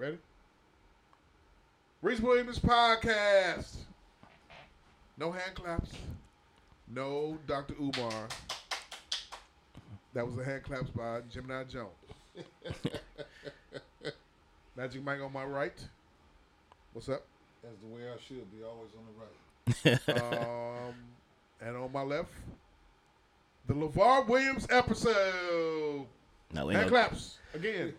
Ready? Reese Williams podcast. No hand claps. No Dr. Umar. That was the hand claps by Gemini Jones. Magic Mike on my right. What's up? That's the way I should be, always on the right. Um, and on my left, the LeVar Williams episode. No, we Hand know. claps again.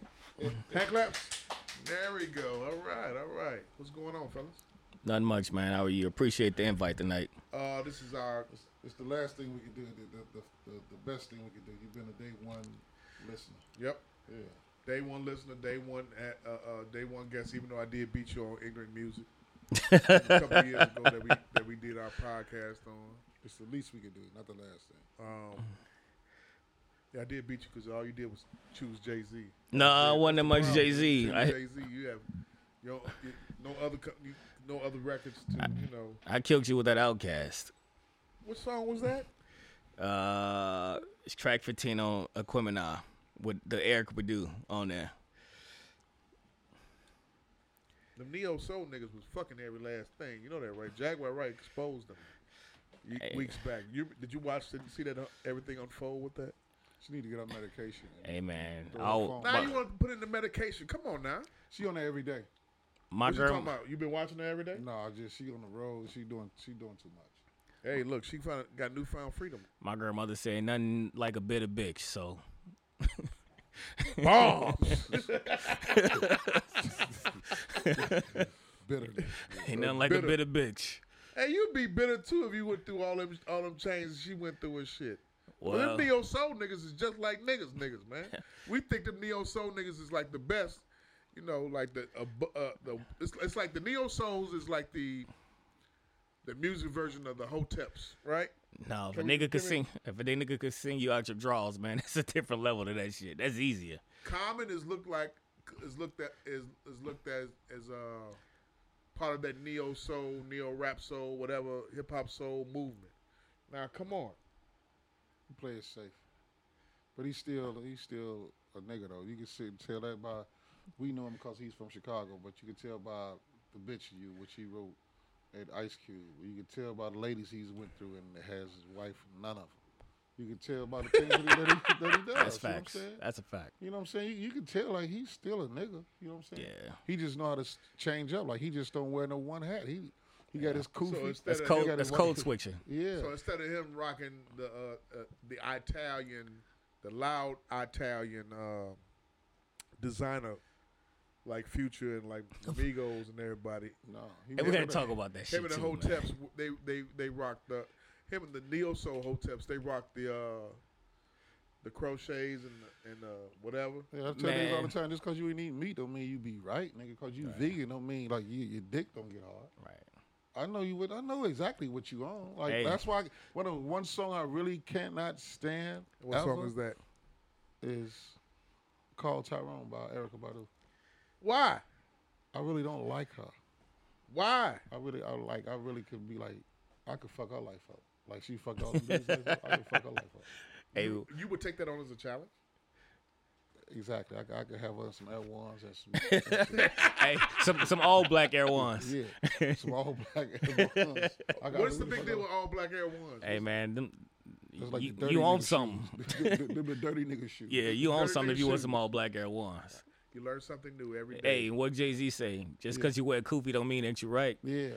Hand claps. There we go. All right, all right. What's going on, fellas? Not much, man. How are you? Appreciate the invite tonight. Uh, this is our It's, it's the last thing we can do, the, the, the, the, best thing we can do. You've been a day one listener. yep Yeah. day one listener, day one at uh, uh, day one guest. Even though I did beat you on ignorant music a couple years ago that we that we did our podcast on. It's the least we could do, not the last thing. Um, yeah, I did beat you because all you did was choose Jay Z. No, I wasn't that much Jay Z. Jay I, Z, you have you know, no other co- you, no other records to you know. I killed you with that OutKast. What song was that? Uh, it's track 15 on Equimina with the Erykah Badu on there. The neo soul niggas was fucking every last thing. You know that, right? Jaguar Wright exposed them Hey. weeks back. You did you watch? Did you see that uh, everything unfold with that? She need to get on medication. Hey, man. Throw I'll- the oh, phone. Now but you want to put in the medication? Come on now. She on there every day. my What you talking girl, about? You been watching her every day? No, I just she on the road. She doing she doing too much. Hey, look, she found, got newfound freedom. my grandmother said nothing like a bit of bitch. So Bombs. Bitter. ain't nothing like bitter. a bitter bitch. hey, you'd be bitter too if you went through all them all them changes she went through and shit. Well, Well, them neo soul niggas is just like niggas, niggas, man. we think the neo soul niggas is like the best. You know, like the uh, uh, the it's, it's like the neo souls is like the the music version of the hoteps, right? no, if a Can we- nigga could sing, if a nigga could sing you out your drawers, man, that's a different level to that shit. That's easier. Common is looked like is looked at is is looked at as uh part of that neo soul, neo rap soul, whatever hip hop soul movement. Now, come on. He play it safe. But he's still he's still a nigga though. You can see tell that by we know him because he's from Chicago, but you can tell by the bitch you which he wrote at Ice Cube. You can tell by the ladies he's went through and has his wife none of them. You can tell by the things that, he, that, he, that he does. That's you know what I'm facts. That's a fact. You know what I'm saying? You, you can tell like he's still a nigga. You know what I'm saying? Yeah. He just know how to change up. Like he just don't wear no one hat. He he got his So kufi. instead That's cold. That's his code switching. yeah. So instead of him rocking the uh, uh, the Italian, the loud Italian uh, designer, like Future and like Migos and everybody, no. He Hey, we gotta talk about that shit him and the too, man. Hoteps, they they they rock the him and the neo soul Hoteps, they rock the uh, the crochets and the, and uh, whatever. Yeah, I tell niggas all the time. Just because you ain't eating meat don't mean you be right, nigga. Because you vegan don't mean like you, your dick don't get hard. Right. I know you would. I know exactly what you on. Like Hey. that's why one of one song I really cannot stand. What ever song is that? Is called Tyrone by Erykah Badu. Why? I really don't like her. Why? I really, I like. I really could be like, I could fuck her life up. Like she fucked all the bitches. like that, I could fuck her life up. Hey, You, you would take that on as a challenge? Exactly. I, could- I could have her some Air Ones and some, hey, some some all black Air Ones. yeah, some all black Air Ones. I got What's the big deal with all black Air Ones? Hey man, them, like you, the you own nigga something. shoes. them, them the dirty nigga shoes. Yeah, you own Dirty something if nigga you want some all black Air Ones. You learn something new every day. Hey, what Jay Z say? Just because you wear kufi don't mean that you right. Yeah.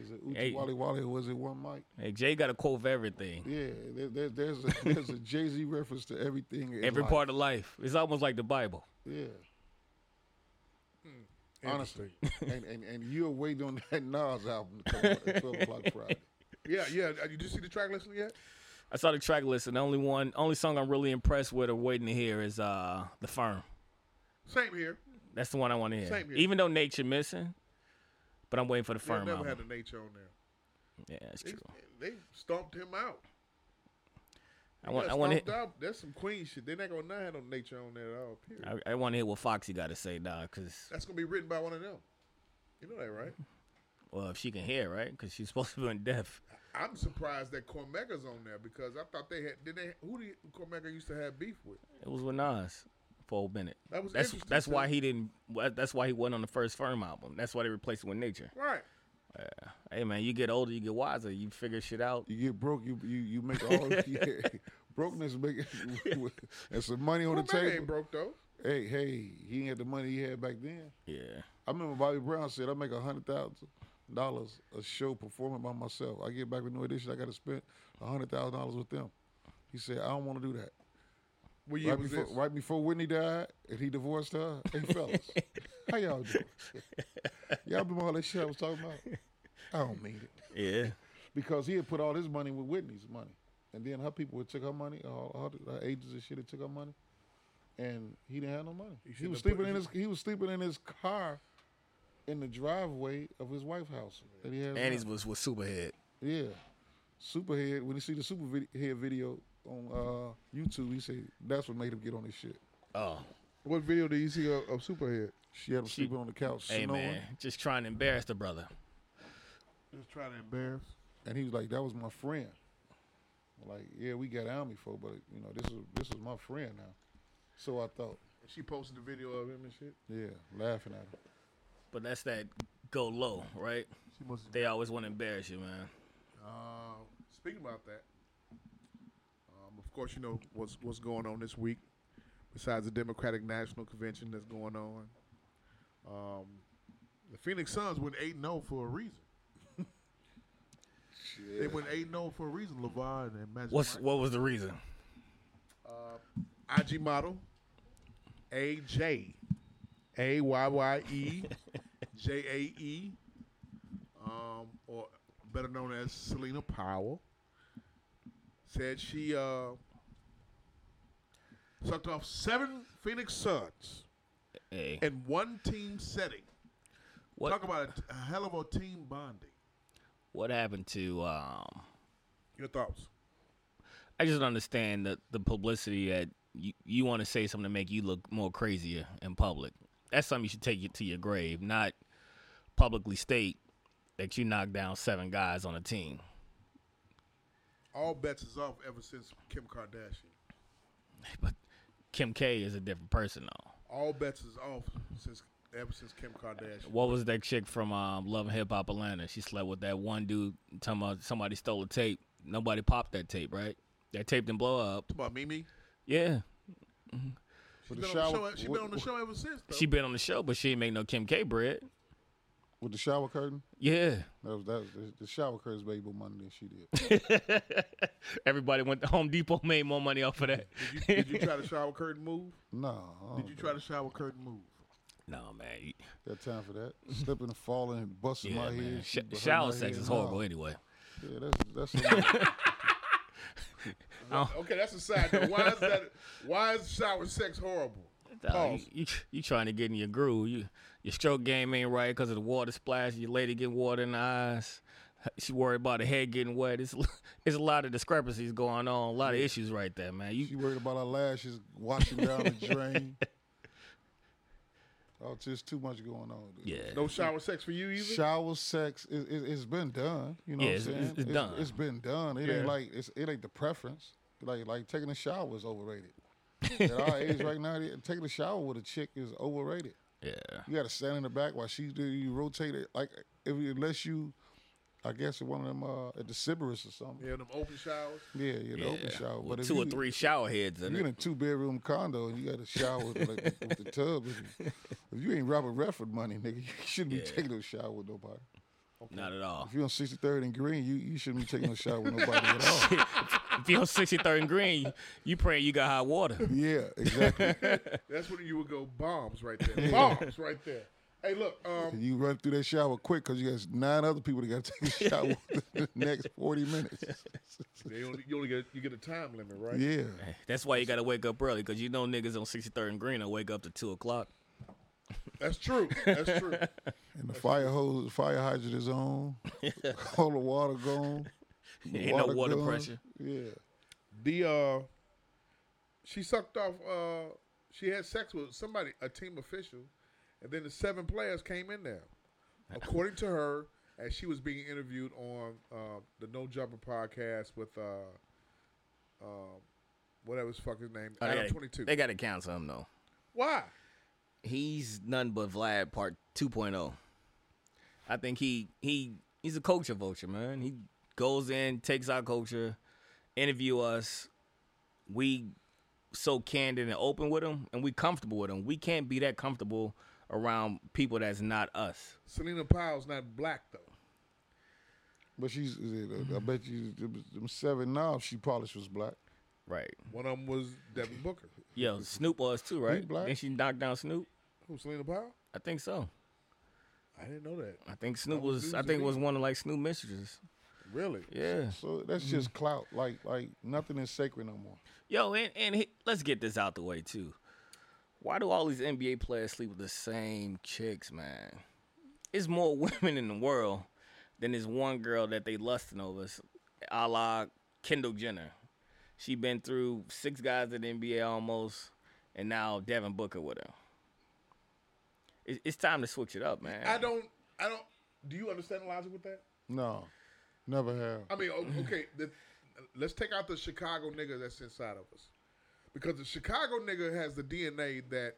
Is it Oochie Hey. Wally Wally or was it one mic? Hey, Jay got a quote for everything. Yeah, there, there, there's a, there's a Jay Z reference to everything. In Every life. part of life. It's almost like the Bible. Yeah, Interesting. honestly, and, and and you're waiting on that Nas album to come out at twelve o'clock Friday. Yeah, yeah. Uh, You just see the track listing yet? I saw the track list, and the only one, only song I'm really impressed with or waiting to hear is uh "The Firm." Same here. That's the one I want to hear. Same here. Even though Nature missing, but I'm waiting for the firm. They never album. had the nature on there. yeah, that's They, true. they stomped him out. I want, I want to, out. That's some queen shit. They're not gonna not have no nature on there at all. Period. I, I want to hear what Foxy got to say, dog. Because That's gonna be written by one of them. You know that, right? well, if she can hear, right? Because she's supposed to be in deaf. I'm surprised that Cormega's on there because I thought they had. Did they? Who did Cormega used to have beef with? It was with Nas. For a minute. That was that's interesting, that's why he didn't. That's why he wasn't on the first Firm album. That's why they replaced it with Nature. Right. Hey man, you get older, you get wiser, you figure shit out. You get broke, you you you make all yeah, brokenness make and some money on Well, the man table. ain't broke though. Hey, hey, he ain't had the money he had back then. Yeah. I remember Bobby Brown said I make a hundred thousand dollars a show performing by myself. I get back with New Edition, I got to spend a hundred thousand dollars with them. He said I don't want to do that. What year Right was before, this? right before Whitney died and he divorced her. Hey fellas, how y'all doing? y'all remember all that shit I was talking about? I don't mean it Yeah. because he had put all his money with Whitney's money, and then her people would took her money, all all her, her agents and shit had took her money, and he didn't have no money. He He was have put- sleeping in his he was sleeping in his car, in the driveway of his wife's house that he had. And he was with Superhead. yeah, Superhead. When you see the Superhead video on uh, YouTube, he said that's what made him get on this shit. Oh. What video did you see of, of Superhead? She had him She- sleeping on the couch, Hey snoring, man, just trying to embarrass the brother. Just trying to embarrass. and he was like, "That was my friend." Like, yeah, we got army for, but you know, this is this is my friend now. So I thought, She posted the video of him and shit. yeah, laughing at him. But that's that go low, right? She must. They always want to embarrass you, man. Uh, speaking about that, of course, you know what's what's going on this week. Besides the Democratic National Convention that's going on, um, the Phoenix Suns went eight 0 for a reason. They went eight 0 for a reason. Levar and Magic. What's Mike. what was the reason? IG model A J A Y Y E J A E, um, or better known as Selena Powell, said she uh, sucked off seven Phoenix Suns Hey, in one team setting. what Talk about a, a hell of a team bonding. what happened to? Um, Your thoughts? I just don't understand the the publicity that you you want to say something to make you look more crazier in public. That's something you should take it to your grave, not publicly state that you knocked down seven guys on a team. All bets is off ever since Kim Kardashian. But Kim K is a different person though. All bets is off since ever since Kim Kardashian. What was that chick from um, Love and Hip Hop Atlanta? She slept with that one dude. Talking about somebody stole a tape. Nobody popped that tape, right? That tape didn't blow up. Talk about Mimi. Yeah, She's With been, the on the show, she been on the show ever since. Though. she been on the show, but she ain't make no Kim K bread. With the shower curtain, Yeah, that was that was the, the shower curtains made more money than she did. everybody went to Home Depot, made more money off of that. did, you, did you try the shower curtain move? no, Did you try the shower curtain move? no man, you- got time for that. Slipping and falling and busting yeah my man. head. Sh- shower my sex head. is No. horrible anyway. Yeah, that's that's. Oh. Okay, that's a side note. Why is that? Why is shower sex horrible? Dog, Pause. you, you you trying to get in your groove. You your stroke game ain't right because of the water splash. Your lady getting water in the eyes. She worried about her head getting wet. It's it's a lot of discrepancies going on. A lot of issues right there, man. she You worried about her lashes washing down the drain. Oh, just too much going on. dude. yeah. No shower sex for you either. Shower sex, it, it, it's been done. You know Yeah, what I'm it's- saying? it's- it's done. it's been done. It Yeah. ain't like it's, it ain't the preference. Like like taking a shower is overrated. At our age right now, taking a shower with a chick is overrated. Yeah. You got to stand in the back while she do. You rotate it like if unless you, I guess, at one of them uh, at the Sybaris or something. Yeah, them open showers. Yeah, yeah, the open shower. With But two you, or three shower heads in you're in a two bedroom condo and you got a shower with, like, with the tub, if, if you ain't Robert Redford money, nigga, you shouldn't Yeah. be taking no shower with nobody. Not at all. If you're on 63rd and Green, you, you shouldn't be taking a shower with nobody at all. if you're on 63rd and Green, you, you praying you got hot water. Yeah, exactly. That's when you would go bombs right there. Bombs right there. Hey, look. Um, you run through that shower quick because you got nine other people that got to take a shower within the next 40 minutes. they only, you only get you get a time limit, right? Yeah. That's why you got to wake up early because you know niggas on 63rd and Green will wake up to 2 o'clock. That's true. That's true. And the fire hose, fire hydrant is on. All the water gone. The Ain't no water gone. pressure. Yeah. The uh, she sucked off. Uh, she had sex with somebody, a team official, and then the seven players came in there. According to her, as she was being interviewed on uh, the No Jumper podcast with uh, um, whatever his fucking name, Oh, Adam gotta- Twenty Two. They got to count something though. Why? He's none but Vlad part 2.0. I think he he he's a culture vulture, man. He goes in, takes our culture, interview us. We so candid and open with them, and we comfortable with them. We can't be that comfortable around people that's not us. Selena Powell's not black though. But she's, I bet you, them them seven now, she probably was black. Right. One of them was Devin Booker. Yo, Snoop was too, right? black? Then she knocked down Snoop. Who Selena Powell? I think so. I didn't know that. I think Snoop That was, was I think me. was one of like Snoop mistresses. Really? Yeah. So that's just mm-hmm. clout. Like, like nothing is sacred no more. Yo, and and he, let's get this out the way too. Why do all these NBA players sleep with the same chicks, man? It's more women in the world than this one girl that they lusting over, s- a la Kendall Jenner. She been through six guys in the NBA almost, and now Devin Booker with her. It, it's time to switch it up, man. I don't. I don't. Do you understand the logic with that? No, never have. I mean, okay. The, let's take out the Chicago nigga that's inside of us, because the Chicago nigga has the DNA that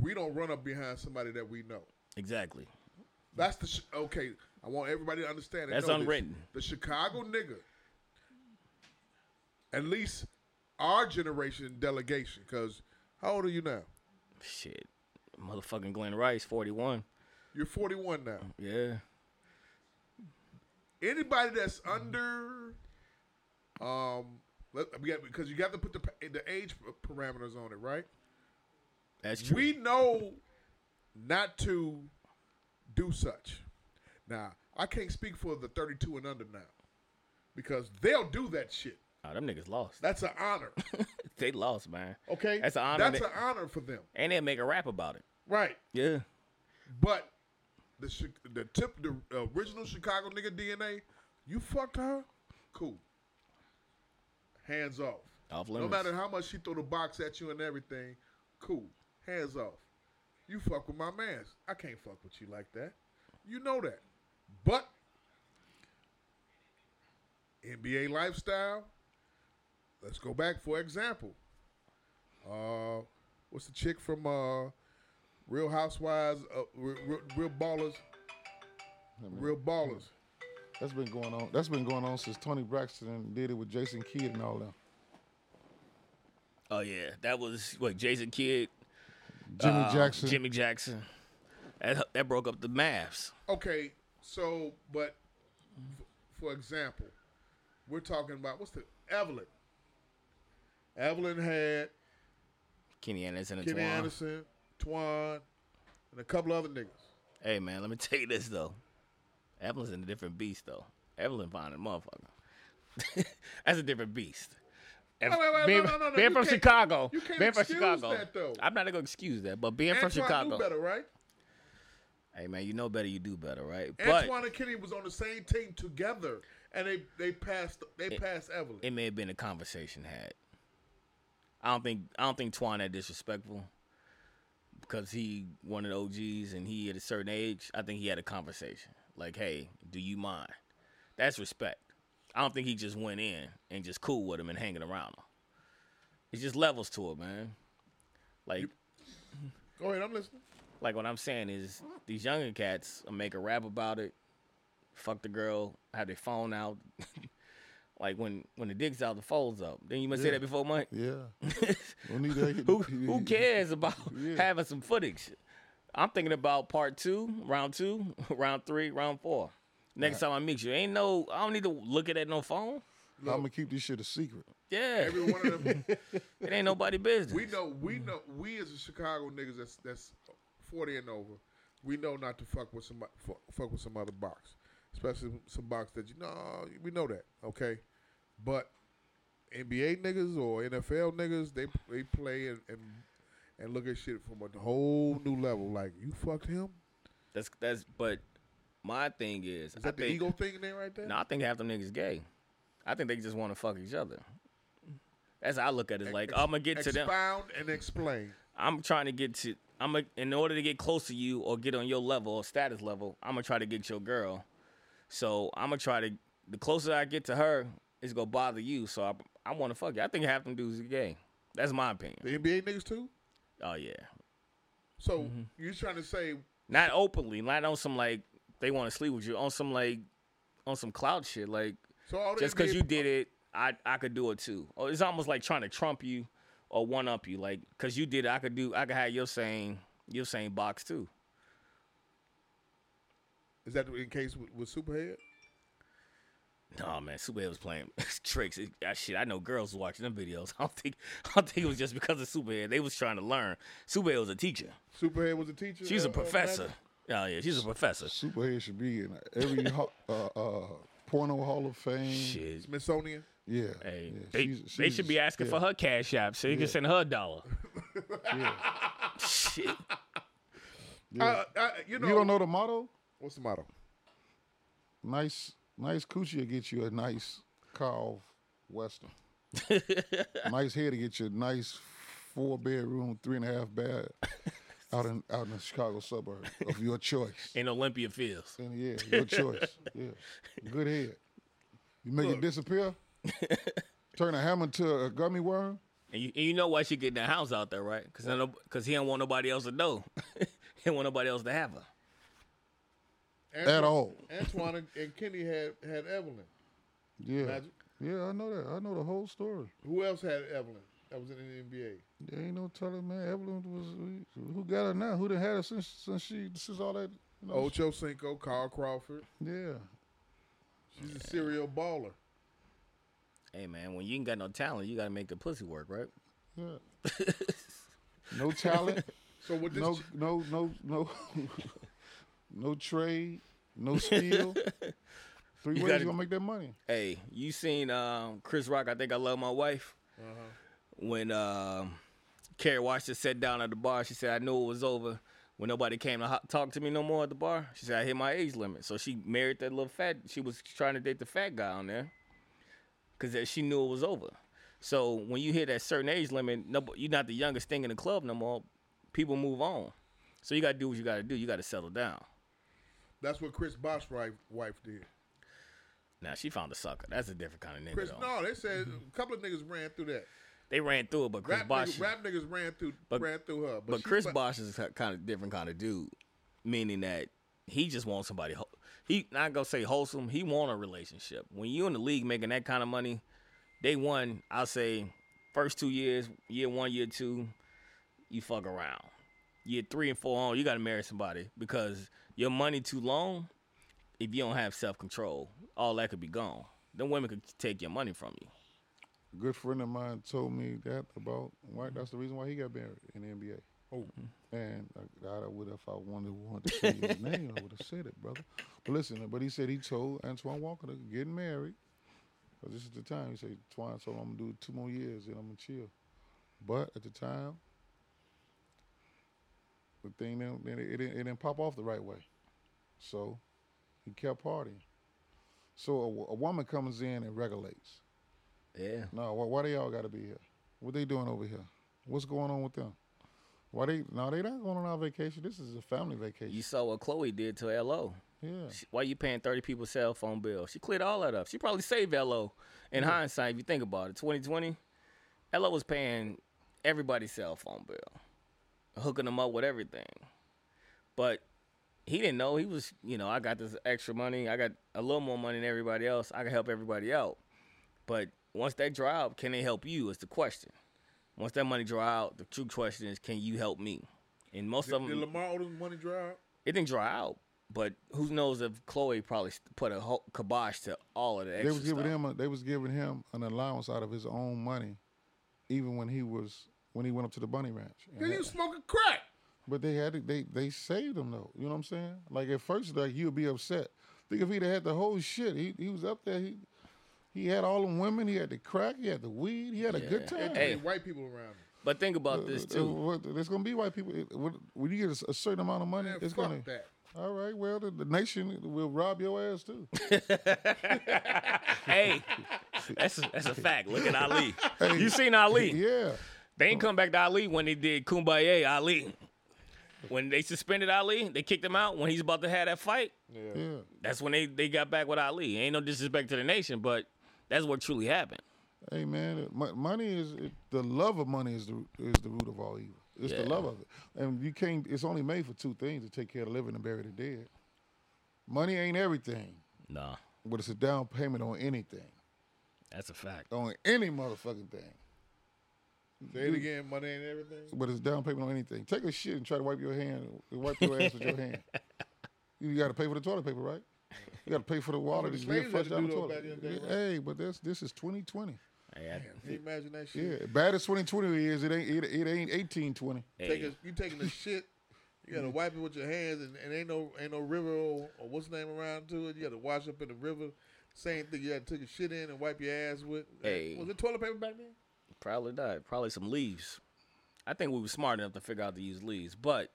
we don't run up behind somebody that we know. exactly. That's the sh- okay. I want everybody to understand. and That's know this. unwritten. The Chicago nigga, at least our generation delegation. Because how old are you now? Shit, motherfucking Glenn Rice, forty one. You're 41 now. Yeah. Anybody that's under, um, let, we got- because you got to put the the age parameters on it, right? That's true. We know not to do such. Now, I can't speak for the 32 and under now because they'll do that shit. oh, them niggas lost. That's an honor. they lost, man. Okay, That's an honor That's that- an honor for them, And they make a rap about it. right? Yeah. But the the tip the original Chicago nigga DNA, you fucked her, cool. Hands off. Off limits. No matter how much she throw the box at you and everything, cool. Hands off. You fuck with my mans. I can't fuck with you like that. You know that. But NBA lifestyle. Let's go back for example. Uh, what's the chick from uh, Real Housewives? Uh, real, real, real ballers. Real ballers. That's been going on. That's been going on since Toni Braxton did it with Jason Kidd and all them. Oh yeah, that was what Jason Kidd, Jimmy uh, Jackson. Jimmy Jackson. That, that broke up the Mavs. Okay, so but f- for example, we're talking about what's the Evelyn. Evelyn had Kenny Anderson and Kenny Twan. Anderson, Twan, and a couple other niggas. Hey man, let me tell you this though. Evelyn's in a different beast though. Evelyn fine a motherfucker. That's a different beast. Wait, wait, wait, being no, no, no, being from Chicago, you can't being from Chicago, that. I'm not gonna excuse that. But being from Chicago, better, right? hey man, you know better, you do better, right? But Antoine and Kenny was on the same team together, and they they passed they passed Evelyn. it may have been a conversation had. I don't think I don't think Twan that disrespectful because he one of the OGs and he at a certain age. I think he had a conversation like, "Hey, do you mind?" That's respect. I don't think he just went in and just cool with him and hanging around him. It's just levels to it, man. Like, Go ahead, I'm listening. like what I'm saying is these younger cats make a rap about it, fuck the girl, have their phone out. like when when the dick's out, the fold's up. Then you must say that before, Mike. Yeah. Don't need that. who who cares about Yeah. having some footage? I'm thinking about part two, round two, round three, round four. Next time I meet you, ain't no. I don't need to look at that no phone. I'm gonna keep this shit a secret. Yeah, Every one of them. it ain't nobody business. we know we know we as a Chicago niggas that's that's forty and over. We know not to fuck with some fuck with some other box, especially some box that you know. We know that, okay. But NBA niggas or NFL niggas, they they play and and, and look at shit from a whole new level. Like you fucked him. That's that's. But my thing is, Is I that the think, ego thing in there right there? No, I think half them niggas gay. I think they just want to fuck each other. That's how I look at it. Like I'm gonna get to them. Expound and explain. I'm trying to get to. I'm a, in order to get close to you or get on your level or status level. I'm gonna try to get your girl. So I'm gonna try to. The closer I get to her, it's gonna bother you. So I, I want to fuck you. I think half them dudes are gay. That's my opinion. The NBA niggas too. Oh yeah, So Mm-hmm. you're trying to say Not openly, not on some like they want to sleep with you, on some like on some cloud shit. Like so all just because you did it, I I could do it too. Or it's almost like trying to trump you or one up you. Like because you did it, I could do. I could have your same your same box too. Is that in case with, with Superhead? No man, Superhead was playing tricks. It, uh, shit, I know girls watching them videos. I don't think I don't think it was just because of Superhead. They was trying to learn. Superhead was a teacher. Superhead was a teacher. She's uh, a uh, professor. Magic? Oh yeah, she's a professor. Superhead should be in every uh, uh, porno Hall of Fame. Shit. Smithsonian. Yeah. Hey, yeah, they, she's- they should be asking yeah, for her cash app so you can send her a dollar. Yeah. Shit. yeah. Uh, uh, you know. you don't know the motto? what's the motto? Nice, nice coochie will get you a nice car Western. nice hair to get you a nice four bedroom, three and a half bed out in out in the Chicago suburb of your choice. In Olympia Fields. And yeah, your choice. Yeah, good head. You make Look. it disappear. Turn a hammer to a gummy worm. And you, and you know why she getting the house out there, right? Because because he don't want nobody else to know. he don't want nobody else to have her. At all. Antoine and, and Kenny had had Evelyn. Yeah, Magic. yeah, I know that. I know the whole story. Who else had Evelyn? That was in the NBA. There ain't no telling, man. Evelyn was who got her now? Who done had her since since she since all that? You know, Ocho Cinco, Carl Crawford. yeah. She's a serial baller. Hey man, when you ain't got no talent, you gotta make the pussy work, right? Yeah. no talent, So with this, no no no no no trade, no steal. Three You ways gotta- you gonna make that money. Hey, you seen um, Chris Rock? I think I love my wife. When um, Kerry Washington sat down at the bar, she said, "I knew it was over." When nobody came to ho- talk to me no more at the bar, she said, "I hit my age limit." So she married that little fat. She was trying to date the fat guy on there, cause she knew it was over. So when you hit that certain age limit, no, you're not the youngest thing in the club no more. People move on. So you gotta do what you gotta do. You gotta settle down. That's what Chris Bosh's wife, wife did. Now she found a sucker. That's a different kind of nigga. Chris, though. no, they said mm-hmm. a couple of niggas ran through that. They ran through it, but Chris Rap, Bosh. niggas, rap niggas ran through But- ran through her. But, But Chris Bosh is a kind of different kind of dude, meaning that he just wants somebody. He not gonna say wholesome. He want a relationship. When you in the league making that kind of money, day one, I'll say first two years, year one, year two, you fuck around. Year three and four on, you got to marry somebody because your money too long. If you don't have self control, all that could be gone. Then women could take your money from you. A good friend of mine told me that about why. Mm-hmm. That's the reason why he got married in the NBA. Oh. Mm-hmm. And uh, I, I would if I wanted wanted to say his name, I would have said it, brother. But listen, uh, but he said he told Antoine Walker to get married. Cause this is the time. He said, Twan told him I'm gonna do two more years and I'm gonna chill. But at the time, the thing didn't, it, it, didn't- it didn't pop off the right way. So he kept partying. So a, a woman comes in and regulates. Yeah. No, why, why they all got to be here? What they doing over here? What's going on with them? Why they? No, they not going on our vacation. This is a family vacation. You saw what Khloe did to LO. yeah, She- Why you paying thirty people's cell phone bill? She cleared all that up. She probably saved LO. In hindsight, if you think about it, twenty twenty, LO was paying everybody's cell phone bill, hooking them up with everything. But he didn't know he was. You know, I got this extra money. I got a little more money than everybody else. I can help everybody out. But once that dry out, can they help you? Is the question. Once that money dry out, the true question is, can you help me? And most Did, of them. did them, Lamar Odom money dry out? it didn't dry out. But who knows if Khloe probably put a whole kibosh to all of the they was giving stuff. him. A, they was giving him an allowance out of his own money, even when he was when he went up to the bunny ranch. And Then that- you smoking crack. but they had to, they they saved him though. You know what I'm saying? Like at first, like he would be upset. Think if he'd have had the whole shit, he he was up there. He he had all them women. He had the crack. He had the weed. He had a good time. Hey. Hey, white people around him. But think about this Uh, too. what- There's gonna be white people. It- what- When you get a s- a certain amount of money, Man, it's fuck gonna. that. All right. Well, the, the nation will rob your ass too. hey, that's a, that's a fact. Look at Ali. You seen Ali? yeah. They ain't come back to Ali when they did Kumbaya Ali. When they suspended Ali, they kicked him out. When he's about to have that fight, Yeah. Yeah. that's when they, they got back with Ali. Ain't no disrespect to the nation, but that's what truly happened. Hey man, money is it, the love of money is the is the root of all evil. It's Yeah. the love of it. And you can't. It's only made for two things: to take care of the living and bury the dead. Money ain't everything, Nah, but it's a down payment on anything, that's a fact. on any motherfucking thing. Say it again. Money ain't everything. But it's down payment on anything. Take a shit and try to wipe your hand, wipe your ass with your hand. You got to pay for the toilet paper, right? You got to pay for the water the to slaves get flushed had to the toilet. back in the day, right? Hey, but that's this is 2020. Hey, I- imagine that shit? Yeah, bad as 2020 is, it ain't it, it ain't 1820. Take a, you taking the shit. You gotta wipe it with your hands, and, and ain't no ain't no river or, or what's the name around to it. You gotta wash up in the river. Same thing. You gotta take your shit in and wipe your ass with. Hey. was it toilet paper back then? Probably not. Probably some leaves. I think we were smart enough to figure out to use leaves, but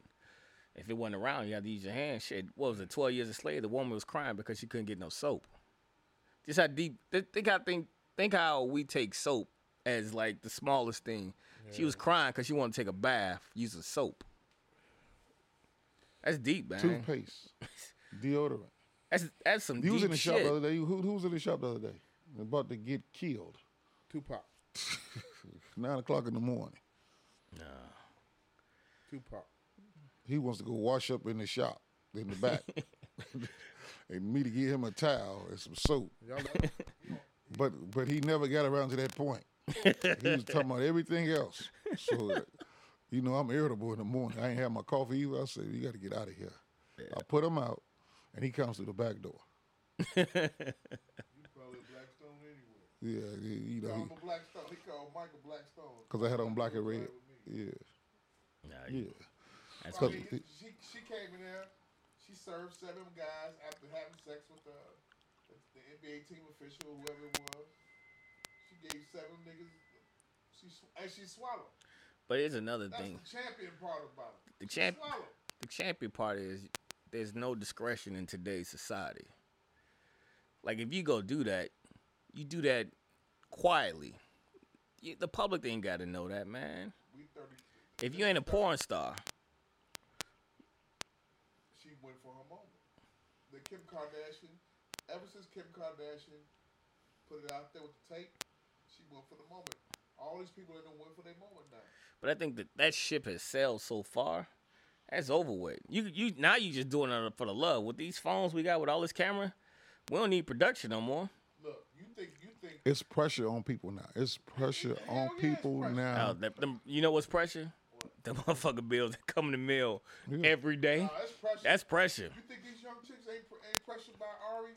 if it wasn't around, you had to use your hand. Shit, what was it? Twelve years a slave. The woman was crying because she couldn't get no soap. Just how deep. Think how think think how we take soap as like the smallest thing. She was crying because she wanted to take a bath using soap. That's deep, man. Toothpaste, deodorant. That's that's some You was in the shop shit. the other day. Who, who was in the shop the other day? About to get killed. Tupac. Nine o'clock in the morning. Nah. Tupac. He wants to go wash up in the shop in the back, and me to get him a towel and some soap. But but he never got around to that point. he was talking about everything else. So, you know, I'm irritable in the morning. I ain't had my coffee either. I said, you got to get out of here. I put him out, and he comes through the back door. you probably a Blackstone anyway. Yeah, he- you know, Call him a Blackstone. He called Michael Blackstone. because I had on black and red. Yeah, Nah, yeah. That's I Cause- mean, he- she she came in there. She served seven guys after having sex with the the, the NBA team official, whoever it was. She gave seven niggas. She and she swallowed. But here's another That's thing. the champion part about it. The She champ, the champion part is there's no discretion in today's society. Like if you go do that, you do that quietly. You, the public ain't got to know that, man. If you ain't a porn star, She went for her moment. The Kim Kardashian. Ever since Kim Kardashian put it out there with the tape, she went for the moment. All these people in there went for their moment now. but I think that that ship has sailed so far. That's over with. You you now you just doing it for the love. With these phones we got with all this camera, we don't need production no more. Look, you think you think It's pressure on people now. It's pressure Hell on yeah, people pressure. now. Oh, that, them, you know what's pressure? The motherfucking bills that come in the mail Yeah. every day. Nah, that's pressure. That's pressure. You think these young chicks ain't, ain't pressured by Ari?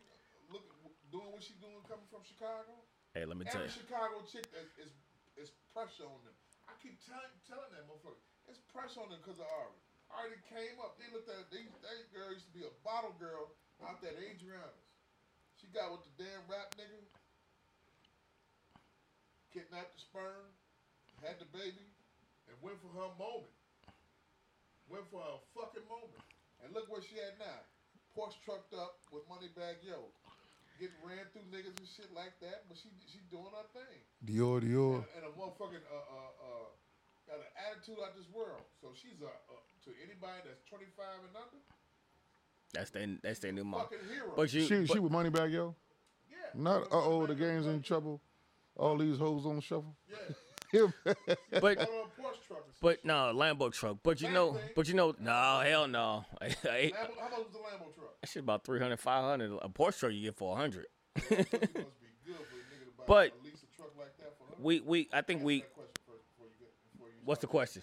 Look, doing what she doing, coming from Chicago. Hey, let me tell Every you. Chicago chick is, is is pressure on them. I keep telling telling that motherfucker, it's pressure on them because of Ari. Ari came up. They looked at these. That girl used to be a bottle girl out there at Adriana's. She got with the damn rap nigga. Kidnapped the sperm, had the baby, and went for her moment. Went for her fucking moment. And look where she at now. Porsche trucked up with Moneybagg Yo. Getting ran through niggas and shit like that, but she she doing her thing. Dior, Dior. And, and a motherfucking uh uh uh got an attitude out this world. So she's a, uh to anybody that's 25 and under, That's their that's their new mom. fucking hero. But you, She but, she with money Moneybagg Yo. yeah. Not uh oh, the game's in trouble. All these hoes on the shuffle. Yeah. but Got on a Porsche truck. but no Lambo truck. But you know, but you know, no hell no. I- shit. Lambo, how much was the Lambo truck? that shit about 300, 500. A Porsche truck you get for hundred. It must be good for a nigga But- at least a truck like that for her. We we I think Answer we. that question first before you get before you What's the question?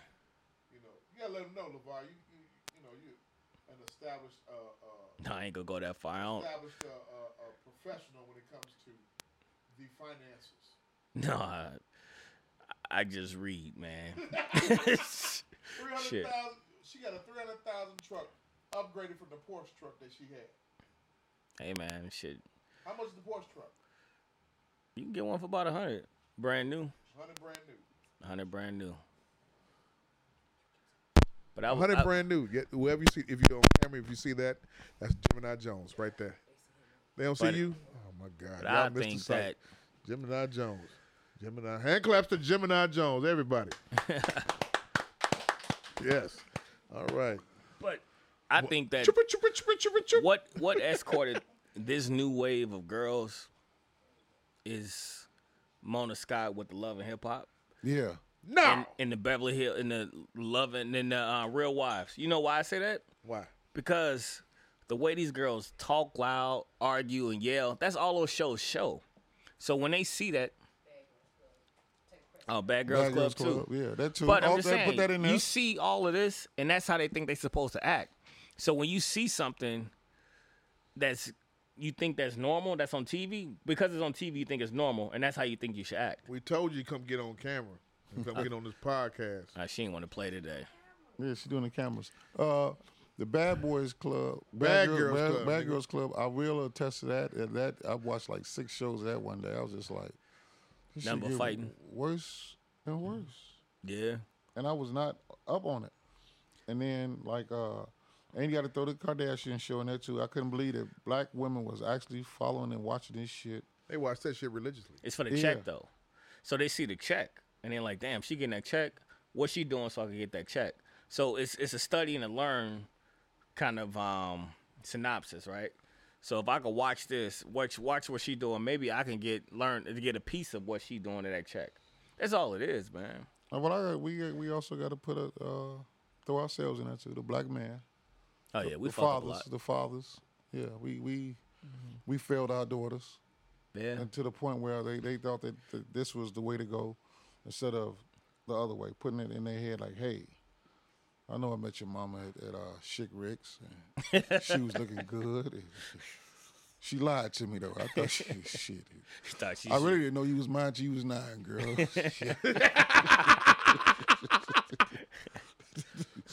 You know, you gotta let them know, Levar. You, you, you know, you an established, uh, uh, No, I ain't gonna go that far. I don't. established, uh, uh, uh, professional when it comes to the finances. No, I, I just read, man. Three hundred Shit. She got a three hundred thousand truck upgraded from the Porsche truck that she had. hey man, shit. How much is the Porsche truck? You can get one for about a hundred, brand new. Hundred brand new. Hundred brand new. But I was Hundred I- brand new. Get whoever you see, if you're on camera, if you see that, that's Gemini Jones right there. They don't see But- you. Oh my God! But Y'all I think that Gemini Jones. Gemini. Hand claps to Gemini Jones, everybody. yes. All right. But I think that Chippa, chippa, chippa, chippa, chippa. what what escorted this new wave of girls is Mona Scott with the love and hip hop. Yeah. No. in, in the Beverly Hill in the Love and in the uh, Real Wives. You know why I say that? Why? Because the way these girls talk loud, argue, and yell, that's all those shows show. So when they see that, oh, Bad Girls Bad Club Girls too. Yeah, that too. But I'm just that- saying, put that in there. you see all of this, and that's how they think they're supposed to act. So when you see something that's you think that's normal, that's on TV, because it's on TV, you think it's normal, and that's how you think you should act. We told you come get on camera. and Come get on this podcast. Uh, she ain't want to play today. Yeah, she doing the cameras. Uh, the Bad Boys Club, Bad Girl- Girls Bad, Club, Bad nigga. Girls Club. I will attest to that. And that I watched like six shows of that one day. I was just like, this shit Nothing but fighting. worse and worse. Yeah. and I was not up on it. And then like uh and you got to throw the Kardashian show in there too. I couldn't believe that black women was actually following and watching this shit. They watch that shit religiously. It's for the Yeah. check though. So they see the check and they're like, damn, she getting that check. What's she doing so I can get that check? So it's it's a study and a learn kind of um synopsis, right? So if I could watch this, watch watch what she doing, maybe I can get learn to get a piece of what she doing to that check. That's all it is, man. Uh, Well, I we we also got to put a uh, throw ourselves in there too. The black man, Oh yeah, we the fuck up a fathers, the fathers. Yeah, we we we failed our daughters, Yeah. and to the point where they they thought that, that this was the way to go, instead of the other way, putting it in their head like, hey. I know I met your mama at, at uh, Chick Rick's. And she was looking good. she lied to me though. I thought she shit. Thought she I really didn't know you was mine you was nine, girl.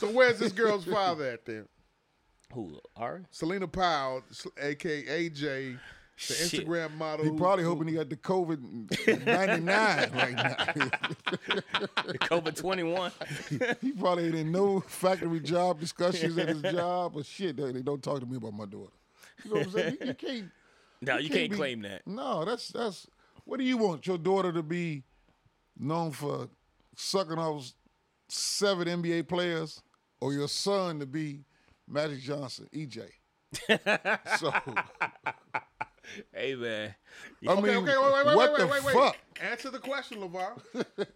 So where's this girl's father at then? Who? Ari? Selena Powell, aka AJ, the Shit. Instagram model. he probably hoping he got the COVID ninety nine right now. The COVID twenty one. he probably ain't in no factory job discussions at his job, but shit, they, they don't talk to me about my daughter. You know what I'm saying? You, you can't. No, you can't be- claim that. No, that's that's. What do you want your daughter to be known for sucking off seven NBA players, or your son to be Magic Johnson, EJ? so Hey man. I Okay, mean, okay, wait, wait, wait, what wait, the wait, wait, fuck? Answer the question, LeVar.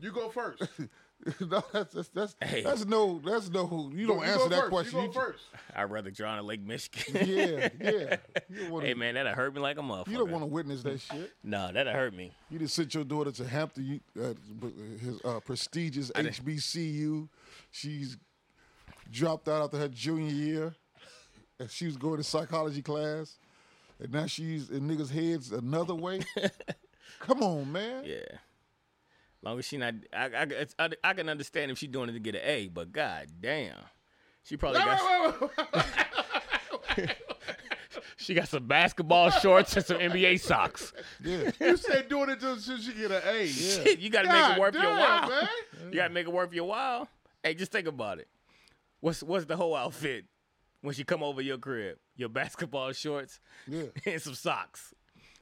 You go first. no, that's that's that's, Hey. that's no that's no. You don't You answer that first. question. You go first. I'd rather drown in Lake Michigan. yeah, yeah. You don't want hey man, that'd hurt me like a motherfucker. You don't want to witness that shit. No, that'd hurt me. You just sent your daughter to Hampton, uh, his uh, prestigious HBCU. She's dropped out after her junior year, and she was going to psychology class, and now she's in niggas' heads another way. Come on, man. Yeah. Long as she not, I, I, it's- I, I can understand if she's doing it to get an A, but god damn, she probably got, wait, wait, wait. she got some basketball shorts and some NBA socks. Yeah. You said doing it just so she get an A. Shit, you gotta make God it worth your while. man. You gotta make it worth your while. Hey, just think about it. What's what's the whole outfit when she come over your crib? Your basketball shorts Yeah. and some socks.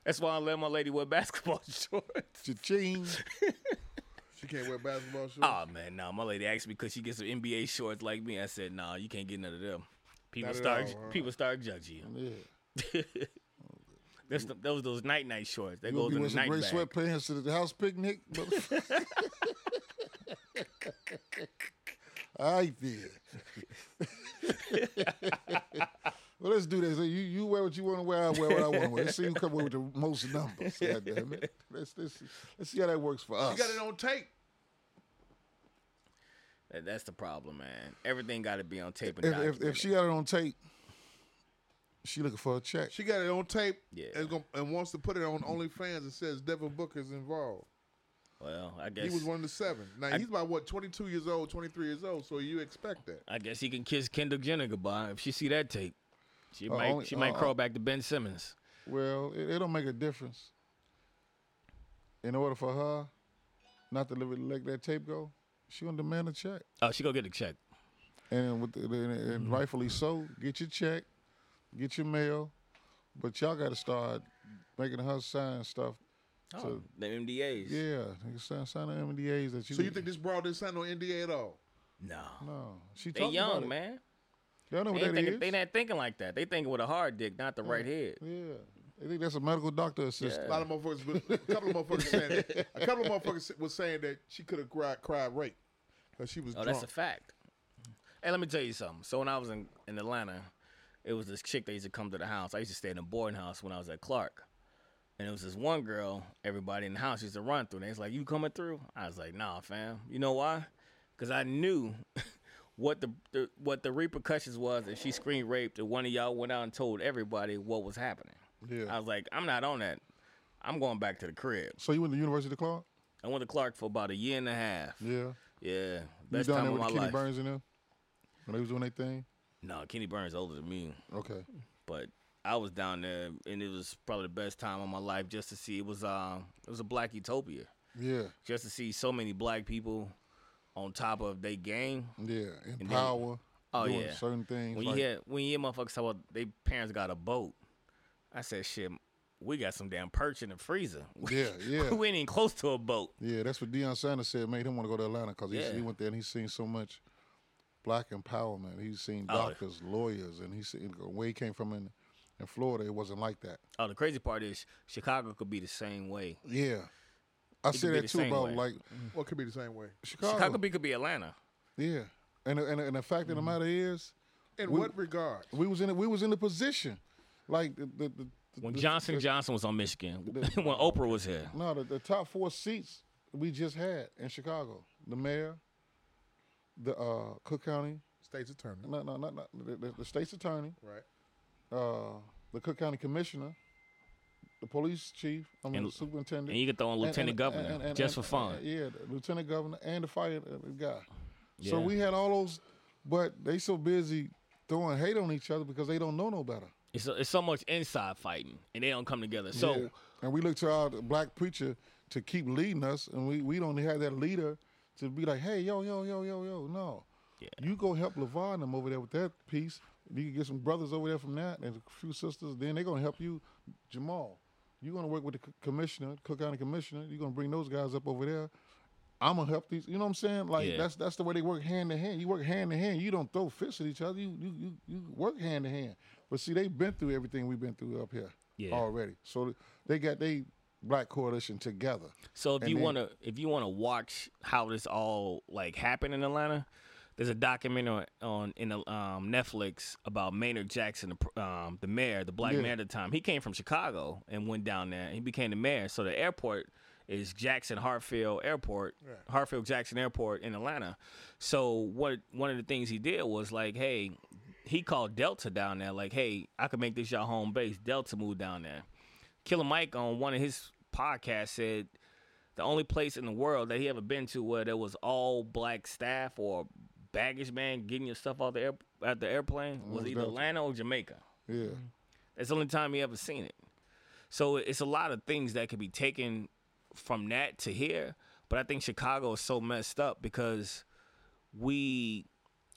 That's why I let my lady wear basketball shorts. Cha-ching. She can't wear basketball shorts. Oh man, no, my lady asked me because she gets some NBA shorts like me. I said, nah, you can't get none of them. People Not start all, people start judging you. Yeah. That's the, those those night night shorts. They go to the night great bag. sweatpants to the house picnic? I did. Well, let's do this. You you wear what you want to wear. I wear what I want to wear. Let's see who come away with the most numbers. God damn it. Let's, let's, let's see how that works for us. You got it on tape. That- that's the problem, man. Everything got to be on tape and if, if, if she got it on tape, she looking for a check. She got it on tape Yeah. and, gonna, and wants to put it on OnlyFans and says Devin Booker's involved. well, I guess He was one of the seven. Now I- he's about what, twenty two years old, twenty three years old. So you expect that? I guess he can kiss Kendall Jenner goodbye if she see that tape. She Uh, might only- she might uh, crawl back to Ben Simmons. Well, it, it don't make a difference. In order for her not to let, let that tape go, she gonna demand a check. Oh, she gonna get a check. And with the, and, and Mm-hmm. rightfully so, get your check, get your mail, but y'all got to start making her sign stuff. Oh, the NDAs. Yeah, nigga, sign, sign the NDAs that you. So you think this broad didn't sign no NDA at all? No. No, she They talked about young, it. man. Y'all know They what ain't that thinking, is? they not thinking like that. They thinking with a hard dick, not the right head. Yeah, They think that's a medical doctor A assistant. lot of motherfuckers, a couple of motherfuckers saying, a couple of motherfuckers was saying that she could have cried, cried rape because she was Oh, drunk. that's a fact. Hey, let me tell you something. So when I was in, in Atlanta, it was this chick that used to come to the house. I used to stay in a boarding house when I was at Clark. And it was this one girl, everybody in the house used to run through. And they was like, You coming through? I was like, Nah, fam. You know why? Because I knew what the, the what the repercussions was if she screen raped and one of y'all went out and told everybody what was happening. Yeah. I was like, I'm not on that. I'm going back to the crib. so you went to University of Clark? I went to Clark for about a year and a half. Yeah. Yeah. You Best down time there of with my Kenny life. Burns in them? When they was doing their thing? No, Kenny Burns older than me, Okay. but I was down there, and it was probably the best time of my life just to see. It was um, it was a black utopia, Yeah. just to see so many black people on top of their game. Yeah. Then- power. Oh, doing yeah. certain things. When like, you hear when you hear motherfuckers talk about their parents got a boat, I said, shit, we got some damn perch in the freezer. Yeah, yeah. we ain't even close to a boat. Yeah, that's what Deion Sanders said made him want to go to Atlanta because Yeah. he went there and he's seen so much black empowerment. He's seen Oh. doctors, lawyers, and he's seen where he came from in, in Florida. It wasn't like that. Oh, the crazy part is Chicago could be the same way. Yeah, I could say that too same about way. like What could be the same way? Chicago. Chicago be, could be Atlanta. yeah, and and and the fact of the matter is, In We- what regard? we was in a, we was in the position, like the the, the When Johnson the- Johnson was on Michigan, the- when Oprah was here. No, the, the top four seats we just had in Chicago: the mayor, the uh, Cook County, State's attorney. no, no, no, no the, the, the state's attorney, Right. uh, the Cook County commissioner, the police chief, I mean And- the superintendent, And you get the and- lieutenant and- governor and- and- just for fun. yeah, the lieutenant governor and the fire uh, guy. So we had all those, but they so busy throwing hate on each other because they don't know no better. It's, it's so much inside fighting, and they don't come together. So Yeah. and we look to our black preacher to keep leading us, and we we don't have that leader to be like, hey, yo, yo, yo, yo, yo, no. Yeah. You go help LeVar and them over there with that piece. You can get some brothers over there from that and a few sisters. Then they're gonna help you, Jamal. You're gonna work with the commissioner, Cook County commissioner. You're gonna bring those guys up over there. I'm gonna help these. You know what I'm saying? Like Yeah. that's that's the way they work hand in hand. You work hand in hand. You don't throw fists at each other. You you you, you work hand in hand. But see, they've been through everything we've been through up here Yeah. already. So they got they black coalition together. So if And you then- wanna if you wanna watch how this all like happened in Atlanta, there's a documentary on in the, um, Netflix about Maynard Jackson, the um, the mayor, the black Yeah. mayor at the time. He came from Chicago and went down there. He became the mayor. So the airport is Jackson Hartfield Airport, Hartfield Jackson Airport in Atlanta. So what one of the things he did was like, hey, he called Delta down there, like, hey, I could make this your home base. Delta moved down there. Killer Mike on one of his podcasts said the only place in the world that he ever been to where there was all black staff or baggage man getting your stuff out the air, at the airplane was Was either Delta. Atlanta or Jamaica. Yeah. Mm-hmm. That's the only time he ever seen it. So it's a lot of things that could be taken from that to here. But I think Chicago is so messed up because we,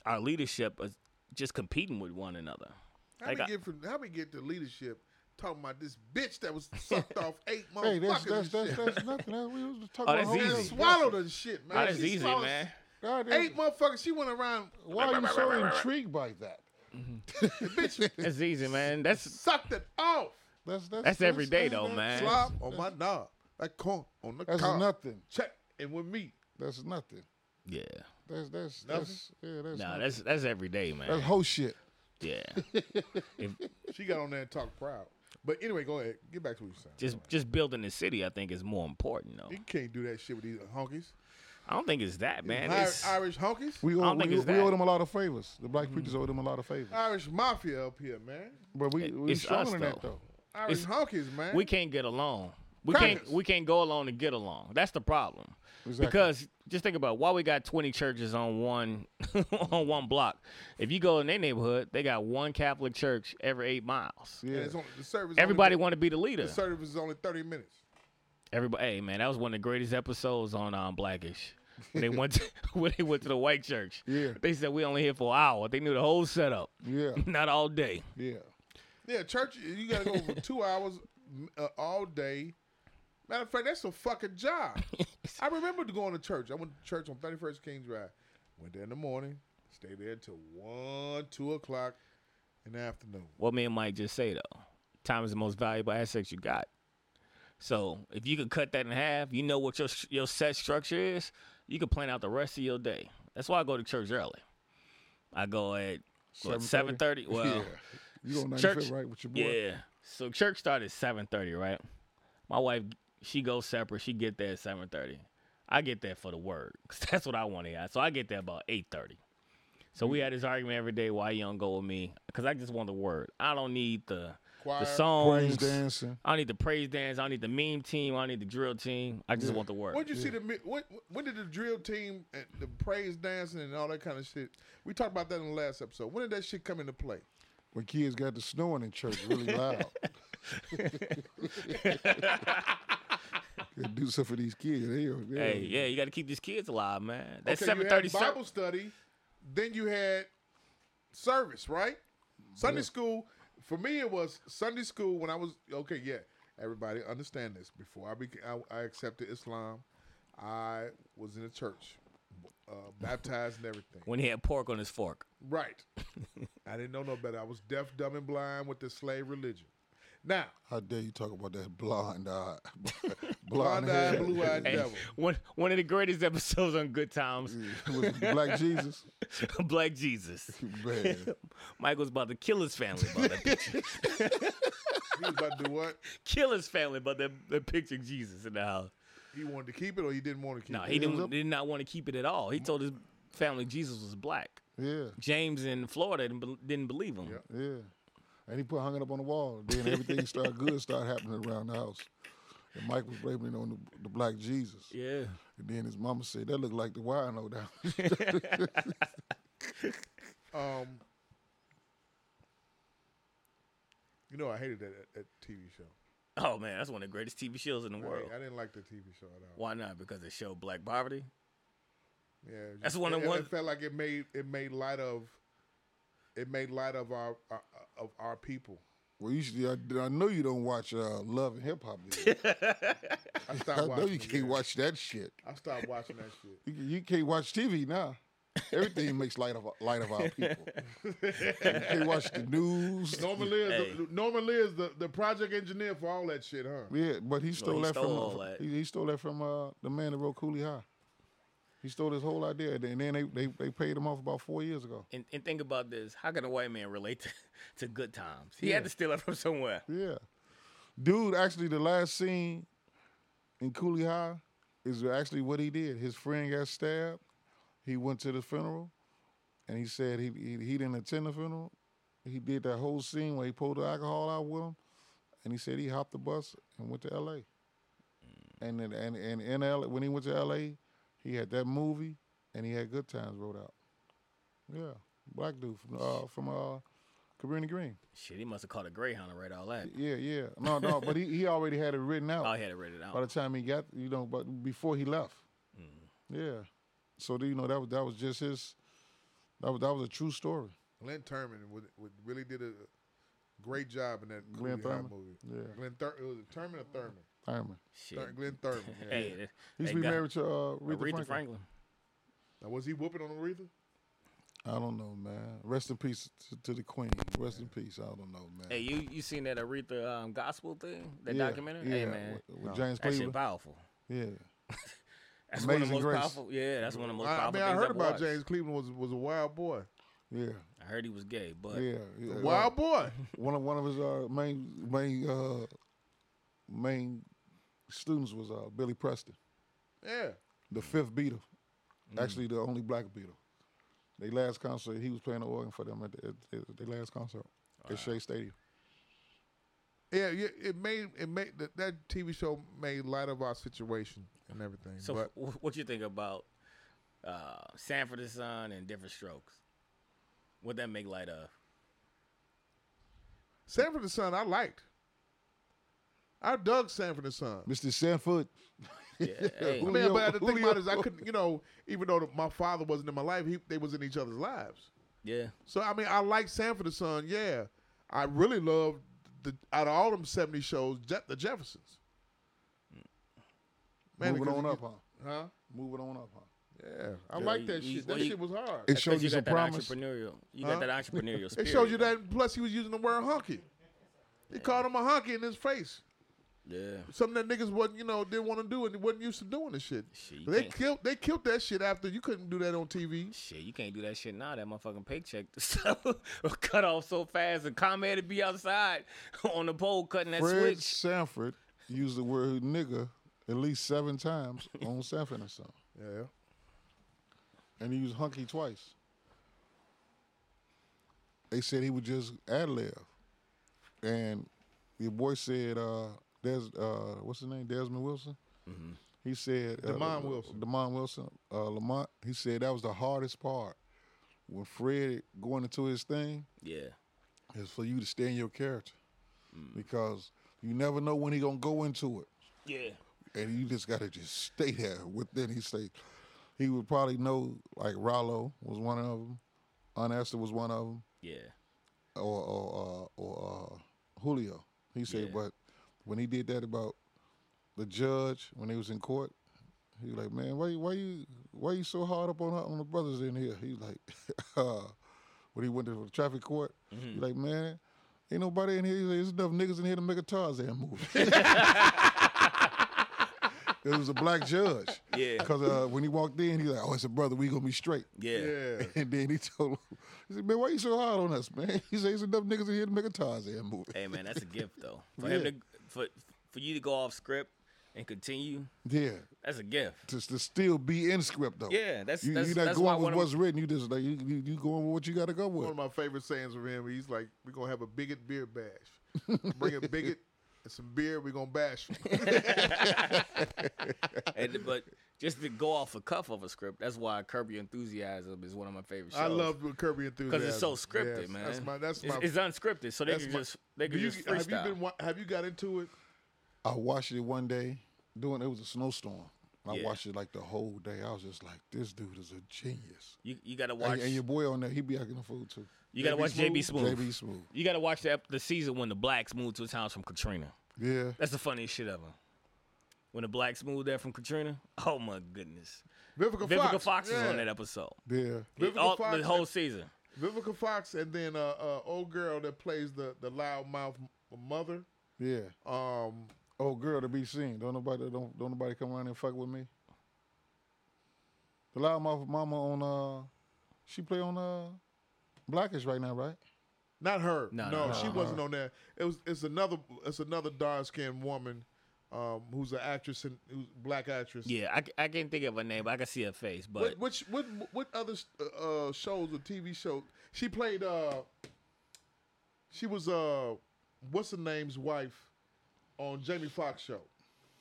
our leadership is just competing with one another. How Like we I- get from how we get to leadership talking about this bitch that was sucked off eight Hey, that's motherfuckers that's that's, that's nothing. That- We was talking Oh, about that's whole easy. swallowed stuff. her shit, oh, man. Oh, that's She easy, swallowed man. God, Eight motherfuckers. She went around. Why are you so intrigued by that? The mm-hmm. bitch That's easy, man. That's sucked it off. That's that's, That's every day, that's- though, that's- man. Slop on my knob. That corn on the That's cob. nothing. Check. And with me. That's nothing. yeah. That's that's Nothing? that's yeah. That's Nah, nothing. that's that's every day, man. that's whole shit. Yeah. if, She got on there and talked proud. But anyway, go ahead. Get back to what you're saying. just just building the city, I think, is more important, though. You can't do that shit with these honkies. I don't think it's that, man. Ir- It's, Irish honkies. We owe, don't think we, it's we that. owe them a lot of favors. The black preachers mm-hmm. owe them a lot of favors. Irish mafia up here, man. But we It- we it's stronger us, than that though. though. Irish It's- honkies, man. we can't get along. We Crackers. can't we can't go along and get along. That's the problem. Exactly. Because just think about why we got twenty churches on one on one block. If you go in their neighborhood, they got one Catholic church every eight miles. Yeah. it's on, the service. Everybody want to be the leader. The service is only thirty minutes. Everybody, hey man, that was one of the greatest episodes on um, Blackish. When they went to, when they went to the white church. Yeah. They said we only here for an hour. They knew the whole setup, Yeah. not all day. Yeah. Yeah, church. You got to go for two hours uh, all day. Matter of fact, that's a fucking job. I remember going to church. I went to church on Thirty First King Drive. Went there in the morning. Stayed there till one, two o'clock in the afternoon. What me and Mike just say though, Time is the most valuable asset you got. So if you could cut that in half, you know what your your set structure is. You can plan out the rest of your day. That's why I go to church early. I go at 7:30? Well, yeah. You on church- right, with your boy? yeah. So church started at seven thirty, right? My wife, she goes separate. She get there at seven thirty. I get there for the word, cause that's what I want to hear. So I get there about eight thirty. So we had this argument every day. Why you don't go with me? Cause I just want the word. I don't need the Choir. the songs. Praise dancing. I need the praise dance. I need the meme team. I need the drill team. I just Yeah. want the word. When did you see the when, when did the drill team and the praise dancing and all that kind of shit? We talked about that in the last episode. When did that shit come into play? When kids got the snoring in church really loud. Do something for these kids. They, they, Hey, yeah, you got to keep these kids alive, man. That's okay, seven you thirty. Bible study, then you had service, right? Sunday Yeah. school. For me, it was Sunday school when I was okay. Yeah, everybody understand this. Before I became, I, I accepted Islam. I was in a church, uh, baptized and everything. when he had pork on his fork. Right. I didn't know no better. I was deaf, dumb, and blind with the slave religion. Now, How dare you talk about that blind eye, blind blonde eyed, blue eyed devil. one one of the greatest episodes on Good Times, Was it Black Jesus? Black Jesus. Man, Mike was about to kill his family about that picture. He was about to do what? kill his family about that, that picture of Jesus in the house. He wanted to keep it, or he didn't want to keep No, it. No, he was didn't up- did not want to keep it at all. He told his family Jesus was black. yeah, James in Florida didn't, didn't believe him. Yeah. yeah. And he put hung it up on the wall. Then everything started good started happening around the house. And Mike was blaming it on the, the black Jesus. Yeah. And then his mama said, that looked like the wino down. Um, you know, I hated that, that, that TV show. Oh man, that's one of the greatest TV shows in the I, world. I didn't like the TV show at all. Why not? Because it showed black poverty. Yeah, it That's just- one of it, one- It felt like it made it made light of it made light of our, our of our people. well, you should, I, I know you don't watch uh, Love and Hip Hop. I stopped I know watching. you can't yeah. watch that shit. I stopped watching that shit. You, you can't watch TV now. Everything makes light of light of our people. you can't watch the news. Norman Lear is Hey. the, Norman Lear is the, the project engineer for all that shit, huh? Yeah, but he stole he that stole from all that. He, he stole that from uh, the man that wrote Cooley High. He stole his whole idea, and then they, they, they paid him off about four years ago. And, and think about this: How can a white man relate to, to good times? He Yeah. had to steal it from somewhere. Yeah, dude. Actually, the last scene in Cooley High is actually what he did. His friend got stabbed. He went to the funeral, and he said he he, he didn't attend the funeral. He did that whole scene where he pulled the alcohol out with him, and he said he hopped the bus and went to L.A. Mm. And then, and and in L when he went to L.A., he had that movie and he had Good Times wrote out. Yeah, black dude from uh from uh Cabrini Green. Shit, he must have caught a greyhound to write all that. Yeah, yeah. No, no, but he, he already had it written out Oh, he had it written out. by the time he got, you know, but before he left. Mm. Yeah. So you know that was that was just his. That was that was a true story. Glenn Turman would, would really did a great job in that Glenn High Thurman? movie. Yeah. Glenn Thur- it was it Thurman or Thurman? Thurman. Shit. Thur- Glenn Thurman. Yeah. Hey, yeah. He used to be got- married to uh, Aretha, Aretha Franklin. Franklin. Now, was he whooping on Aretha? I don't know, man. Rest in peace to, to the queen. Rest in peace. I don't know, man. Hey, you you seen that Aretha um, gospel thing? That yeah, documentary? Yeah, Hey man, with, with James that shit powerful. Yeah. That's one of the most Grace. powerful. Yeah, that's one of the most I, I powerful mean, I heard I've about watched. James Cleveland was was a wild boy. Yeah. I heard he was gay, but Yeah. yeah. Wild boy. One of one of his uh, main main uh, main students was uh, Billy Preston, Yeah. the fifth Beatle, actually the only black Beatle. Their last concert, he was playing the organ for them at, the, at, at their last concert at Shea Stadium. Yeah, yeah, it made it made that, that TV show made light of our situation and everything. So, but what you think about uh, Sanford and Son and Diff'rent Strokes? What that make light of? Sanford and Son, I liked. I dug Sanford and Son. Mr. Sanford. Yeah, hey, I mean, but the thing about it is, I couldn't, you know, even though my father wasn't in my life, he, they was in each other's lives. yeah. So I mean, I like Sanford and Son. Yeah, I really loved the out of all them '70 shows, Je- the Jeffersons. Man, Moving on you- up, huh? huh? Moving on up, huh? Yeah, I Yeah, like that you- shit. well, That you- shit was hard. It showed 'Cause you you some got that promise. entrepreneurial. You Huh? got that entrepreneurial It spirit. showed you that. Plus, he was using the word hunky. He called him a honky in his face. Yeah. Something that niggas wasn't, you know, didn't want to do and wasn't used to doing this shit. Shit, they can't- killed they killed that shit after you couldn't do that on TV. Shit, you can't do that shit now. That motherfucking paycheck cut off so fast. And Conrad to be outside on the pole cutting that Fred switch. Sanford used the word nigga at least seven times on Sanford and Son. Yeah. And he used hunky twice. They said he would just ad lib. And your boy said, uh, Des, uh, what's his name? Desmond Wilson? He said, uh, Demond Wilson. Demond Wilson, uh, Lamont, he said that was the hardest part. When Fred going into his thing, Yeah. is for you to stay in your character. Because you never know when he gonna go into it. Yeah. and you just got to just stay there within his state. He would probably know like Rollo was one of them, Aunt Esther was one of them, Yeah. or or uh, or uh, Julio. He said, Yeah. but when he did that about the judge when he was in court, he was like, man, why you why you why you so hard up on on the brothers in here? He's like, uh, when he went to the traffic court, he was like, man. Ain't nobody in here. He's like, There's enough niggas in here to make a Tarzan movie. It was a black judge. Yeah. Because uh, when he walked in, he like, "Oh, it's a brother. We gonna be straight." Yeah. Yeah. And then he told him, "He said, man, why you so hard on us, man?" He said, "There's enough niggas in here to make a Tarzan movie." Hey man, that's a gift though. For him to for for you to go off script and continue, Yeah, that's a gift. to, to still be in script though. Yeah, that's you, that's, you're not that's why going one with of what's written. You just like you, you, you going with what you got to go with. One of my favorite sayings from him, he's like, We're gonna have a bigot beer bash. Bring a bigot and some beer, we're gonna bash him. and, but just to go off a cuff of a script, that's why Curb Your Enthusiasm is one of my favorite shows. I love Curb Your Enthusiasm. because it's so scripted, Yes, man. That's my that's my it's unscripted, so they that's can my- just they can you, just have you been have you got into it? I watched it one day doing. It was a snowstorm. I Yeah. watched it like the whole day. I was just like, "This dude is a genius." you you gotta watch. and your boy on there, he be acting the fool too. you gotta JB watch JB Smoove. JB Smoove. You gotta watch the the season when the blacks moved to his house from Katrina. Yeah. That's the funniest shit ever. When the blacks moved there from Katrina, oh my goodness. Vivica, Vivica Fox, yeah. on that episode. Yeah. Vivica All- Fox the whole season. Vivica Fox, and then uh, uh, old girl that plays the the loudmouth m- mother. Yeah. Um, Oh, girl to be seen. Don't nobody don't don't nobody come around and fuck with me. The loudmouth mama on uh, she play on uh, Blackish right now, right? not her. No, No, no, she no. wasn't on there. It was it's another it's another dark skinned woman, um, who's an actress and who's black actress. Yeah, I, I can't think of her name, but I can see her face. But which what what other uh, shows or TV show? She played. uh She was uh what's the name's wife on Jamie Foxx show.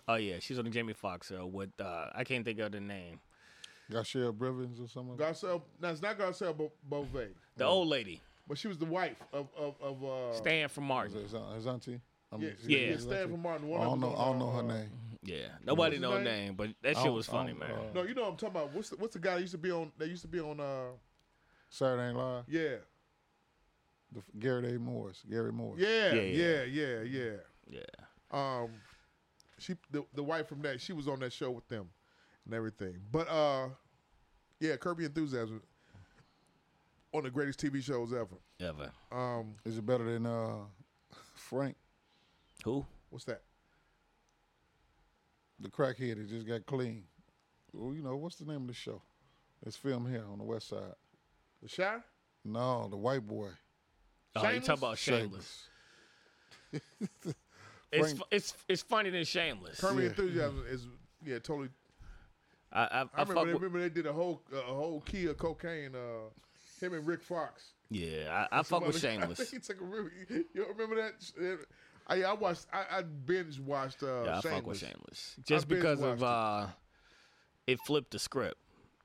oh yeah, she's on the Jamie Foxx show with uh, I can't think of the name. Got Cheryl Brivens or something. Garcelle. No, it's not Garcelle Bo- Beauvais, The old lady, but she was the wife of of, of uh, Stan from Is Martin. his, his auntie? I Yeah, is Yeah. yeah, his Stan from Martin. I One of don't know. I don't know her uh, name. Yeah, nobody know her name? name, but that shit was funny, man. uh, No, you know what I'm talking about. What's the, what's the guy that used to be on? That used to be on. uh Saturday Night Live. Yeah, The, Garrett Morris. Gary Morris. yeah, Yeah, yeah, yeah. yeah, yeah. yeah, Um, she the the wife from that she was on that show with them and everything. But uh, yeah, Curb Your Enthusiasm one of the greatest TV shows ever. ever. Um, Is it better than uh, Frank, Who? what's that? the crackhead that just got clean? Well, you know what's the name of the show? It's filmed here on the West Side. The Shy? No, the white boy. Oh, you talking about Shameless. It's Frank- fu- it's it's funny than Shameless. Kirby Yeah. Enthusiasm is yeah totally. I I, I, I, fuck remember, they, with, remember they did a whole a whole key of cocaine. Uh, him and Rick Fox. yeah, I, I fuck with Somebody- I Shameless. think he took a really, you don't remember that? I, I watched. I, I binge watched. Uh, Yeah, I Shameless. fuck with Shameless. Just binge because of uh, it flipped the script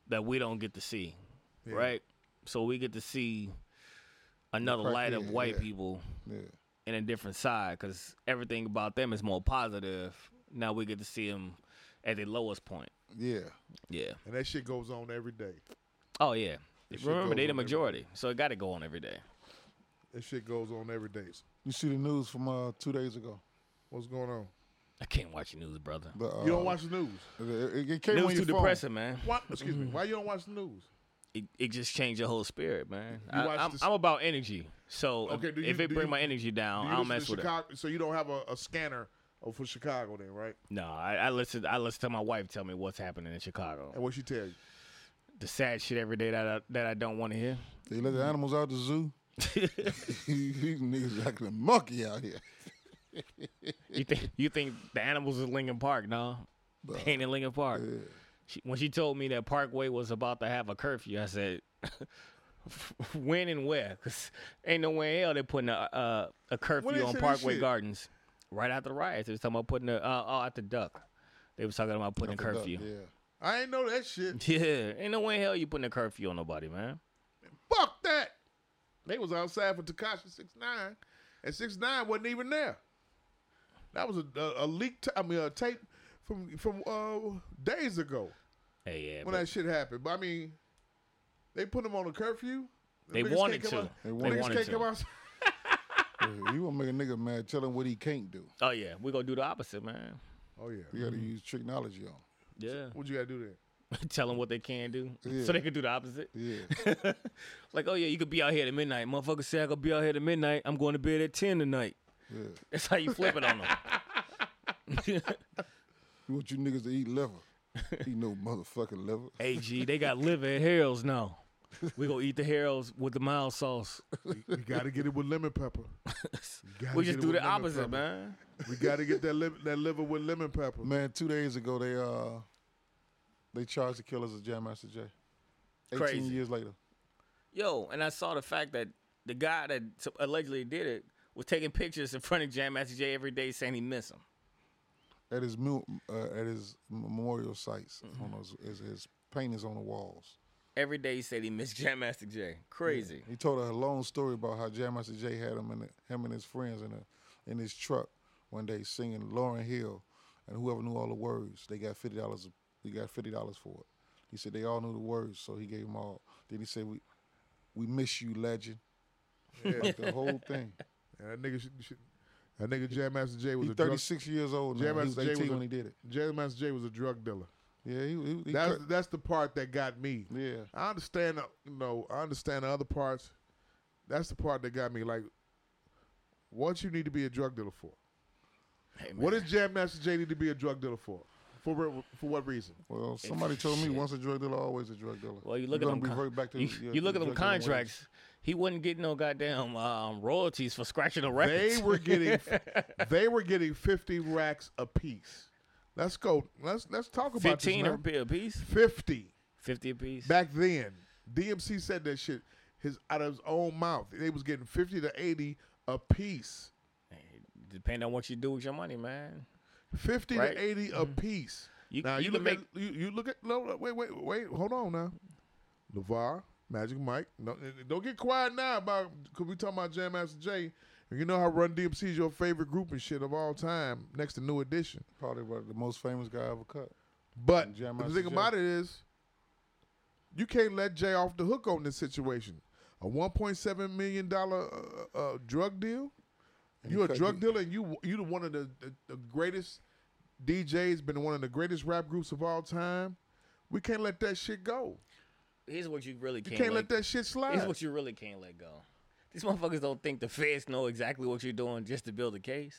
that we don't get to see, Yeah. right? So we get to see another crack- light of white yeah. people Yeah. in a different side because everything about them is more positive. Now we get to see them at their lowest point. Yeah. Yeah. And that shit goes on every day. Oh yeah. Remember, they goes the majority, so it got to go on every day. That shit goes on every day. You see the news from uh, two days ago? What's going on? I can't watch the news, brother. The, uh, You don't watch the news. It, it came News on too phone. depressing, man. Why, excuse me. Why you don't watch the news? it, it just changed your whole spirit, man. You I, watched I'm, the s- I'm about energy, so Okay, if, do if it bring you- my energy down, Do I'll listen to mess with it. So you don't have a, a scanner oh, for Chicago then, right? No, I, I listen. I listen to my wife tell me what's happening in Chicago. And what she tell you? The sad shit every day that I, that I don't want to hear. They let the animals out the zoo. These niggas acting a monkey out here. You think you think the animals is Lincoln Park? No, they ain't in Lincoln Park. Yeah. She, when she told me that Parkway was about to have a curfew, I said, "When and where? Because ain't no way in hell they putting a a, a curfew on Parkway? Gardens right after the riots. They was talking about putting a uh, oh at the Duck. They was talking about putting a curfew. Yeah. I ain't know that shit. Yeah, ain't no way in hell you putting a curfew on nobody, man. Fuck that. They was outside for Tekashi six nine, and six nine wasn't even there. That was a, a, a leak. T- I mean, a tape from from uh, days ago Hey, yeah, when but that shit happened. But I mean, they put him on a curfew. The they wanted to. out- They They wanted Niggas wanted can't to. come out. You want to make a nigga mad, tell him what he can't do. Oh yeah, we gonna do the opposite, man. Oh yeah. You got to use technology on. Yeah, What you gotta do then? tell them what they can do, Yeah. so they can do the opposite. Yeah. like, oh yeah, you could be out here at midnight. Motherfucker say I could be out here at midnight. I'm going to bed at ten tonight. Yeah. That's how you flip it on them. You want you niggas to eat liver. Eat no motherfucking liver. hey G, they got liver at Harold's now. We gonna eat the Harold's with the mild sauce. You gotta get it with lemon pepper. You We just do the opposite, pepper. man. We gotta get that liver, that liver with lemon pepper. Man, two days ago they uh they charged the killers of Jam Master Jay. Eighteen Crazy. years later. Yo, and I saw the fact that the guy that allegedly did it was taking pictures in front of Jam Master Jay every day, saying he miss him. At his uh, at his memorial sites, Mm-hmm. on those, his, his paintings on the walls. Every day he said he missed Jam Master Jay. Crazy. He told a long story about how Jam Master Jay had him and him and his friends in a in his truck one day singing Lauryn Hill, and whoever knew all the words, they got fifty dollars. He got fifty dollars for it. He said they all knew the words, so he gave them all. Then he said, "We we miss you, legend." Yeah. Like the whole thing. And that nigga should, should, that nigga Jam Master Jay was He's a drug. thirty six years old now. Jam He was Master Jay was eighteen a- when he did it. Jam Master Jay was a drug dealer. Yeah, he, he, he That's cut- that's the part that got me. yeah. I understand, uh, you know, I understand the other parts. That's the part that got me. Like, what you need to be a drug dealer for? Hey, What does Jam Master Jay need to be a drug dealer for? For for what reason? Well, somebody told me once a drug dealer, always a drug dealer. Well, you look You're at them. gonna con- revert back to you, your- you look your at them drug dealing ways. contracts. He wasn't getting no goddamn um, royalties for scratching the records. They were getting they were getting fifty racks a piece. Let's go. Let's let's talk about fifteen this. a man. pi- a piece. Fifty Fifty a piece. back then. DMC said that shit his out of his own mouth. They was getting fifty to eighty a piece. Depending on what you do with your money, man. Fifty Right. to 80 a piece. You, now you, you, look make at you, you look at no no, wait wait wait hold on now. Levar, Magic Mike, no, don't get quiet now about because we talking about Jam Master Jay. And you know how Run DMC is your favorite group and shit of all time, next to New Edition. Probably one of the most famous guy ever cut. But And Jam the thing Jay. about it is, you can't let Jay off the hook on this situation. A 1.7 million dollar uh, uh, drug deal. And You're a drug dealer, and you you the one of the, the, the greatest DJs, been one of the greatest rap groups of all time. We can't let that shit go. here's what you really can't, can't let, let that shit slide. Here's what you really can't let go. These motherfuckers don't think the feds know exactly what you're doing just to build a case.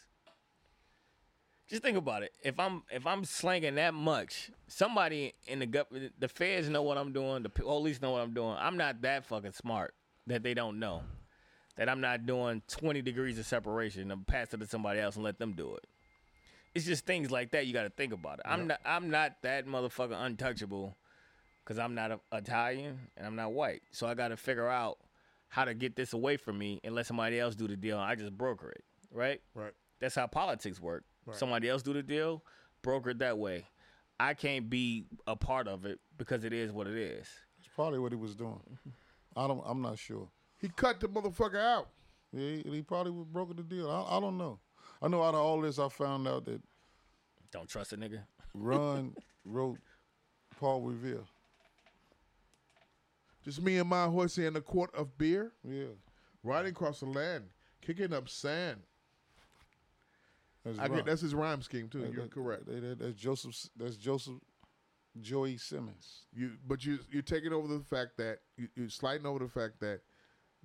Just think about it. If I'm if I'm slanging that much, somebody in the government, the feds know what I'm doing. The police know what I'm doing. I'm not that fucking smart that they don't know that I'm not doing 20 degrees of separation and pass it to somebody else and let them do it. It's just things like that you got to think about it. I'm not I'm not that motherfucker untouchable because I'm not a, Italian and I'm not white. So I got to figure out how to get this away from me and let somebody else do the deal. I just broker it, right? right. That's how politics work. Right. Somebody else do the deal, broker it that way. I can't be a part of it because it is what it is. It's probably what he was doing. Mm-hmm. I don't. I'm not sure. He cut the motherfucker out. Yeah, he, he probably was broken the deal. I, I don't know. I know out of all this, I found out that Don't trust a nigga. Ron wrote Paul Revere. Just me and my horse and a quart of beer, Yeah, riding across the land, kicking up sand. that's I get that's his rhyme scheme too. That- You're that- correct. that- that- that's Joseph. That's Joseph Joey Simmons. You, but you you're taking over the fact that you, you're sliding over the fact that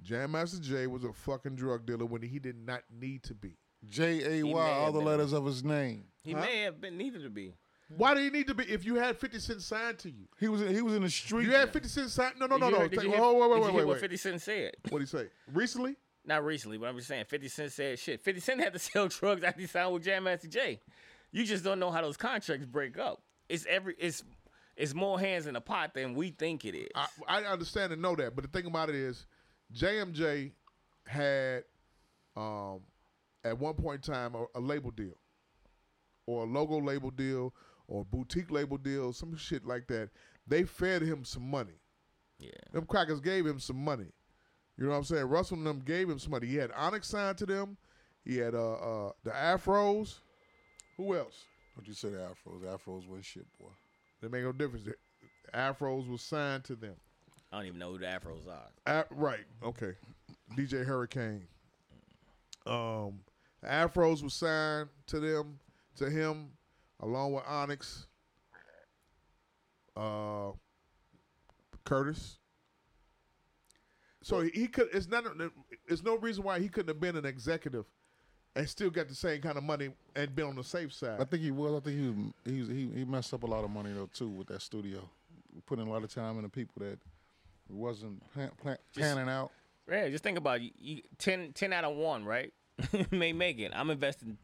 Jam Master Jay was a fucking drug dealer when he did not need to be. J A He may Y, have all the been. letters of his name. He Huh? may have been needed to be. Why do you need to be if you had 50 Cent signed to you? He was he was in the street. You had 50 Cent signed? No, no, no, no. hear- did Take- you hear- oh, wait, wait, wait, wait, what 50 Cent said? What he say? Recently? Not recently, but I'm just saying 50 Cent said shit. 50 Cent had to sell drugs after he signed with Jam Master Jay. You just don't know how those contracts break up. It's every it's it's more hands in the pot than we think it is. I, I understand and know that, but the thing about it is, JMJ had, um, at one point in time, a, a label deal, or a logo label deal, or a boutique label deal, some shit like that. They fed him some money. yeah. Them crackers gave him some money. You know what I'm saying? Russell and them gave him some money. He had Onyx signed to them. He had uh, uh, the Afros. Who else? What you say the Afros? The Afros was shit, boy. They make no difference. The Afros was signed to them. I don't even know who the Afros are. A- right. Okay. DJ Hurricane. Um, Afros was signed to them, to him, along with Onyx. Uh, Curtis. So he, he could. It's not. There's no reason why he couldn't have been an executive, and still got the same kind of money and been on the safe side. I think he was. I think he was, he was, he he messed up a lot of money though too with that studio, putting a lot of time into people that wasn't plan, plan, panning out. Yeah, just think about it. You, you 10, 10 out of one, right? may make it. I'm investing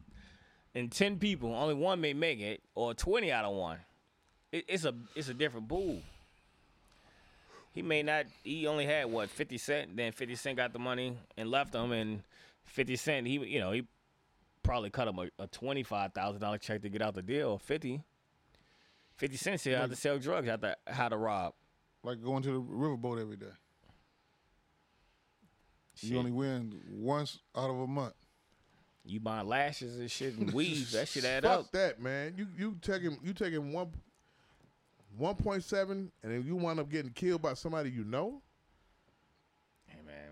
in ten people. Only one may make it, or twenty out of one. It, it's a it's a different pool. He may not. He only had what fifty cent. Then fifty cent got the money and left him, and fifty cent. He you know he probably cut him a, a twenty five thousand dollar check to get out the deal. Or Fifty. Fifty cents here how to sell drugs, how to how to rob. Like going to the riverboat every day. Shit. You only win once out of a month. You buy lashes and shit and weaves. that shit add Fuck up. Fuck that, man. You you taking you taking one one point seven, and then you wind up getting killed by somebody you know. Hey man,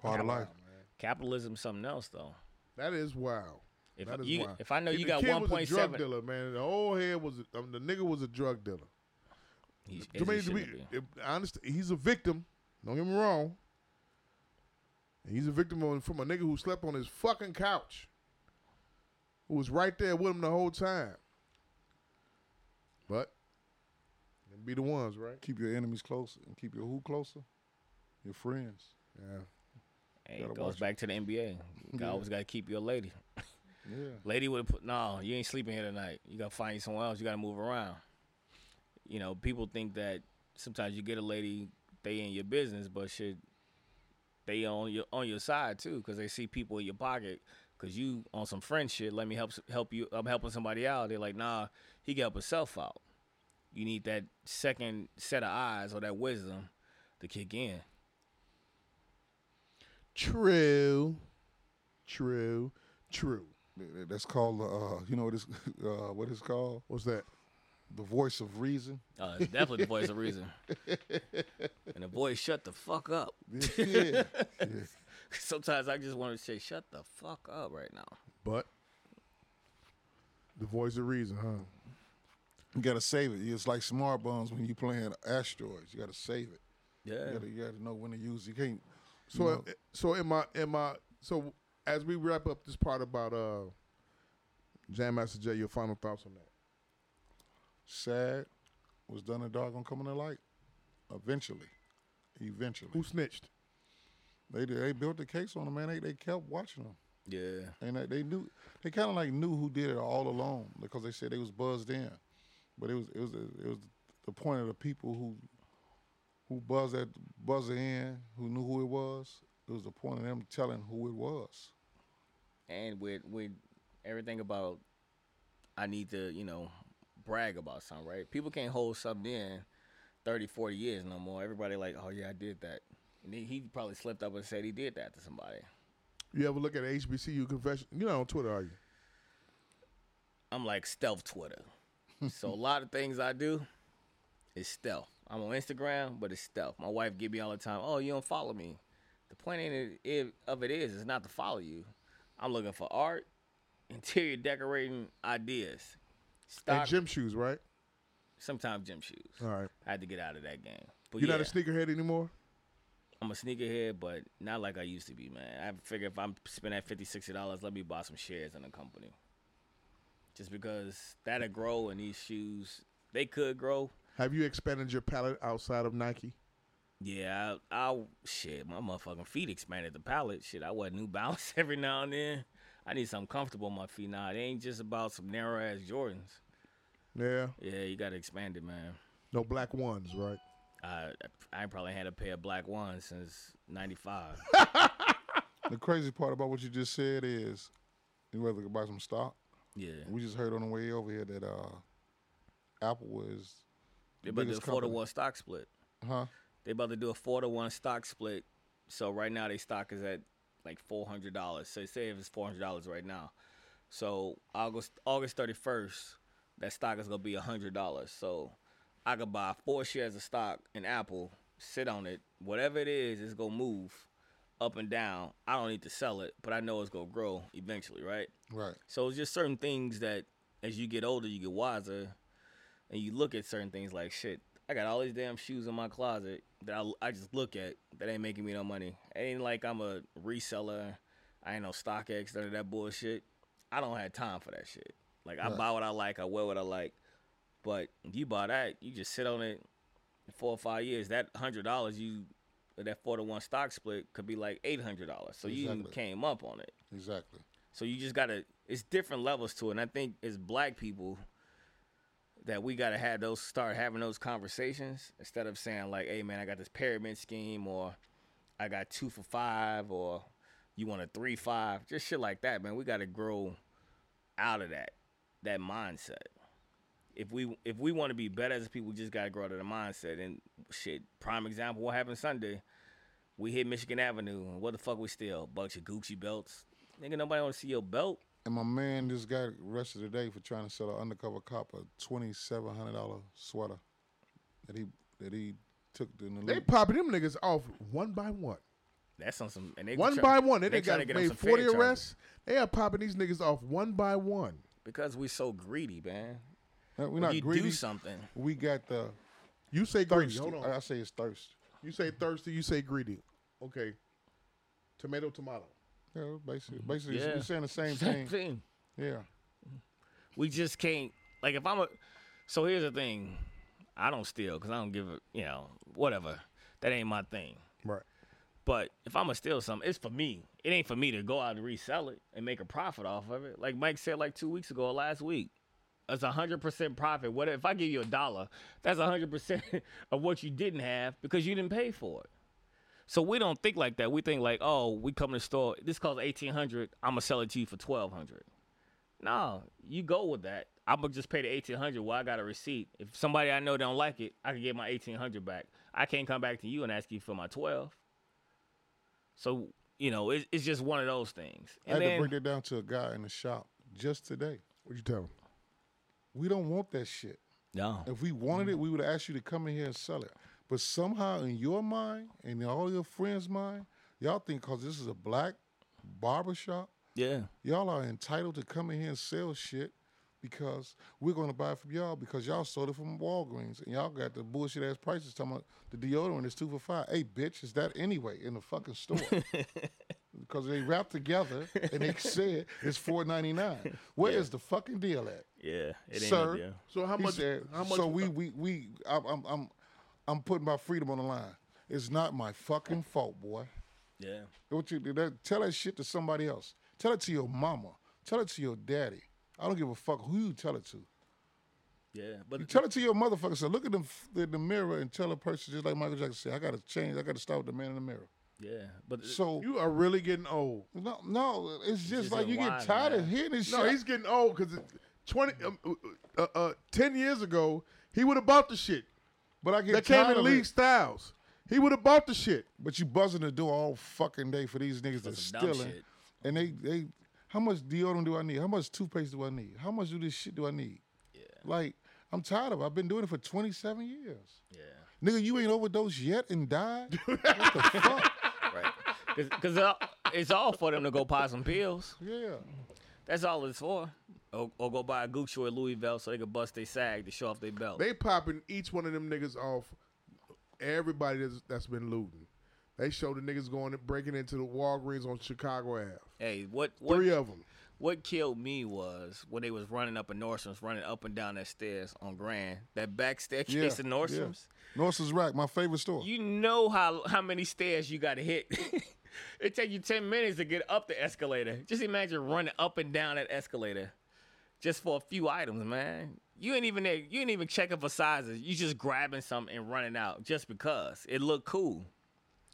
Part of life. man. capitalism's something else though. That is wild. If That is you wild. if I know If you the got kid one was a drug dealer, man. The old head was a, um, the nigga was a drug dealer. He's, To me, to me, if, he's a victim. Don't get me wrong. He's a victim of, from a nigga who slept on his fucking couch, who was right there with him the whole time. But them be the ones, right? Keep your enemies closer and keep your who closer? Your friends. Yeah. hey, it goes watch back to the NBA. You Yeah. always got to keep your lady. Yeah. Lady would have put no. You ain't sleeping here tonight. You got to find you somewhere else. You got to move around. You know, people think that sometimes you get a lady, they in your business, but shit, they on your on your side too, because they see people in your pocket. Cause you on some friend shit. Let me help help you. I'm helping somebody out. They're like, nah, he can help himself out. You need that second set of eyes or that wisdom to kick in. True. True. True. Th- th- That's called, uh, you know what it's, uh, what it's called? What's that? The voice of reason. Uh, it's definitely the voice of reason. and the voice, shut the fuck up. yeah. yeah. Sometimes I just want to say, shut the fuck up right now. But the voice of reason, huh? You gotta save it. It's like smart bombs when you playing asteroids. You gotta save it. Yeah. You gotta, you gotta know when to use. it. You can't. So, you know, uh, so in my in my so as we wrap up this part about uh Jam Master Jay, your final thoughts on that? Sad was done in dark gonna come to light. Eventually, eventually, Who snitched? they did- they built the case on him, Man, they they kept watching him. Yeah. and they, they knew they kind of like knew who did it all along because they said they was buzzed in, but it was it was it was the point of the people who who buzzed that buzzer in, who knew who it was. It was the point of them telling who it was. And with with everything about, I need to, you know, brag about something, right? People can't hold something in 30, 40 years no more. Everybody like, oh yeah, I did that. And he, he probably slipped up and said he did that to somebody. You ever look at HBCU confession? You're not on Twitter, are you? I'm like stealth Twitter. so a lot of things I do is stealth. I'm on Instagram, but it's stealth. My wife give me all the time, "Oh, you don't follow me." The point in it, it, of it is, is not to follow you. I'm looking for art, interior decorating ideas. And gym shoes, right? Sometimes gym shoes. All right. I had to get out of that game. But You're yeah, not a sneakerhead anymore. I'm a sneakerhead, but not like I used to be, man. I figure if I'm spending that 50 60 dollars, let me buy some shares in a company. Just because that'll grow and these shoes they could grow. Have you expanded your palette outside of Nike? Yeah, I, I shit, my motherfucking feet expanded the palette. Shit, I wear New Balance every now and then. I need something comfortable on my feet now. It ain't just about some narrow ass Jordans. Yeah. Yeah, you gotta expand it, man. No black ones, right? I I probably had a pair of black ones since '95. The crazy part about what you just said is, you rather go buy some stock. yeah, We just heard on the way over here that uh, Apple was, they about to do a four to one stock split. huh? They about to do a four to one stock split. So right now their stock is at like four hundred dollars. So say if it's four hundred dollars right now. So August August thirty first, that stock is gonna be hundred dollars. So I could buy four shares of stock in Apple, sit on it, whatever it is, it's gonna move up and down. I don't need to sell it, but I know it's gonna grow eventually, right? Right. So it's just certain things that as you get older, you get wiser, and you look at certain things like shit. I got all these damn shoes in my closet that I, I just look at that ain't making me no money. It ain't like I'm a reseller. I ain't no StockX, none of that bullshit. I don't have time for that shit. Like I Right. buy what I like, I wear what I like. But you buy that, you just sit on it four or five years. That hundred dollars you that four to one stock split could be like eight hundred dollars. So you Exactly. came up on it. Exactly. So you just gotta. It's different levels to it, and I think as black people that we gotta have those start having those conversations instead of saying like, "Hey man, I got this pyramid scheme," or "I got two for five," or "You want a three five," just shit like that, man. We gotta grow out of that that mindset. If we if we want to be better as people, we just gotta grow out of the mindset. And shit, prime example, what happened Sunday? We hit Michigan Avenue, and what the fuck we steal? Bunch of Gucci belts. Nigga, nobody want to see your belt. And my man just got arrested today for trying to sell an undercover cop a twenty seven hundred dollar sweater that he that he took in the They loot. popping them niggas off one by one. That's on some. And they One try- by one. They, they got to made some fair 40 charges. arrests. They are popping these niggas off one by one. because we're so greedy, man. Uh, We're When not you greedy. do something. We got the You say greedy. thirsty. Hold on. I I say it's thirst. You say thirsty. You say greedy. Okay. Tomato, tomato. Mm-hmm. Yeah, basically, basically, Yeah. we're saying the same Same thing. thing. Yeah. We just can't. Like if I'm a. So here's the thing. I don't steal because I don't give a. You know, whatever. That ain't my thing. Right. But if I'm gonna steal something, it's for me. It ain't for me to go out and resell it and make a profit off of it. Like Mike said, like two weeks ago or last week, it's a hundred percent profit. What if I give you a dollar? That's a hundred percent of what you didn't have because you didn't pay for it. So we don't think like that. We think like, oh, we come to the store. This costs eighteen hundred. I'm gonna sell it to you for twelve hundred. No, you go with that. I'm gonna just pay the eighteen hundred. Well, I got a receipt. If somebody I know don't like it, I can get my eighteen hundred back. I can't come back to you and ask you for my twelve. So you know, it, it's just one of those things. I had then, to break it down to a guy in the shop just today. What you tell him? We don't want that shit. no, If we wanted it, we would have asked you to come in here and sell it. But somehow, in your mind and in all your friends' mind, y'all think because this is a black barber shop, yeah, y'all are entitled to come in here and sell shit because we're going to buy it from y'all because y'all sold it from Walgreens and y'all got the bullshit ass prices talking about the deodorant is two for five. Hey, bitch, is that anyway in the fucking store? because they wrapped together and they said it's four ninety nine. Where is the fucking deal at? yeah. It ain't Sir. no deal. So how He much? said, how much? so we we we I'm, I'm I'm I'm putting my freedom on the line. It's not my fucking fault, boy. Yeah, What you that, tell that shit to somebody else. Tell it to your mama. Tell it to your daddy. I don't give a fuck who you tell it to. yeah. But Tell it to your motherfucker. So look at them in the mirror and tell a person just like Michael Jackson said, I gotta change. I gotta start with the man in the mirror. yeah, but So you are really getting old. no, no, it's just just like you get unwind, tired of hearing this shit. No, shit. he's getting old because twenty, um, uh, uh, ten years ago he would have bought the shit but I get it. that came in of League. Styles. He would have bought the shit. But you buzzing the door all fucking day for these niggas that's stealing. And they, they, how much deodorant do I need? How much toothpaste do I need? How much do this shit do I need? Yeah. Like, I'm tired of it. I've been doing it for 27 years. yeah, Nigga, you ain't overdosed yet and died? what the fuck? right. Because uh, it's all for them to go buy some pills. Yeah. That's all it's for. Or, or go buy a Gucci or a Louis belt so they can bust their sag to show off their belt. They popping each one of them niggas off. Everybody that's, that's been looting. They show the niggas going and breaking into the Walgreens on Chicago Ave. hey, what what Three of them. what killed me was when they was running up in Nordstrom's, running up and down that stairs on Grand, that back staircase Yeah, in Nordstrom's. North's Rack, my favorite store. You know how how many stairs you got to hit. it take you ten minutes to get up the escalator. Just imagine running up and down that escalator, just for a few items, man. You ain't even there. You ain't even checking for sizes. You just grabbing something and running out just because it looked cool.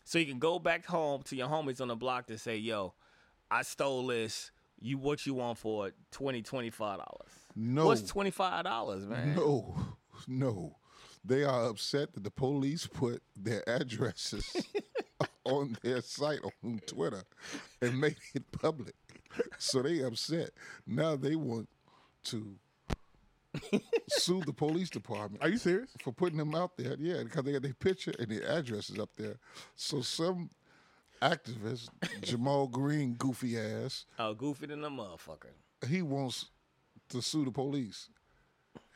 So you can go back home to your homies on the block to say, "Yo, I stole this. You what you want for it? Twenty, twenty-five dollars. No. What's twenty five dollars, man? No, no. They are upset that the police put their addresses on their site on Twitter and made it public. So they upset. Now they want to sue the police department Are you serious? for putting them out there. Yeah, because they got their picture and their addresses up there. So some activist, Ja'Mal Green, goofy ass, Oh, goofy than a motherfucker. he wants to sue the police.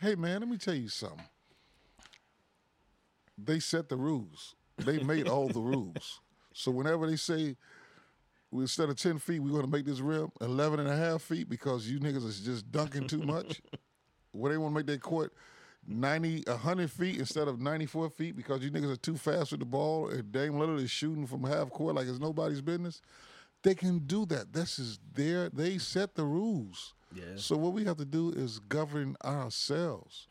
Hey man, let me tell you something. They set the rules. They made all the rules. So whenever they say we instead of 10 feet, we're gonna make this rim 11 and a half feet because you niggas is just dunking too much. when they want to make their court 90, 100 feet instead of 94 feet because you niggas are too fast with the ball and Dame Lillard is shooting from half court like it's nobody's business, they can do that. This is their, they set the rules. Yeah. So what we have to do is govern ourselves.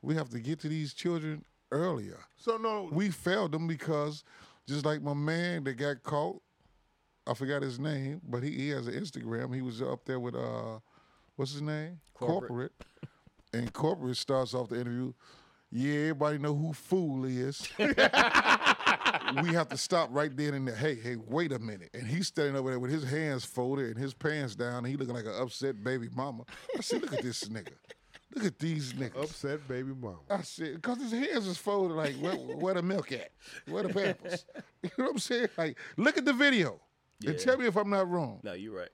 We have to get to these children earlier. So no, We failed them because just like my man that got caught, I forgot his name, but he, he has an Instagram. He was up there with uh what's his name? Corporate. And corporate starts off the interview. Yeah, everybody know who fool is. we have to stop right then and there. Hey, hey, wait a minute. And he's standing over there with his hands folded and his pants down. And he looking like an upset baby mama. I said, look at this nigga. Look at these niggas. upset baby mama. I said, because his hands is folded like, where, where the milk at? Where the pampers? you know what I'm saying? Like, look at the video and tell me if I'm not wrong. No, you're right.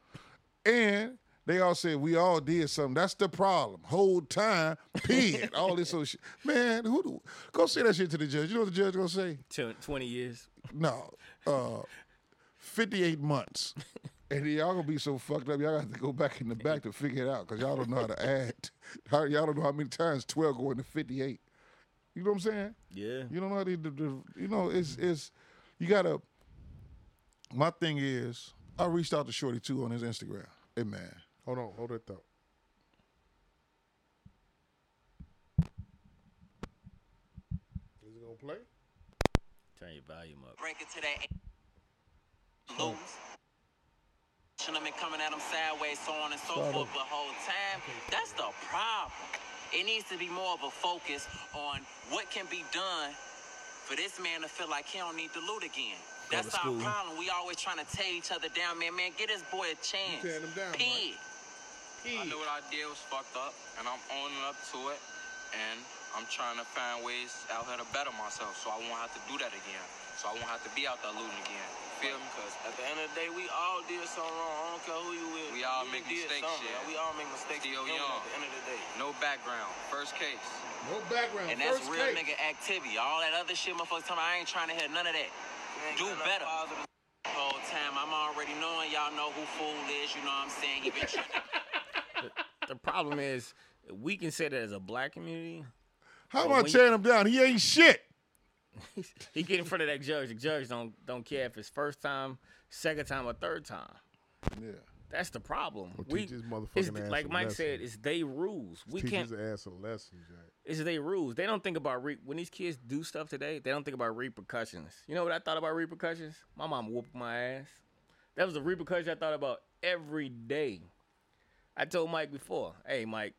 And they all said we all did something. That's the problem. Whole time, peeing, all this sort of shit. Man, who do, go say that shit to the judge. You know what the judge gonna say? Twenty years. No, uh, 58 months. And y'all gonna be so fucked up, y'all have to go back in the back to figure it out because y'all don't know how to add. Y'all don't know how many times 12 going to 58. You know what I'm saying? Yeah. You don't know how to, you know, it's, it's, you gotta, my thing is, I reached out to Shorty too on his Instagram. Hey man, Hold on, hold that thought. Is it gonna play? Turn your volume up. break it to that oh. lose. Shouldn't have been coming at them sideways, so on and so Start forth. over. But whole time, that's the problem. It needs to be more of a focus on what can be done for this man to feel like he don't need to loot again. Go That's to our school. problem. We always trying to tear each other down, man. Man, get this boy a chance. tearing him down, Pig. I knew what I did was fucked up, and I'm owning up to it, and I'm trying to find ways out here to better myself, so I won't have to do that again. So I won't have to be out there looting again. Feel me? Cause At the end of the day, we all did something wrong. I don't care who you with. We all You make did mistakes, something. yeah. We all make mistakes. Still young. At the end of the day. no background, first case. No background. And that's First real case. nigga activity. All that other shit, motherfuckers talking about, I ain't trying to hear none of that. You ain't Do better. positive. Whole time, I'm already knowing y'all know who fool is. You know what I'm saying? He been trying The problem is we can say that as a black community. how about Well, tearing him down? He ain't shit. He get in front of that judge. The judge don't don't care if it's first time, second time, or third time. Yeah. That's the problem. Well, we teach his motherfucking like Mike lesson. said, it's they rules. We Teach can't. his ass a lesson, Jack. It's they rules. They don't think about re- when these kids do stuff today. They don't think about repercussions. You know what I thought about repercussions? My mom whooped my ass. That was a repercussion I thought about every day. I told Mike before, "Hey, Mike,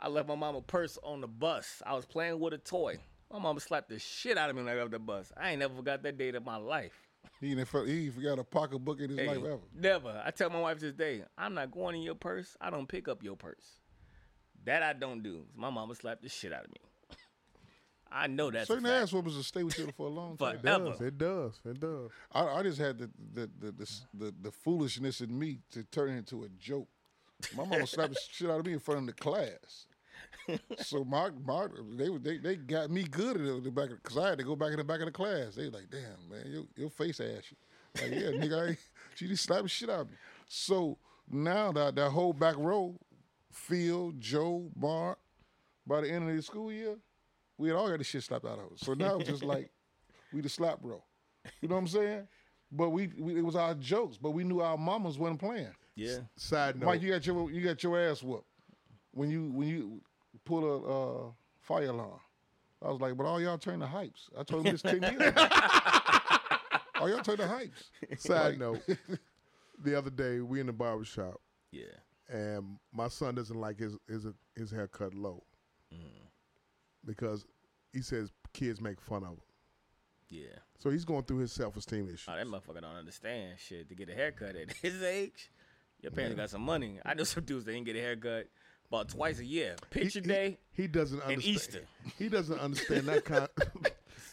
I left my mom a purse on the bus. I was playing with a toy. My mama slapped the shit out of me when I got off the bus. I ain't never forgot that day of my life. He ain't for- he forgot a pocketbook in his Hey, life ever. Never. I tell my wife this day, I'm not going in your purse. I don't pick up your purse. That I don't do. My mama slapped the shit out of me. I know that's a Certain fact. ass whoopers will stay with you for a long But- time. It Ever. does. It does. It does. I, I just had the the, the the the the foolishness in me to turn it into a joke. My mama slapped the shit out of me in front of the class. So my my they they they got me good at the back because I had to go back in the back of the class. They was like, damn man, your your face ashy. Like yeah, nigga, I, she just slapped the shit out of me. So now that that whole back row, Phil, Joe, Mark, by the end of the school year, we had all got the shit slapped out of us. So now it's just like we the slap bro. You know what I'm saying? But we, we it was our jokes, but we knew our mamas wasn't playing. Yeah. Side note. Mike, you got your you got your ass whooped when you when you pull a uh, fire alarm. I was like, but all y'all turn the hypes. I told him this ten years. ago. all y'all turn the hypes. Side Like- note. The other day we in the barber shop Yeah. and my son doesn't like his his his haircut low because he says kids make fun of him. Yeah. So he's going through his self esteem issues. Oh, that motherfucker don't understand shit. To get a haircut at his age, your parents got some money. I know some dudes that didn't get a haircut about twice a year. He- Picture he- day He, doesn't and understand. Easter. He doesn't understand that kind.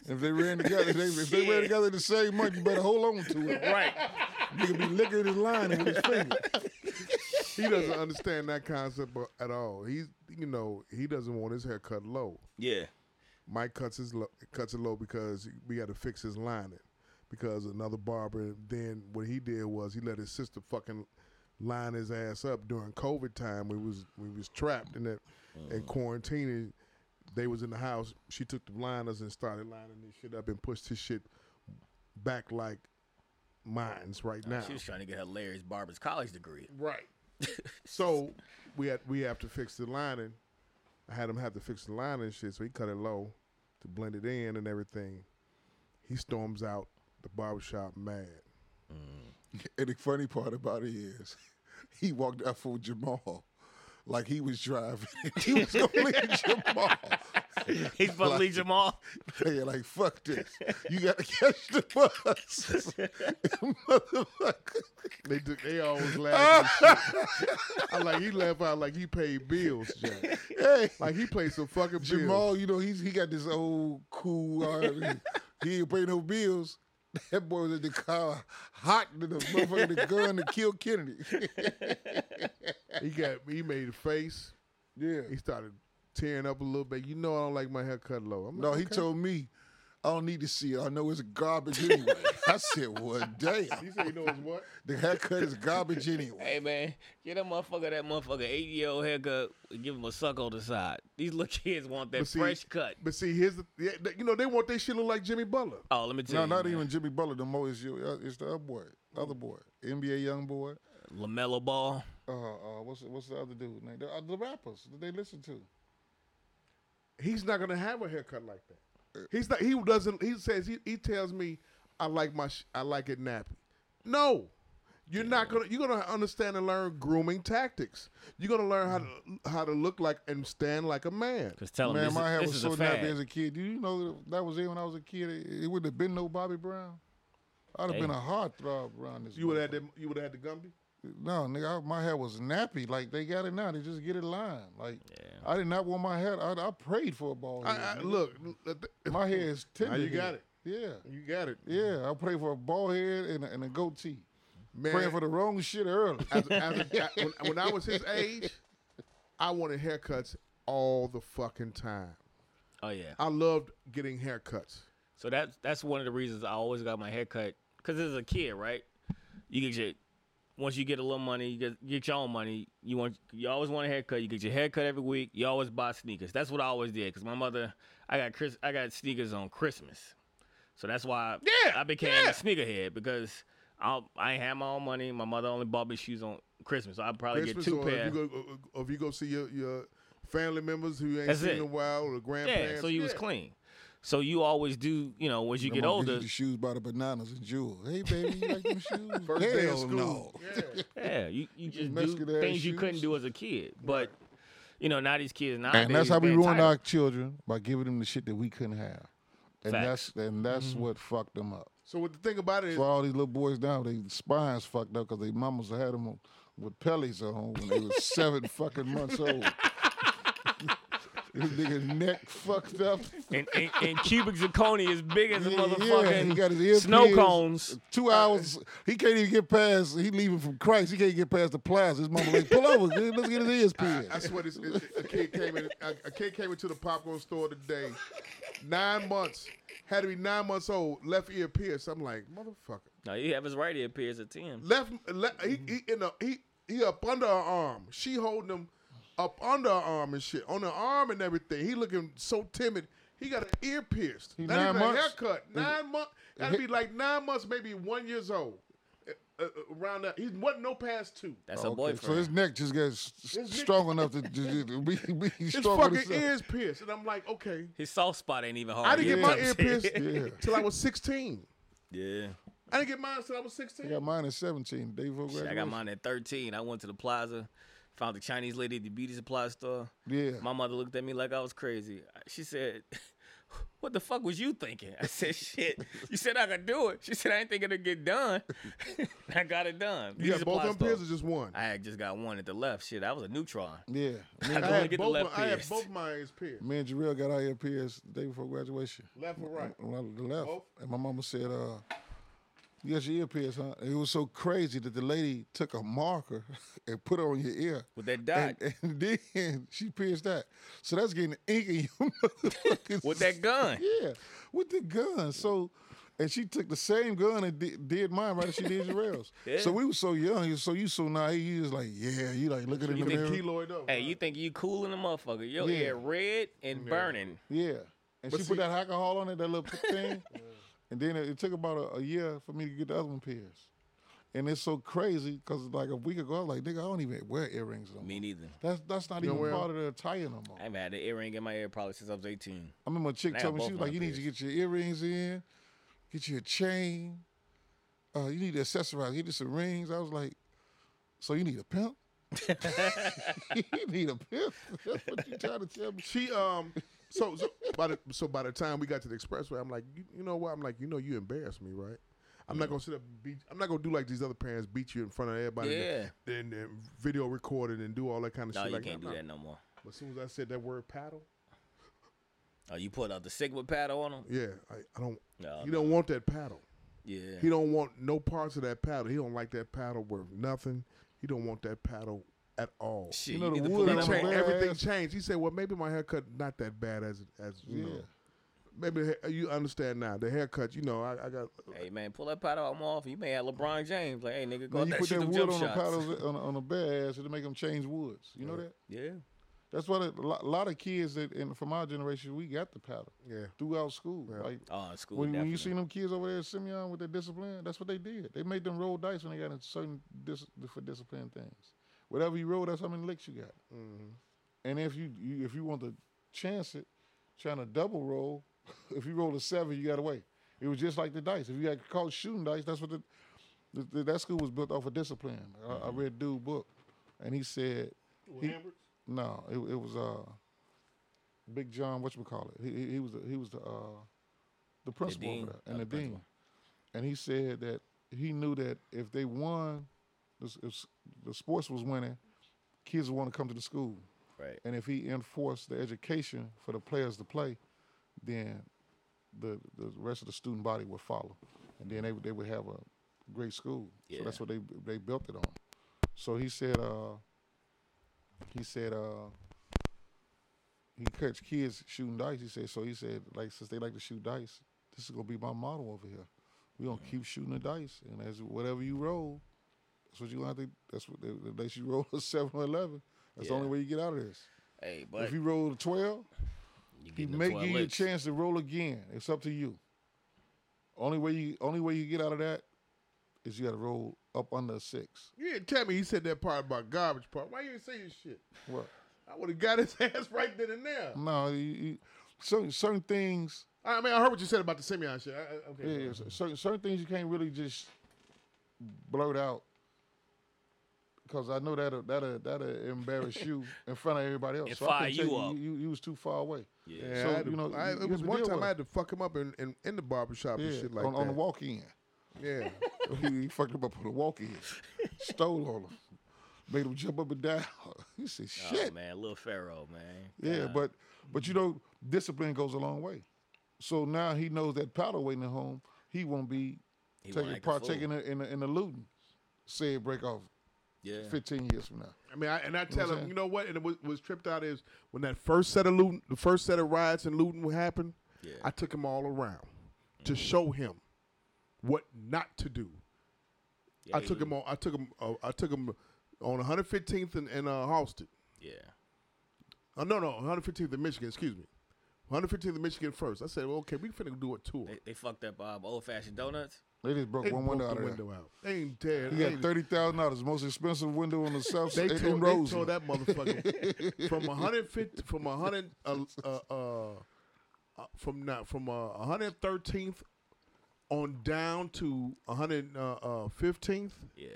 If they ran together, they, if they ran together the same month, you better hold on to it. Right. Nigga be licking his line with his finger. he doesn't understand that concept at all. He's you know he doesn't want his hair cut low. Yeah. Mike cuts his lo- cuts it low because we had to fix his lining because another barber. Then what he did was he let his sister fucking line his ass up during COVID time. We was we was trapped in that in mm. quarantine. They was in the house. She took the liners and started lining this shit up and pushed his shit back like mine's right now. She was trying to get her Larry's Barber's college degree. Right. so we had we have to fix the lining. I had him have to fix the lining and shit, so he cut it low to blend it in and everything. He storms out the barbershop mad. Mm. And the funny part about it is, he walked out for Jamal like he was driving. he was gonna leave Jamal. He's supposed to leave Jamal. They like, fuck this. You gotta catch the bus. Motherfucker. They do, they always laugh. and shit. I like he laugh out like he paid bills, Jack. Hey, Like he paid some fucking bills. Jamal, you know, he's he got this old cool uh, R&B. He ain't pay no bills. That boy was in the car hot than the motherfucker the gun to kill Kennedy. He got he made a face. yeah. He started tearing up a little bit. You know I don't like my hair cut low. I'm No, he okay. told me, I don't need to see it. I know it's garbage anyway. I said, well, damn. He said he knows what? The haircut is garbage anyway. Hey man, get that motherfucker that motherfucker eight year old haircut. and Give him a suck on the side. These little kids want that But see- fresh cut. But see, here's the yeah, you know they want their shit look like Jimmy Butler. Oh, let me tell No, you, No, not man. even Jimmy Butler. The mo is you. uh, It's the other boy, other boy, NBA young boy. LaMelo Ball. Uh, uh, what's what's the other dude name? The, uh, the rappers that they listen to. He's not gonna have a haircut like that. He's not. He doesn't. He says he, he tells me I like my sh- I like it nappy. No, you're not gonna. You're gonna understand and learn grooming tactics. You're gonna learn how to mm-hmm. how to look like and stand like a man. Cause tell him Man, this, my hair was is so a nappy fad. as a kid. Do you know that, that was it when I was a kid? It, it wouldn't have been no Bobby Brown. I'd have Hey. been a heartthrob around this. You would have had the, You would have had the Gumby. No, nigga, I, my hair was nappy. Like they got it now. They just get it lined. Like Yeah. I did not want my hair. I, I prayed for a ball. I, head, I, nigga. look, look, my hair is Now tender. you got it. Yeah, You got it, yeah. I prayed for a bald head and a, and a goatee. man. Praying for the wrong shit early. as, as a, when, when I was his age, I wanted haircuts all the fucking time. Oh yeah. I loved getting haircuts. So that's that's one of the reasons I always got my hair cut. Cause as a kid, right? You get your once you get a little money, you get get your own money. You want you always want a haircut. You get your haircut every week. You always buy sneakers. That's what I always did. Cause my mother, I got Chris, I got sneakers on Christmas. So that's why Yeah, I became yeah. a sneakerhead because I I ain't had my own money. My mother only bought me shoes on Christmas. So I probably Christmas, get two or pair. if you go, uh, uh, if you go see your, your family members who ain't That's seen it. in a while, or the yeah, grandparents. so you was clean. So you always do, you know, as you Them get older, get the shoes by the bananas and jewels. Hey baby, you like them shoes? First day of Hell school. no. Yeah. Yeah, you, you just Mexican do ass things you couldn't do as a kid. But you know, now these kids nowadays. And that's how we they ruined our children by giving them the shit that we couldn't have. And Facts. that's and that's mm-hmm. what fucked them up. So what the thing about it is, So all these little boys now, they spines fucked up because their mamas had them on, with pellies on when they was seven fucking months old. His nigga neck fucked up. And, and, and cubic zirconia is big as a Yeah, motherfucking he got his ear snow cones. Two hours. He can't even get past. He leaving from Christ. He can't get past the plaza. His mama like, pull over. Let's get his ears pierced. I swear, this, this- a kid came in. A, a kid came into the popcorn store today. Nine months, had to be nine months old. Left ear pierced. I'm like, motherfucker. No, he have his right ear pierced at 10. Left, left he, he in the he he up under her arm. She holding him up under her arm and shit on her arm and everything. He looking so timid. He got an ear pierced. He Not nine even months? a haircut. Nine months. Gotta be like nine months, maybe one years old. Uh, uh, around that, he wasn't no past two. That's a Okay, boyfriend. So his neck just got s- s- His neck- strong enough to, to, to be, be His strong fucking with himself. ears pierced, and I'm like, okay. his soft spot ain't even hard. I didn't to get my ear pierced Yeah. till I was 16. yeah. I didn't get mine until I was 16. I got mine at 17, day before Shit, graduation. I got mine at 13. I went to the plaza, found the Chinese lady at the beauty supply store. Yeah. My mother looked at me like I was crazy. She said, What the fuck was you thinking? I said, Shit. You said I could do it. She said, I ain't thinking it'd get done. I got it done. You Beauty got both supply of them store. pierced or just one? I had just got one at the left. Shit, I was a neutron. Yeah. I Me I only had, get the both, left my- I had pierced. both my ears pierced. me and Jarrell got our ear pierced the day before graduation. Left or right? On on the left. Both? And my mama said, uh, you got your ear pierced, huh? It was so crazy that the lady took a marker and put it on your ear. With that dot. And, and then she pierced that. So that's getting ink in your motherfucking With that gun. Yeah, with the gun. So, and she took the same gun and did, did mine right as she did Jarrell's. Yeah. So we was so young. So you so naive. You was like, yeah, you like looking in You the think mirror. keloid though? Hey, you think you cool in the motherfucker. Your Yeah. ear red and burning. Yeah. And But she see- put that alcohol on it, that little thing. And then it, it took about a, a year for me to get the other one pierced. And it's so crazy because like a week ago, I was like, nigga, I don't even wear earrings no more. Me neither. That's that's not You don't even wear part of the attire no more. I haven't had an earring in my ear probably since I was 18. I remember a chick I got told me, she was like, you need to get your earrings in, get you a chain, uh, you need to accessorize, get you some rings. I was like, so you need a pimp? you need a pimp? That's what you trying to tell me? She um so so by the so by the time we got to the expressway, I'm like, you, you know what? I'm like, you know, you embarrassed me, right? I'm not gonna sit up and beat. I'm not gonna do like these other parents beat you in front of everybody. Yeah. And, then video record it and do all that kind of No, shit. you like can't do not- that no more. But as soon as I said that word paddle, Oh, you put out the Sigma paddle on him? yeah, I, I don't. No, he don't want that paddle. Yeah. He don't want no parts of that paddle. He don't like that paddle worth nothing. He don't want that paddle at all. Shit, You know you the wood on that the changed, everything changed. He said, "Well, maybe my haircut not that bad as as you Yeah. know. Maybe you understand now. The haircut, you know, I, I got Hey man, pull that paddle out more often. You may have LeBron James. Like, hey nigga, go When out you there put shoot that wood on the shots. on, on the bare ass, it'll make them change woods. You know that? Yeah. That's why a lot, of kids that in, from our generation, we got the paddle yeah. throughout school. Yeah. Like Oh, school. when, when you definitely. seen them kids over there at Simeon with their discipline, that's what they did. They made them roll dice when they got in certain dis, for discipline things. Whatever you roll, that's how many licks you got. Mm-hmm. And if you, you if you want to chance it, trying to double roll, if you roll a seven, you got away. It was just like the dice. If you got caught shooting dice, that's what the, the, the- that school was built off of discipline. I, I read dude book, and he said he, no, it, it was uh, Big John. What you call it? He, he, he was the, he was the uh, the principal dean? over there, Oh, and the the dean. principal. And he said that he knew that if they won, this- if the sports was winning, kids would want to come to the school. Right. And if he enforced the education for the players to play, then the the rest of the student body would follow, and then they would they would have a great school. So that's what they they built it on. So he said, uh, he said, uh, he catch kids shooting dice. He said, so he said, like since they like to shoot dice, this is gonna be my model over here. We gonna keep shooting the dice, and as whatever you roll, that's what you gonna have to. That's what they, they should roll a seven or eleven. That's the only way you get out of this. Hey, but if you roll a twelve, you he get may give you a chance to roll again. It's up to you. Only way you only way you get out of that is you got to roll up under a six. You didn't tell me he said that part about garbage part. Why you didn't say his shit? What? I would have got his ass right then and there. No, you, you, certain certain things. I mean, I heard what you said about the Simeon shit. I, I- okay. Yeah, yeah, certain certain things you can't really just blurt out because I know that'll that'll that'll embarrass you in front of everybody else. And so I fire couldn't tell you up. You, you was too far away. Yeah. Yeah, So, to- you know, I- you- you it was one time I had to fuck him up in, in, in the barbershop Yeah, and shit like on, that. on the walk in. Yeah. he, he fucked him up on the walk in. Stole on him. made him jump up and down. he said, "Shit." Oh man, little Pharaoh, man. Yeah, God. but but you know, discipline goes a long way. So now he knows that powder waiting at home. He won't be He won't taking act partaking in, in, the- in the looting. Say it break off yeah, 15 years from now. I mean, I, and I what tell I'm him, you know what? And it was, was tripped out is when that first set of looting, the first set of riots and looting would happen. Yeah. I took him all around to show him what not to do. Yeah, I took him on. I took him. Uh, I took him on 115th and, and uh, Halsted. Yeah, Uh, no, no, 115th in Michigan. Excuse me. 115th in Michigan first. I said, well, okay, we finna do a tour. they, they fucked up um, old fashioned donuts. They just broke They one broke window out of window out. They ain't dead. He They got thirty thousand dollars, most expensive window on the south They side tore, in they Roseland. tore that motherfucker from 150 from 100 uh, uh, uh, uh, from now from uh, 113th on down to 115th Yeah,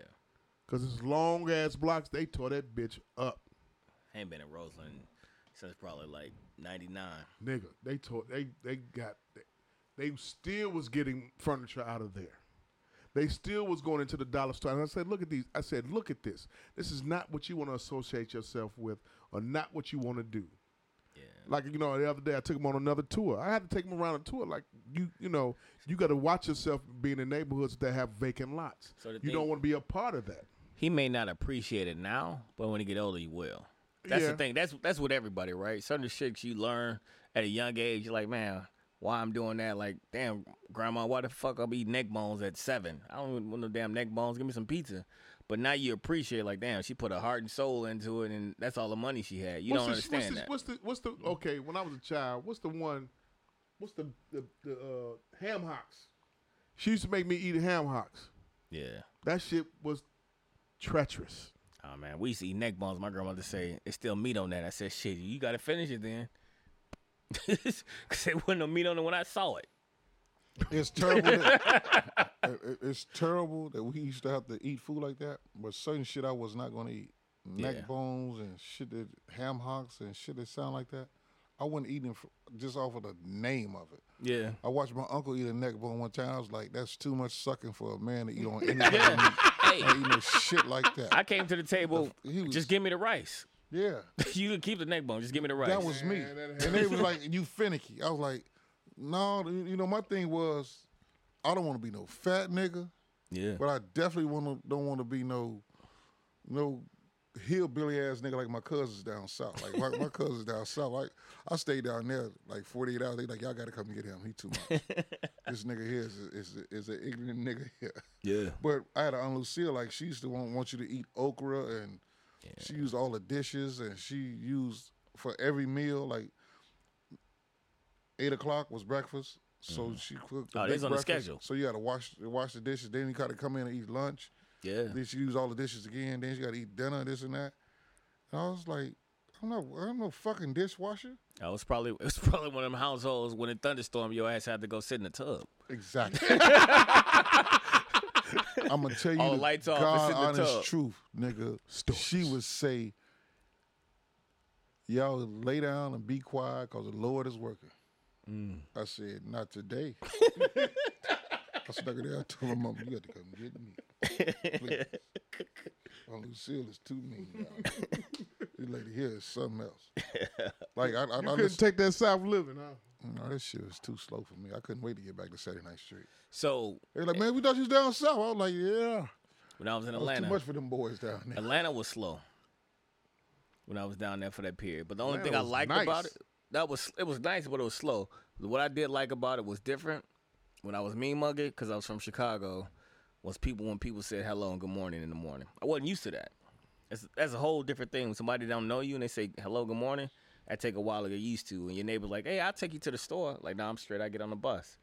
because it's long ass blocks. They tore that bitch up, I ain't been in Roseland since probably like '99. nigga. They tore. They they got. They, they still was getting furniture out of there. They still was going into the dollar store. And I said, look at these. I said, look at this. This is not what you want to associate yourself with, or not what you want to do. Yeah, Like you know, the other day I took him on another tour. I had to take him around a tour. Like you, you know, you got to watch yourself being in neighborhoods that have vacant lots. So you thing- don't want to be a part of that. he may not appreciate it now, but when he get older, he will. That's Yeah. the thing. That's that's with everybody, right? Certain shit you learn at a young age. You're like, man, why I'm doing that? Like, damn, grandma, why the fuck I'm eating neck bones at seven? I don't want no damn neck bones. Give me some pizza. But now you appreciate, like, damn, she put her heart and soul into it, and that's all the money she had. You what's don't the, understand what's the, that. What's the what's the okay? When I was a child, what's the one? What's the the, the uh, ham hocks? She used to make me eat ham hocks. yeah. That shit was treacherous. Oh man, we used to eat neck bones. My grandmother say it's still meat on that. I said, shit, you got to finish it then. Cause there wasn't no meat on it when I saw it. It's terrible. that, it- it- it's terrible that we used to have to eat food like that. But certain shit I was not going to eat. Neck Yeah. bones and shit that ham hocks and shit that sound like that. I wouldn't eat them for, just off of the name of it. Yeah. I watched my uncle eat a neck bone one time. I was like, that's too much sucking for a man to eat on anything. Yeah. hey, I eat no shit like that. I came to the table. He was- just give me the rice. Yeah. you can keep the neck bone. Just give me the rice. That was me. And they was like, you finicky. I was like, no, you know, my thing was, I don't want to be no fat nigga, yeah. but I definitely want to don't want to be no, no hillbilly ass nigga like my cousins down south. Like my, my cousins down south. Like I stayed down there like 48 hours. They like, y'all got to come get him. He too much. this nigga here is is is an ignorant nigga here. Yeah. But I had an Aunt Lucille, like she used to want, want you to eat okra and she used all the dishes and she used for every meal, like eight o'clock was breakfast. So mm-hmm. she cooked the Oh, these on the schedule. So you had to wash wash the dishes. Then you gotta come in and eat lunch. Yeah. Then she used all the dishes again. Then she gotta eat dinner, this and that. And I was like, I'm not I'm no fucking dishwasher. Oh, that was probably it was probably one of them households when it thunderstormed, your ass had to go sit in the tub. Exactly. I'm gonna tell you All the the lights off God sit in the honest tub. truth, nigga. She would say, "Y'all lay down and be quiet, cause the Lord is working." Mm. I said, "Not today." I stuck it there. I told my mom, "You got to come get me." Please. Aunt Lucille is too mean. y'all. this lady here is something else. Like I, I, You I couldn't listen, take that South living, huh? No, this shit was too slow for me. I couldn't wait to get back to Saturday Night Street. So They're like, man, eh, we thought you was down south. I was like, yeah. when I was in That was too much for them boys down there. Atlanta was slow. When I was down there for that period, but the only Atlanta thing I liked nice. about it that was it was nice, but it was slow. What I did like about it was different. When I was mean mugging, because I was from Chicago, was people when people said hello and good morning in the morning. I wasn't used to that. It's, that's a whole different thing. When somebody don't know you and they say hello, good morning, that take a while to get used to. And your neighbor's like, hey, I'll take you to the store. Like, nah, I'm straight. I get on the bus.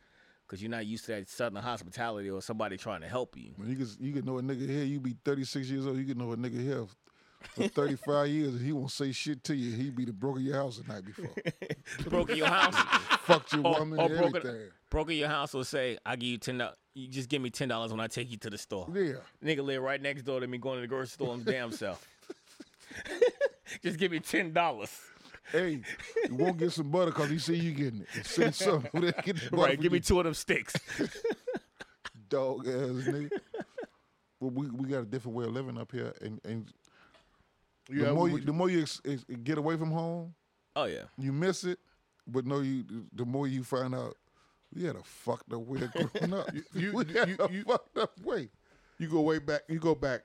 Because you're not used to that southern hospitality or somebody trying to help you. When you could, you could know a nigga here, you be 36 years old, you could know a nigga here for 35 years, and he won't say shit to you. He be the broke of your house the night before. Broke your house. Fucked your or, woman or and broke, everything. in, broke your house will say, I give you ten dollars. You just give me ten dollars when I take you to the store. Yeah. Nigga live right next door to me going to the grocery store his damn self. just give me ten dollars. Hey, you won't get some butter because he see you getting it. Send some over there, get Right, give me you two of them sticks. dog ass nigga. But we, we got a different way of living up here, and, and You the more you, would the more you ex, ex, get away from home, Oh yeah. you miss it. But no, you the more you find out, we had a fucked up way of growing up. You- you- we had you- a you- fucked up way. You go way back. You go back.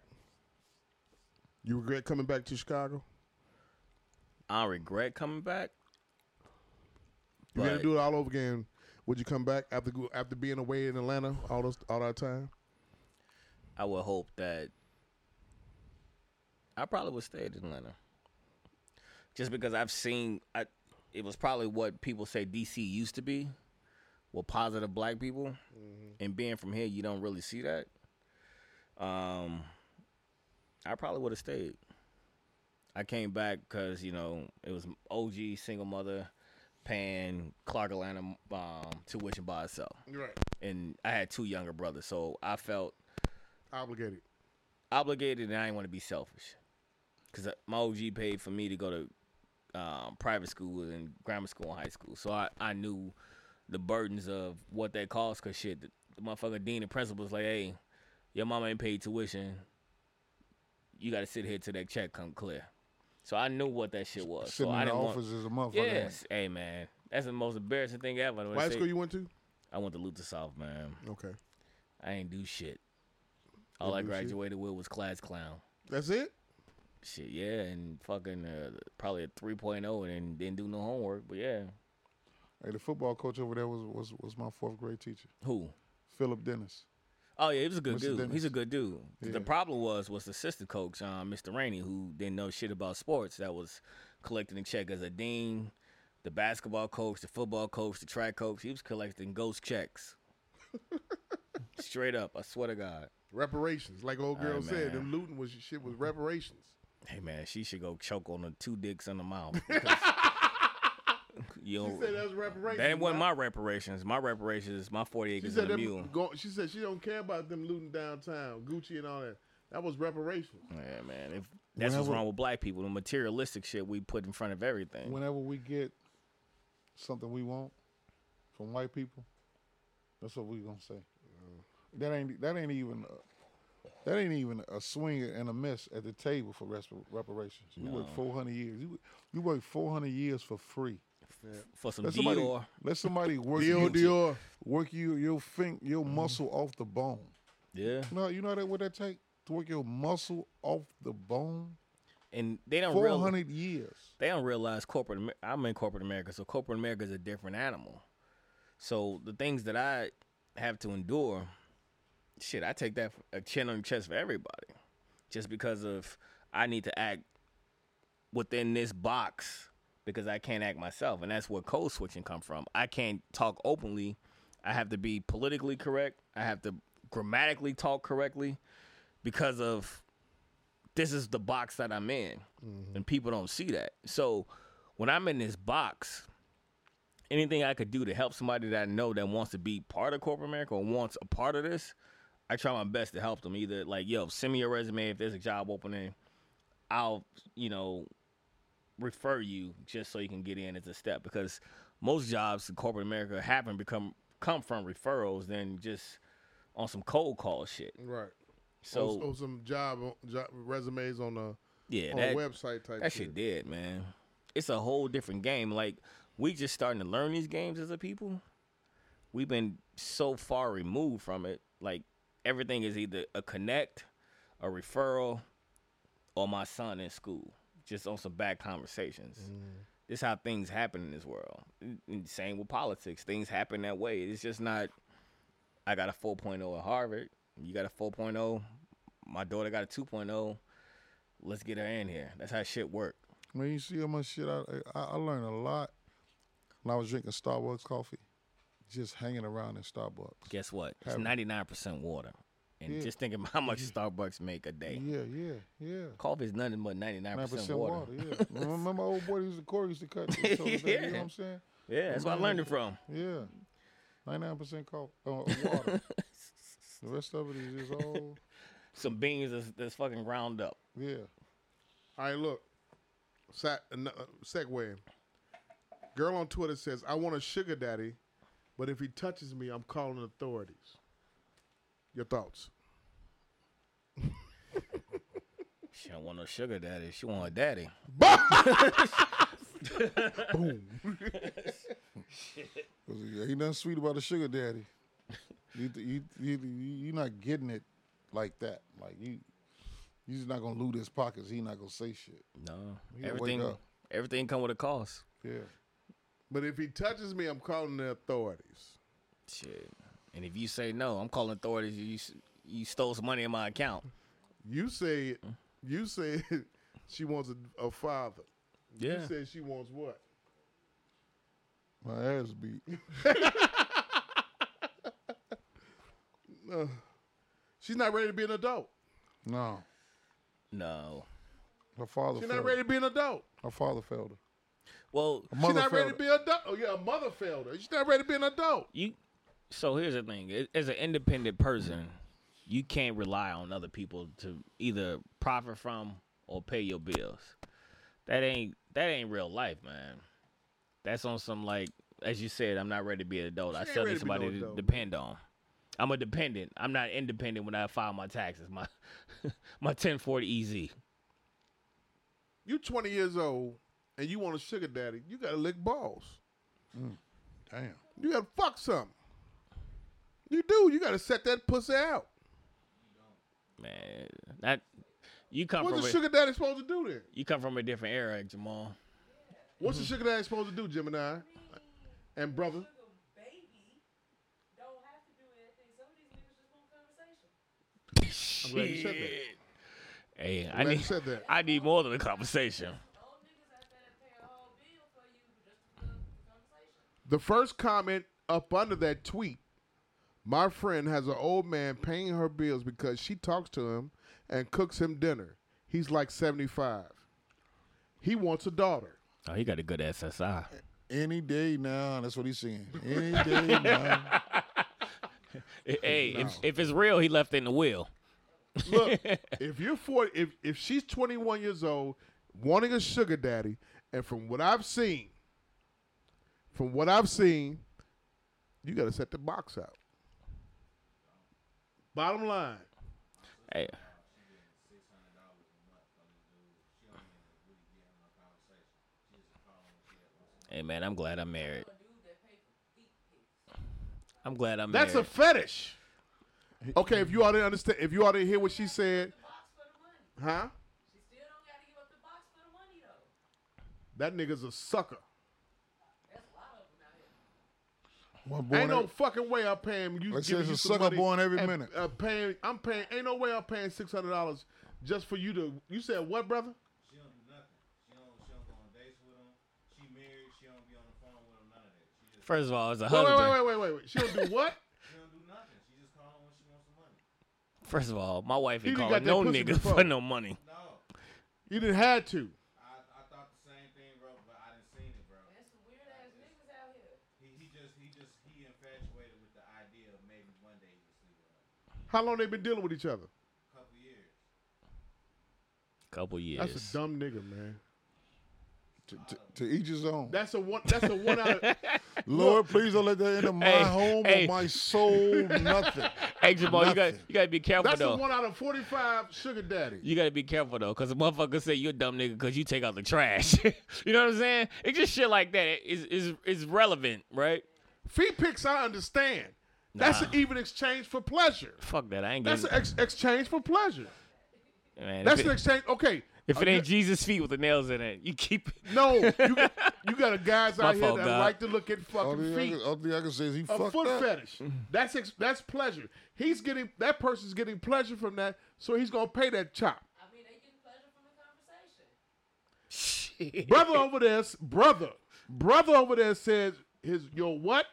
You regret coming back to Chicago? I regret coming back. You gonna do it all over again? Would you come back after after being away in Atlanta all those all that time? I would hope that I probably would stay in Atlanta. Just because I've seen I it was probably what people say DC used to be with positive black people. And being from here you don't really see that. Um I probably would have stayed. I came back because, you know, it was OG single mother paying Clark Atlanta um, tuition by itself. Right. And I had two younger brothers, so I felt Obligated. obligated and I didn't want to be selfish. Because my OG paid for me to go to um, private school and grammar school and high school. So I, I knew the burdens of what that cost. Because shit, the, the motherfucker dean and principal was like, hey, your mama ain't paid tuition. You got to sit here till that check come clear. So I knew what that shit was. Sitting so I in the didn't office want. is a motherfucker. Yes, hey man, that's the most embarrassing thing ever. What high school you went to? I went to Luther South, man. Okay. I ain't do shit. All I do shit? graduated with was class clown. That's it. Shit, yeah, and fucking uh, probably a 3.0 and didn't do no homework, but yeah. Hey, the football coach over there was was, was my fourth grade teacher, Who? Philip Dennis. Oh yeah, he was a good Mr. dude. Dennis. He's a good dude. Yeah. The problem was was the assistant coach, um, Mr. Rainey, who didn't know shit about sports. That was collecting a check as a dean, the basketball coach, the football coach, the track coach. He was collecting ghost checks. Straight up, I swear to God. Reparations, like old girl said, them looting was shit was reparations. Hey man, she should go choke on the two dicks in the mouth. because- you She said that was reparations. that wasn't my reparations. My reparations is my forty She acres said and a mule. go, She said she don't care about them looting downtown, Gucci and all that. That was reparations. Yeah, man. If that's what's wrong with black people, the materialistic shit we put in front of everything. Whenever we get something we want from white people, that's what we're gonna say. Uh, that ain't that ain't even a, that ain't even a swing and a miss at the table for resp- reparations. We work four hundred years. You you work four hundred years for free. For some Let somebody Dior. let somebody work Dior, you, Dior. work you your fin- your mm-hmm. muscle off the bone. Yeah. You know you know that what that take to work your muscle off the bone. And they don't Four hundred years. they don't realize corporate I'm in corporate America, so corporate America is a different animal. So the things that I have to endure, shit, I take that a chin on the chest for everybody. Just because of I need to act within this box because I can't act myself, and that's where code switching come from. I can't talk openly. I have to be politically correct. I have to grammatically talk correctly because of this is the box that I'm in, mm-hmm. and people don't see that. So when I'm in this box, anything I could do to help somebody that I know that wants to be part of corporate America or wants a part of this, I try my best to help them. Either like, yo, send me your resume if there's a job opening. I'll, you know, refer you just so you can get in as a step because most jobs in corporate America happen become come from referrals than just on some cold call shit. Right. So or, or some job, uh, job resumes on a yeah, on that website type that shit. shit did, man. It's a whole different game. Like we just starting to learn these games as a people. We've been so far removed from it. Like everything is either a connect, a referral, or my son in school. Just on some bad conversations. Mm. This is how things happen in this world. And same with politics. Things happen that way. It's just not. I got a 4.0 at Harvard. You got a 4.0. My daughter got a 2.0 let's get her in here. That's how shit work. Man, you see how much shit I, I I learned a lot when I was drinking Starbucks coffee, just hanging around in Starbucks. Guess what? It's ninety nine percent water. And Yeah. just thinking about how much Starbucks make a day. Yeah, yeah, yeah. Coffee is nothing but ninety nine percent water. Yeah. remember my old boy used to Corey used to cut. that, You know what I'm saying? Yeah, that's where I learned it from. Yeah. Ninety nine percent coffee uh, water. the rest of it is just all Some beans that's, that's fucking ground up. yeah. All right, look. Sa- uh, segue. Girl on Twitter says, "I want a sugar daddy, but if he touches me, I'm calling authorities." Your thoughts? She don't want no sugar daddy. She want a daddy. Boom. ain't nothing sweet about a sugar daddy. You, you, you, you're not getting it like that. Like you, you just not gonna loot his pockets. He not gonna say shit. No, He everything everything come with a cost. Yeah. But if he touches me, I'm calling the authorities. Shit. And if you say no, I'm calling authorities. You you stole some money in my account. You say you say she wants a, a father. Yeah. You said she wants what? My ass beat. She's not ready to be an adult. No. No. Her father She's failed not ready to be an adult. Her father failed her. Well, Her She's not ready failed to be an adult. Oh yeah, a mother failed her. She's not ready to be an adult. you. So here's the thing: as an independent person, you can't rely on other people to either profit from or pay your bills. That ain't that ain't real life, man. That's on some like, as you said, I'm not ready to be an adult. I ain't still need to be no somebody to adult, depend on. I'm a dependent. I'm not independent when I file my taxes. My my 1040 EZ. You 20 years old and you want a sugar daddy. You gotta lick balls. Mm. Damn. You gotta fuck something. You do. You gotta set that pussy out. Man, that you come What's from a a, sugar daddy supposed to do then? you come from a different era, Jamal. What's a sugar daddy supposed to do, Gemini? And brother? baby don't have to do anything. Some of these niggas just want conversation. I'm glad you said that. Shit. Hey, I'm I need you said that. I need more than a conversation. Old niggas out there pay a whole bill for you just for the conversation. The first comment up under that tweet, my friend has an old man paying her bills because she talks to him and cooks him dinner. He's like 75. He wants a daughter. Oh, he got a good SSI. Any day now. That's what he's saying. Any day now. Hey, if, if it's real, he left in the will. Look, if you're 40, if, if she's 21 years old, wanting a sugar daddy, and from what I've seen, from what I've seen, you got to set the box out. Bottom line. Hey, hey man, I'm glad I'm married. I'm glad I'm That's a fetish. Okay, if you ought to understand, if you ought to hear what she said, Box for the money. huh? She still don't got to give up the box for the money though. That nigga's a sucker. That's a lot of them out here. One born ain't no every- fucking way I'm paying you. Let's say you it's a some sucker money born every and, minute. Uh, paying, I'm paying. Ain't no way I'm paying six hundred dollars just for you to. You said what, brother? She don't do nothing. She don't. She don't go on dates with him. She married. She don't be on the phone with him. None of that. She just. First of all, as a Wait, husband, wait, wait, wait, wait, wait. She don't do what? She don't do nothing. She just call him when she wants some money. first of all, my wife He ain't done calling that no pussy nigga before. for no money. No, You didn't had to. I, I thought the same thing, bro. But I didn't seen it, bro. There's some weird ass niggas out here. He, he just he just he infatuated with the idea of maybe one day he would sleep with her. How long they been dealing with each other? couple years. Couple years. That's a dumb nigga, man. To, to, to each his own. That's a one. That's a one out of. Lord, please don't let that enter my Hey, home hey. or my soul. Nothing. Hey, Jamal, you got you got to be careful That's a though. one out of forty-five sugar daddy. You gotta be careful though, cause the motherfucker say you're a dumb nigga cause you take out the trash. you know what I'm saying? It's just shit like that is is is relevant, right? Feet pics, I understand. That's Nah. an even exchange for pleasure. Fuck that. I ain't That's getting. an ex- exchange for pleasure. man, That's if an exchange. Okay. if it Uh, ain't Jesus' feet with the nails in it, you keep. It. No, you got, you got a guys out here fault, that God. like to look at fucking the, feet. other, all the I can say is he A fucked foot up. fetish. That's ex- that's pleasure. He's getting that person's getting pleasure from that, so he's gonna pay that chop. I mean, they getting pleasure from the conversation. Shit. Brother over there, brother, brother over there says his your what?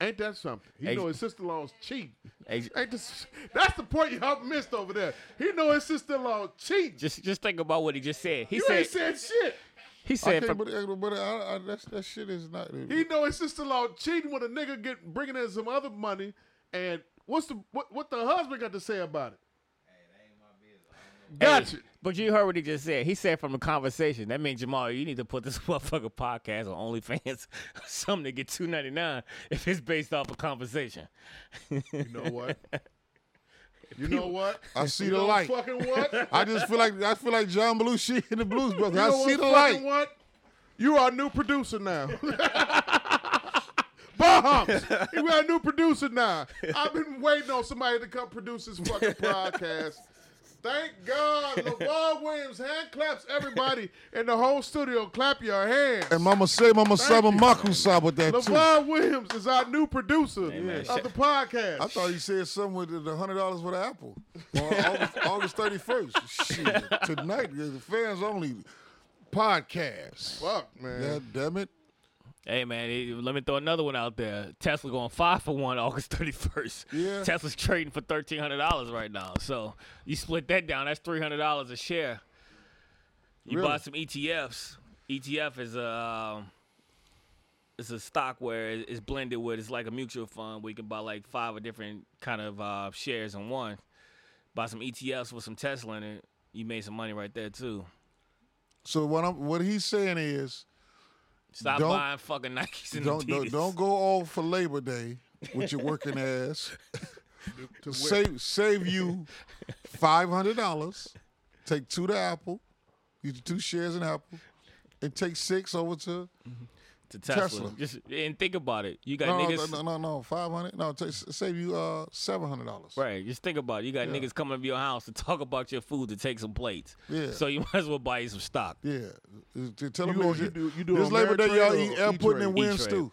Ain't that something? He Hey. know his sister-in-law's cheap. Hey, Ain't this, that's the point y'all missed over there. He know his sister-in-law cheap. just just think about what he just said. He you said ain't said shit. he said can't, from, but, uh, but uh, I, I, that's, that shit is not. He know his sister-in-law cheating when a nigga get bringing in some other money. And what's the what, what the husband got to say about it? Gotcha. Hey, but you heard what he just said. He said from the conversation. That means Jamal, you need to put this motherfucker podcast on OnlyFans, something to get two ninety nine if it's based off a conversation. You know what? You know what? I see You the know light. Fucking what? I just feel like I feel like John Belushi in the Blues Brothers. You I see the light. What? You are a new producer now. Bombs. You are a new producer now. I've been waiting on somebody to come produce this fucking podcast. Thank God. LeVar Williams, hand claps everybody in the whole studio. Clap your hands. And Mama say Mama Sama you. Makusa with that too. LeVar Williams is our new producer man, of shut- the podcast. I thought you said something with the hundred dollars for the apple on August, August thirty first. Shit, tonight the fans only podcast. Fuck, man. God damn it! Hey man, let me throw another one out there. Tesla going five for one August thirty first. Yeah. Tesla's trading for thirteen hundred dollars right now. So you split that down, that's three hundred dollars a share. You Really? buy some ETFs. ETF is a um, it's a stock where it's blended with it's like a mutual fund where you can buy like five or different kind of uh, shares in one. Buy some ETFs with some Tesla in it. You made some money right there too. So what I'm what he's saying is Stop Don't- buying fucking Nikes and don't, don't Adidas. don't go all for Labor Day with your working ass. To save save you five hundred dollars. Take two to Apple. Use the two shares in Apple, and take six over to mm-hmm. To Tesla. Tesla. Just and think about it. You got no, niggas no, no, no, five hundred. No, take, save you uh seven hundred dollars. Right, just think about it. You got Yeah. niggas coming to your house to talk about your food to take some plates. Yeah. So you might as well buy you some stock. Yeah, tell them go- this, you do- you do this Labor Day, y'all Ameritrade eat or air pudding and E-Trade? win E-Trade. stew.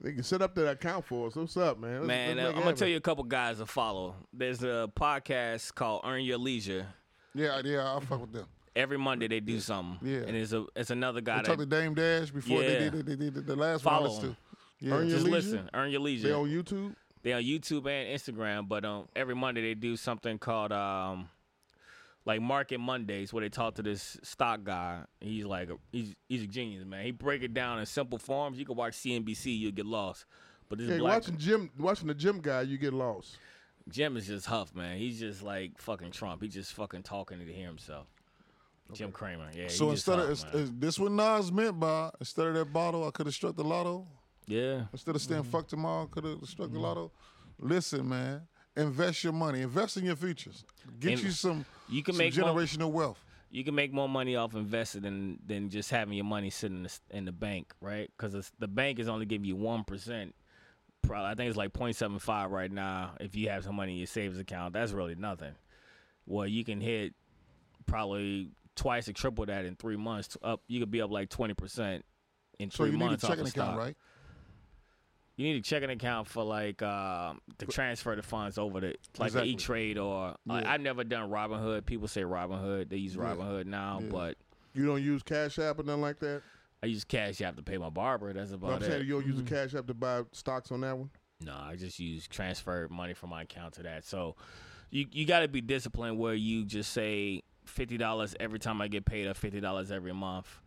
They can set up that account for us. What's up, man? Let's- Man, let's uh, I'm gonna tell you a couple guys to follow. There's a podcast called Earn Your Leisure. Yeah, yeah, I'll fuck with them. Every Monday they do something. Yeah. And it's a it's another guy I talked to that Dame Dash before Yeah. they, did, they, did, the last one. Follow him. to. Yeah. Earn Your just Leisure? listen. Earn Your Leisure. They on YouTube. They on YouTube and Instagram, but um, every Monday they do something called um, like Market Mondays, where they talk to this stock guy. He's like, a, he's he's a genius, man. He break it down in simple forms. You can watch CNBC, you'll get lost. But this Yeah, black watching Jim, watching the gym guy, you get lost. Jim is just huff, man. He's just like fucking Trump. He's just fucking talking to hear himself. Jim Cramer, yeah. So instead of is, is this what Nas meant by instead of that bottle, I could have struck the lotto. yeah, Instead of saying Mm-hmm. fuck tomorrow, could have struck the lotto. Listen, man, invest your money, invest in your futures. Get And you some, you can some make more- generational wealth. you can make more money off invested than than just having your money sitting in the, in the bank, right? Because the bank is only giving you one percent. Probably, I think it's like 0.75 right now. If you have some money in your savings account, that's really nothing. Well, you can hit probably twice or triple that in three months. Up, you could be up like 20 percent in So three you need a months off checking account, stock. right? You need a checking account for like um, to transfer the funds over to like Exactly. the E Trade or like, I've never done Robinhood. People say Robinhood. They use Yeah. Robinhood now, Yeah. but You don't use Cash App or nothing like that. I use cash. App to pay my barber. That's No, about I'm it. saying you don't use the Cash App to buy stocks on that one. No, I just use transfer money from my account to that. So you you got to be disciplined where you just say fifty dollars every time I get paid or fifty dollars every month.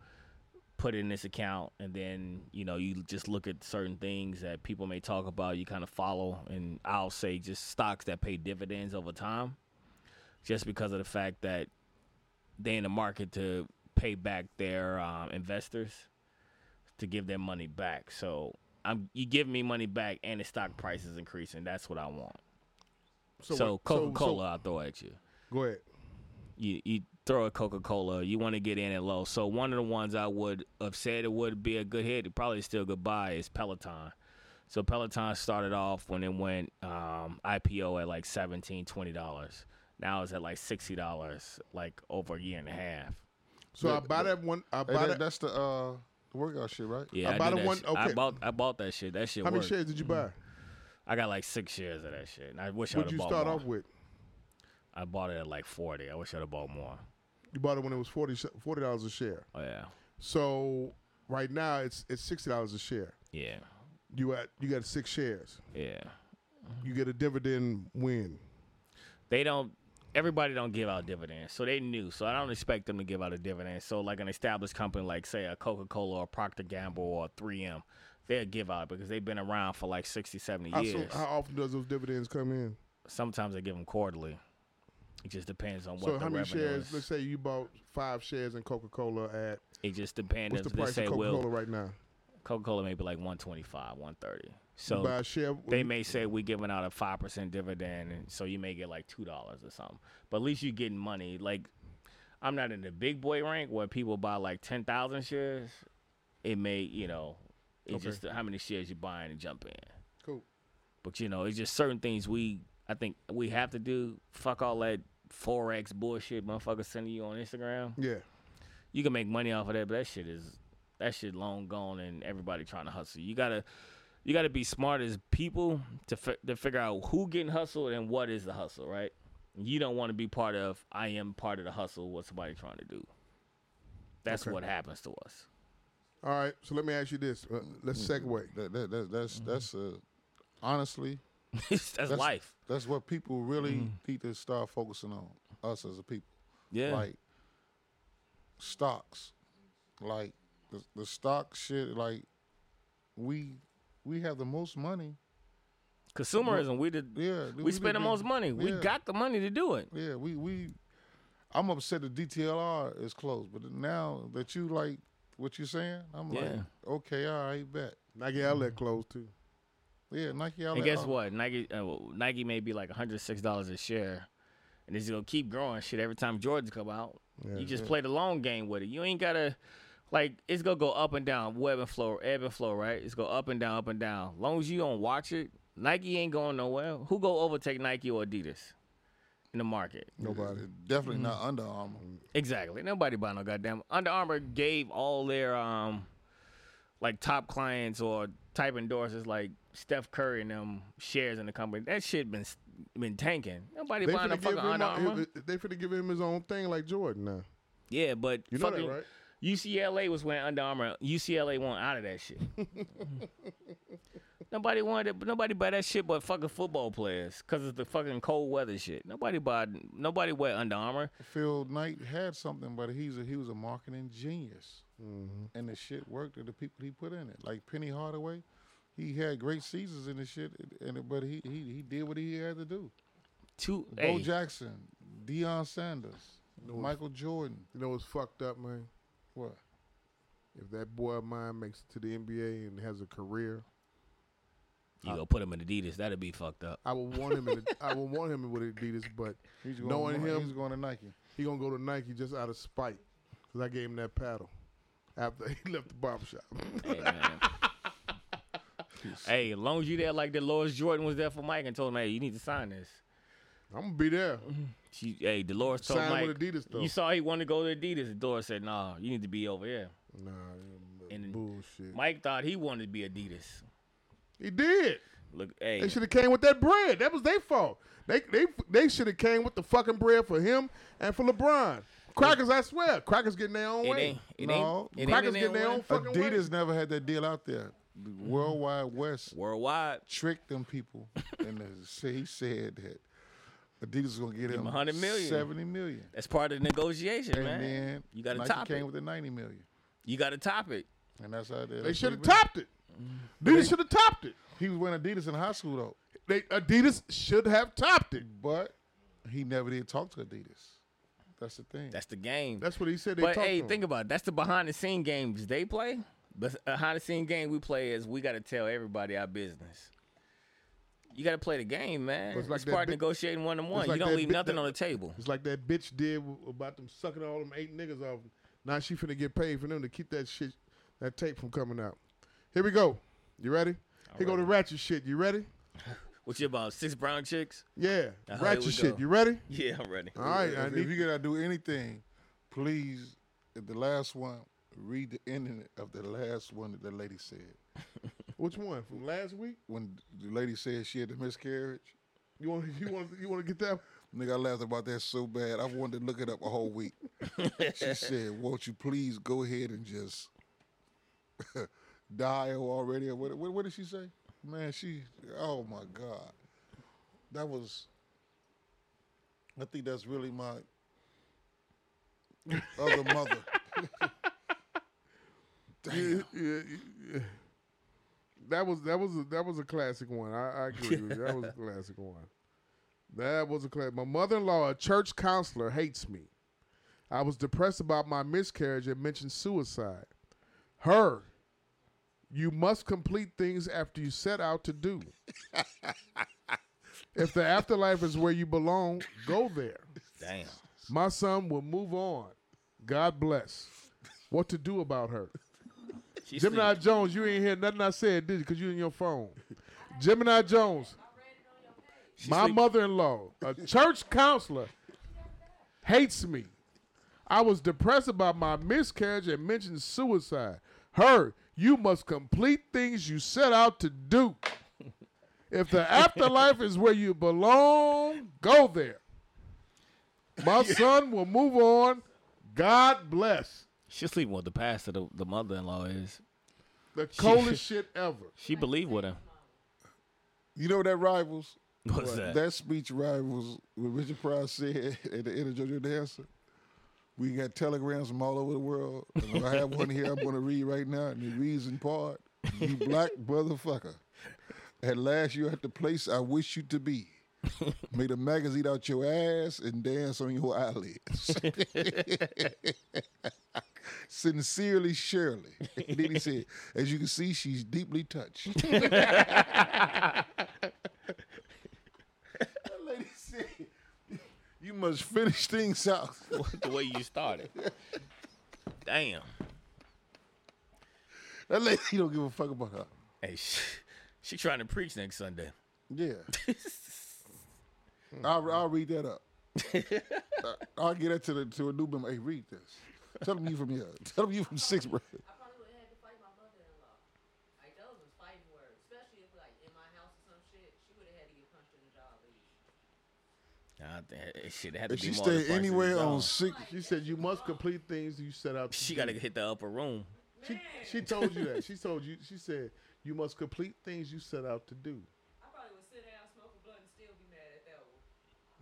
Put it in this account, and then you know you just look at certain things that people may talk about. You kind of follow, and I'll say just stocks that pay dividends over time, just because of the fact that they in the market to pay back their um, investors to give their money back. So I'm you give me money back and the stock price is increasing. That's what I want. So, what- Coca Cola, I'll throw at you. go ahead. You you throw a Coca Cola. You want to get in at low. So one of the ones I would have said it would be a good hit. Probably still good buy is Peloton. So Peloton started off when it went um, IPO at like 17 dollars. Now it's at like sixty dollars, like over a year and a half. So I bought that one. I Hey, buy that, that. that's the uh the workout shit, right? Yeah, I I, bought do that one- shit. I okay. bought I bought that shit. That shit. How many shares did you buy? I got like six shares of that shit. And I wish I'd What'd have you bought start more. off with? I bought it at like forty. I wish I'd have bought more. You bought it when it was 40 dollars a share. Oh yeah, So right now it's it's sixty dollars a share. yeah, You at you got six shares. yeah. You get a dividend win. They don't. Everybody don't give out dividends, so they knew. So I don't expect them to give out a dividend. So like an established company, like say a Coca Cola or Procter Gamble or 3M, they'll give out because they've been around for like 60, 70 How, years. so, how often does those dividends come in? Sometimes they give them quarterly. It just depends on what So the how many shares? is. Let's say you bought five shares in Coca Cola at It just depends. what's the price say of Coca well, Cola right now? Coca Cola maybe like 125, 130. So buy a share. they may say we're giving out a five percent dividend, and so you may get like two dollars or something. But at least you're getting money. Like I'm not in the big boy rank where people buy like ten thousand shares. It may, you know, it's Okay. just how many shares you buying and jump in. Cool. But you know, it's just certain things we I think we have to do. Fuck all that forex bullshit, motherfucker sending you on Instagram. Yeah. You can make money off of that, but that shit is that shit long gone, and everybody trying to hustle. You gotta you gotta be smart as people to fi- to figure out who getting hustled and what is the hustle, right? You don't want to be part of. I am part of the hustle. What somebody trying to do. That's Okay. what happens to us. All right. So let me ask you this. Uh, let's segue. That, that, that, that's that's uh, honestly that's, that's life. That's what people really mm. need to start focusing on. Us as a people, Yeah. like stocks, like the, the stock shit. Like we we have the most money. Consumerism. We did. Yeah, we spend the the most money. We got the money to do it. Yeah, we we. I'm upset the DTLR is closed, but now that you like what you're saying, I'm like, okay, all right, bet. Nike outlet closed too. Yeah, Nike outlet. And guess what? Nike uh, Nike may be like 106 dollars a share, and it's gonna keep growing. Shit, every time Jordans come out, you just play the long game with it. You ain't gotta like it's gonna go up and down, web and flow, ebb and flow, right? It's go up and down, up and down. Long as you don't watch it, Nike ain't going nowhere. Who go overtake Nike or Adidas in the market? Nobody. Definitely not Under Armour. Exactly. Nobody buy no goddamn. Under Armour gave all their um like top clients or type endorsers like Steph Curry and them shares in the company. That shit been been tanking. Nobody They buying no finna, fucking him Under Armour. they finna give him his own thing like Jordan now. Yeah, but You know that, right? UCLA was wearing Under Armour. UCLA won out of that shit. nobody wanted. it, Nobody buy that shit but fucking football players because it's the fucking cold weather shit. Nobody buy. Nobody wear Under Armour. Phil Knight had something, but he's a, he was a marketing genius, Mm-hmm. and the shit worked to the people he put in it. Like Penny Hardaway, he had great seasons in the shit, and but he he he did what he had to do. Two. Bo Hey, Jackson, Deion Sanders, Michael Jordan. You know what's fucked up, man? What? If that boy of mine makes it to the NBA and has a career, you go put him in Adidas. That'd be fucked up. I would want him. In I would want him with Adidas, but He's going knowing to, him, he's going to Nike. he gonna go to Nike just out of spite because I gave him that paddle after he left the barbershop. Hey, man. Hey, as long as you there like the Dolores Jordan was there for Mike and told him, hey, you need to sign this. I'm gonna be there. She, hey, Dolores told Sign Mike, with Adidas though. you saw he wanted to go to Adidas. Dolores said, nah, you need to be over here. Nah, And- bullshit. Mike thought he wanted to be Adidas. he did. Look, hey, They should have came with that bread. That was their fault. They they they should have came with the fucking bread for him and for LeBron. Crackers, I swear, crackers getting their own it way. ain't, it No, ain't, it Crackers ain't getting their there own fucking way. Adidas never had that deal out there. Mm-hmm. The Worldwide Wes worldwide. tricked them people, and the- he said that Adidas was gonna get him him 100 million. seventy million. That's part of the negotiation, And man. then you got to Nike top came it. with the ninety million, You got to top it. and that's how they. They should have topped it. Adidas should have topped it. He was wearing Adidas in high school though, They Adidas should have topped it. but he never did talk to Adidas. That's the thing. That's the game. That's what he said. They but hey, to think about it. That's the behind the scene games they play. But behind the scene game we play is we got to tell everybody our business. You got to play the game, man. It's It's, like that part of bit- negotiating one on one. You don't leave bit nothing that- on the table. It's like that bitch did about them sucking all them eight niggas off. Now she finna get paid for them to keep that shit, that tape from coming out. Here we go. You ready? Here go the ratchet shit. You ready? What you about six brown chicks? Yeah, here ratchet we shit. go. You ready? Yeah, I'm ready. All right, I if, need if you gotta do anything, please, at the last one, read the ending of the last one that the lady said. which one from last week? When the lady said she had the miscarriage, You want you want you want to get that? nigga, I laughed about that so bad. I wanted to look it up a whole week. she said, "Won't you please go ahead and just die already?" Or what, what? What did she say? Man, she. Oh my God, that was. I think that's really my other mother. Yeah, yeah, yeah. That was that was a, that was a classic one. I, I agree with you. That was a classic one. That was a classic. My mother-in-law, a church counselor, hates me. I was depressed about my miscarriage and mentioned suicide. Her, You must complete things after you set out to do. if the afterlife is where you belong, go there. Damn. My son will move on. God bless. What to do about her? She Gemini sleep. Jones, you ain't hear nothing I said, did you? Because you in your phone. Gemini Jones, my sleep. mother-in-law, a church counselor, hates me. I was depressed about my miscarriage and mentioned suicide. Her, you must complete things you set out to do. If the afterlife is where you belong, go there. My son will move on. God bless. She sleeping with the pastor. The, the mother-in-law is. The coldest shit ever. She believe with him. You know what that rivals? What's that? That speech rivals what Richard Pryor said at the end of JoJo Dancer. We got telegrams from all over the world. And I have one here I'm going to read right now, and it reads in part You black motherfucker. At last, you're at the place I wish you to be. Made a magazine out your ass and dance on your eyelids. Sincerely, Shirley. And then he said, As you can see, she's deeply touched. That lady said, "You must finish things out." the way you started. Damn. That lady don't give a fuck about her. Hey, she, she trying to preach next Sunday. Yeah, I'll, I'll read that up. Uh, I'll get that to the to a new member. Hey, read this. Tell them you from here. Tell them you from six, grade. I probably would have had to fight my mother-in-law. Like those was fighting words, especially if like in my house or some shit. She would have had to get punched in the jaw at least. Nah, that shit had to If be she more than stay anywhere on jaw. six, She said you must complete things you set out to She got to hit the upper room. She, she told you that. She told you. She said you must complete things you set out to do. I probably would sit down, smoke a blunt, and still be mad at that one.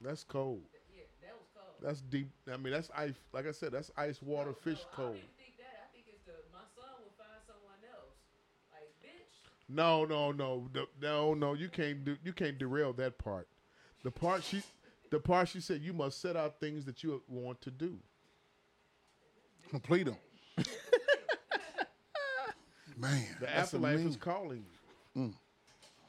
That's cold. Yeah, that was cold. That's deep. I mean, that's ice. Like I said, that's ice water fish no, I cold. don't think that. I think it's the my son will find someone else. Like, bitch. No, no, no, no, no, no. You can't do. You can't derail that part. The part she, the part she said you must set out things that you want to do. complete them. Man, The that's afterlife mean- is calling you. Mm.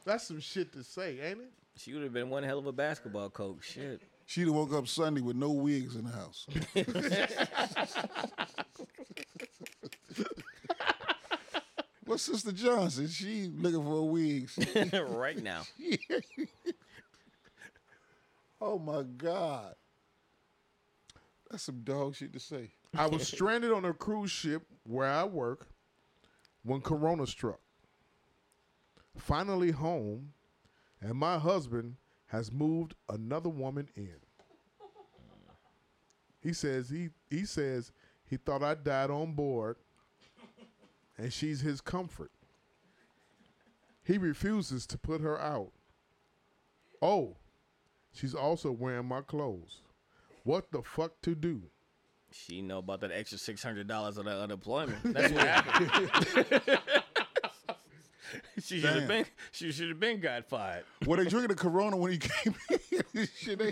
That's some shit to say, ain't it? She would have been one hell of a basketball coach. Shit. She'd have woke up Sunday with no wigs in the house. What's Sister Johnson? She looking for wigs. right now. Oh my God. That's some dog shit to say. I was stranded on a cruise ship where I work when Corona struck. Finally home, and my husband has moved another woman in. He says he he says he thought I died on board, and she's his comfort. He refuses to put her out. Oh, she's also wearing my clothes. What the fuck to do? She know about that extra six hundred dollars of that unemployment. That's what happened. she should have been. She should have been got fired. Were they drinking the Corona when he came in? shit, they,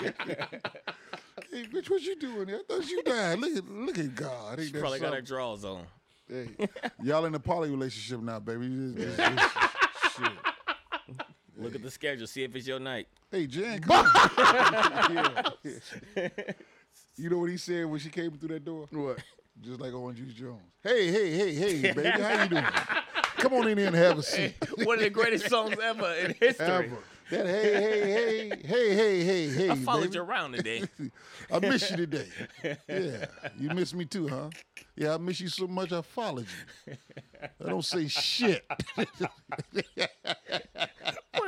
hey, bitch, what you doing there? I thought you died. Look at look at God. Ain't She that probably got her drawers on. Hey, y'all in a poly relationship now, baby. Just- just- just- shit. Look at the schedule. See if it's your night. Hey, Jan, come on. Yeah. You know what he said when she came through that door? What? Just like Orange Juice Jones. Hey, hey, hey, hey, baby, how you doing? Come on in here and have a seat. One of the greatest songs ever in history. Ever. That hey, hey, hey, hey, hey, hey, hey. I followed baby. you around today. I miss you today. Yeah, you miss me too, huh? Yeah, I miss you so much I followed you. I don't say shit. One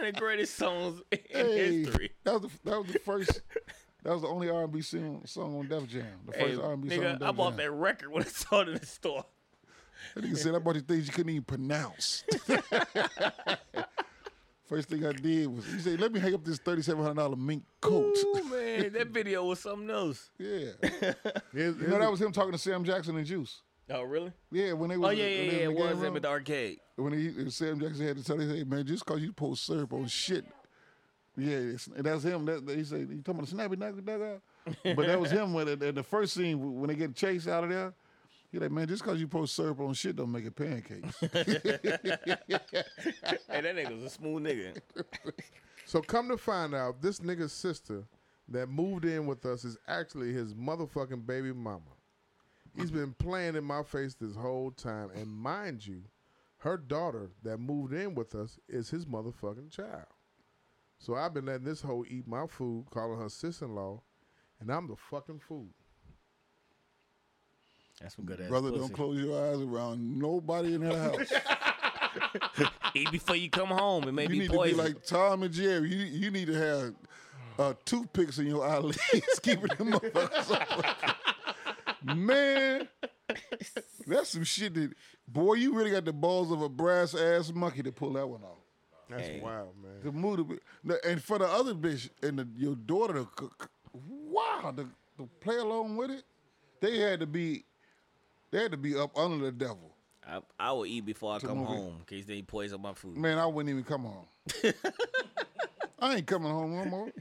of the greatest songs in Hey, history. that was the, that was the first. That was the only R and B song, song on Def Jam. The Hey, first R and B song on Def I bought Jam. that record when I saw it in the store. That nigga said I bought you things you couldn't even pronounce. First thing I did was he said, "Let me hang up this thirty-seven hundred dollar mink coat." Ooh, man, that video was something else. yeah, you know that was him talking to Sam Jackson and Juice. Oh, really? Yeah, when they was Oh, yeah, yeah, yeah. It was him at the arcade. when he Sam Jackson had to tell him, "Hey man, just cause you post syrup on shit." Yeah, it's, that's him. That, that- he said he talking about the snappy dugger. But that was him when in the first scene when they get chased out of there. He like, man, just because you post syrup on shit don't make it pancakes. Hey, that nigga's a smooth nigga. So come to find out, this nigga's sister that moved in with us is actually his motherfucking baby mama. He's been playing in my face this whole time, and mind you, her daughter that moved in with us is his motherfucking child. So I've been letting this hoe eat my food, calling her sister-in-law, and I'm the fucking fool. That's some good ass Brother, pussy. don't close your eyes around nobody in that house. Eat before you come home. It may you be need poison. to be like Tom and Jerry. You, you need to have uh, toothpicks in your eyelids, keeping them motherfuckers open. Man, that's some shit that, boy, you really got the balls of a brass ass monkey to pull that one off. That's Hey. wild, man. The mood of it. And for the other bitch and the, your daughter to cook, wow, to, to play along with it, they had to be, they had to be up under the devil. I, I will eat before I come movie. home in case they poison my food. Man, I wouldn't even come home. I ain't coming home no more.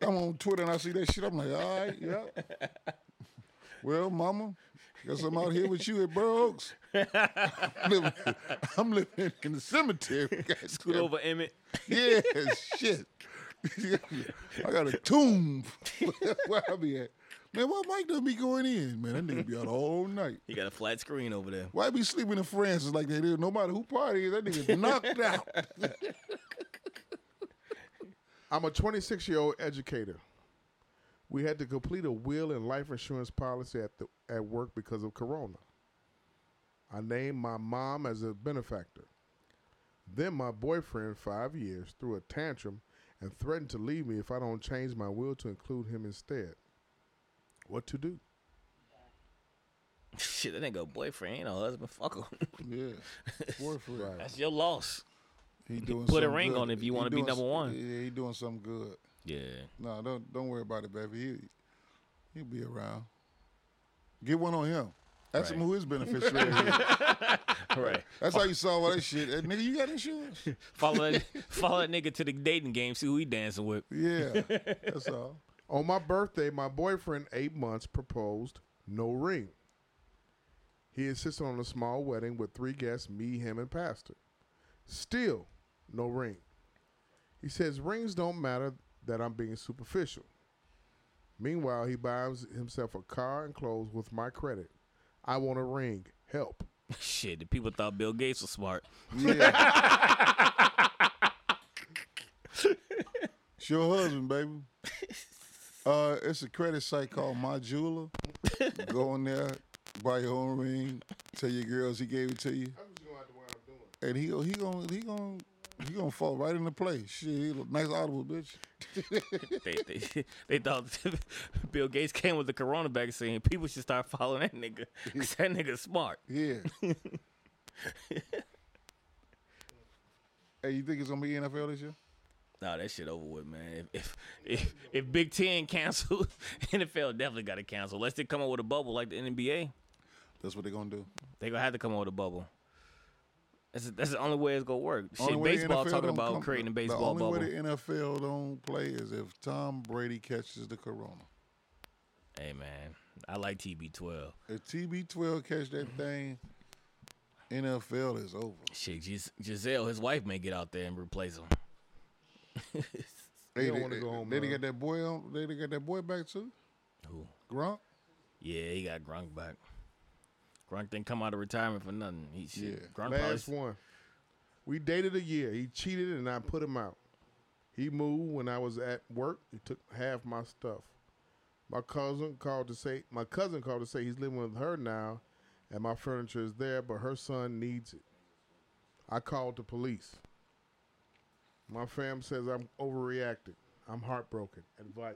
I'm on Twitter and I see that shit. I'm like, all right, yeah. Well, mama, guess I'm out here with you at Burr Oaks. I'm living, I'm living in the cemetery. Scoot over, Emmett. Yeah, shit. I got a tomb where I be at. Man, why Mike don't be going in? Man, that nigga be out all night. He got a flat screen over there. Why be sleeping in France Francis like that? No matter who party is, that nigga knocked out. I'm a 26 year old educator. We had to complete a will and life insurance policy at the at work because of Corona. I named my mom as a benefactor. Then my boyfriend, five years, threw a tantrum and threatened to leave me if I don't change my will to include him instead. What to do? Shit, that nigga boyfriend, ain't no husband. Fuck him. Yeah, boyfriend. That's your loss. He doing Put a ring good. on it if you wanna be number one. Yeah, he doing something good. Yeah. No, don't don't worry about it, baby. He he'll be around. Get one on him. Him Right. who his beneficiary is. Right. That's how you solve all that shit. Hey, nigga, you got insurance? follow that follow that nigga to the dating game, see who he dancing with. Yeah, that's all. On my birthday, my boyfriend, eight months, proposed no ring. He insisted on a small wedding with three guests, me, him, and pastor. Still, no ring. He says rings don't matter, that I'm being superficial. Meanwhile, he buys himself a car and clothes with my credit. I want a ring. Help. Shit, the people thought Bill Gates was smart. Yeah. it's your husband, baby. Uh, it's a credit site called My Jeweler. Go in there, buy your own ring. Tell your girls he gave it to you, and he he gonna he gonna he gonna fall right into place. Shit, he look nice audible, bitch. They, they, they thought Bill Gates came with the corona vaccine. People should start following that nigga. 'cause that nigga smart. Yeah. hey, you think it's gonna be NFL this year? Nah, that shit over with, man. If if if, if Big Ten canceled, NFL definitely got to cancel. Unless they come up with a bubble like the NBA, That's what they're gonna do. they gonna have to come up with a bubble. That's that's the only way it's gonna work. Only Shit, the baseball talking about come- creating a the baseball only bubble. way the NFL don't play is if Tom Brady catches the corona. Hey man, I like TB12. If TB12 catch that thing, NFL is over. Shit, Gis- Gisele, his wife may get out there and replace him. They, don't they, wanna go home, they done bro. got that boy on. They done got that boy back too. Who? Gronk. Yeah, he got Gronk back. Gronk didn't come out of retirement for nothing. He shit. Yeah. Gronk probably Last one. We dated a year. He cheated and I put him out. He moved when I was at work. He took half my stuff. My cousin called to say my cousin called to say he's living with her now and my furniture is there, but her son needs it. I called the police. My fam says I'm overreacting. I'm heartbroken. Advice.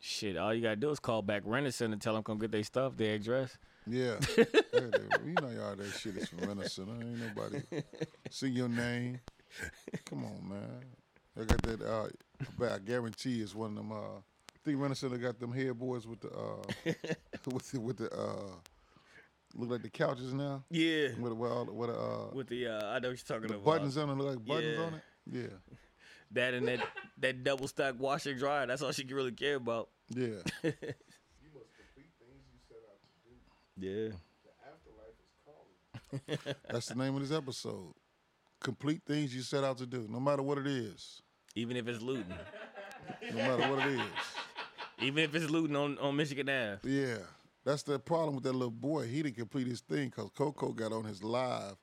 Shit, all you gotta do is call back Renison and tell them come get their stuff, their address. Yeah. yeah they- you know y'all that shit is from Renison. Ain't nobody see your name. Come on, man. I got that. Uh, but I guarantee it's one of them. Uh, I think Renison got them headboards with the uh, with the, with the uh, look like the couches now. Yeah. With the with, all, with uh, With the uh, I know what you're talking the about. buttons on it, look like buttons Yeah. on it. Yeah, That and that that double stack washer and dryer. That's all she really care about. yeah. You must complete things you set out to do. Yeah. The afterlife is calling. That's the name of this episode. Complete things you set out to do, no matter what it is. Even if it's looting. No matter what it is. Even if it's looting on, on Michigan Ave. Yeah. That's the problem with that little boy. He didn't complete his thing because Coco got on his live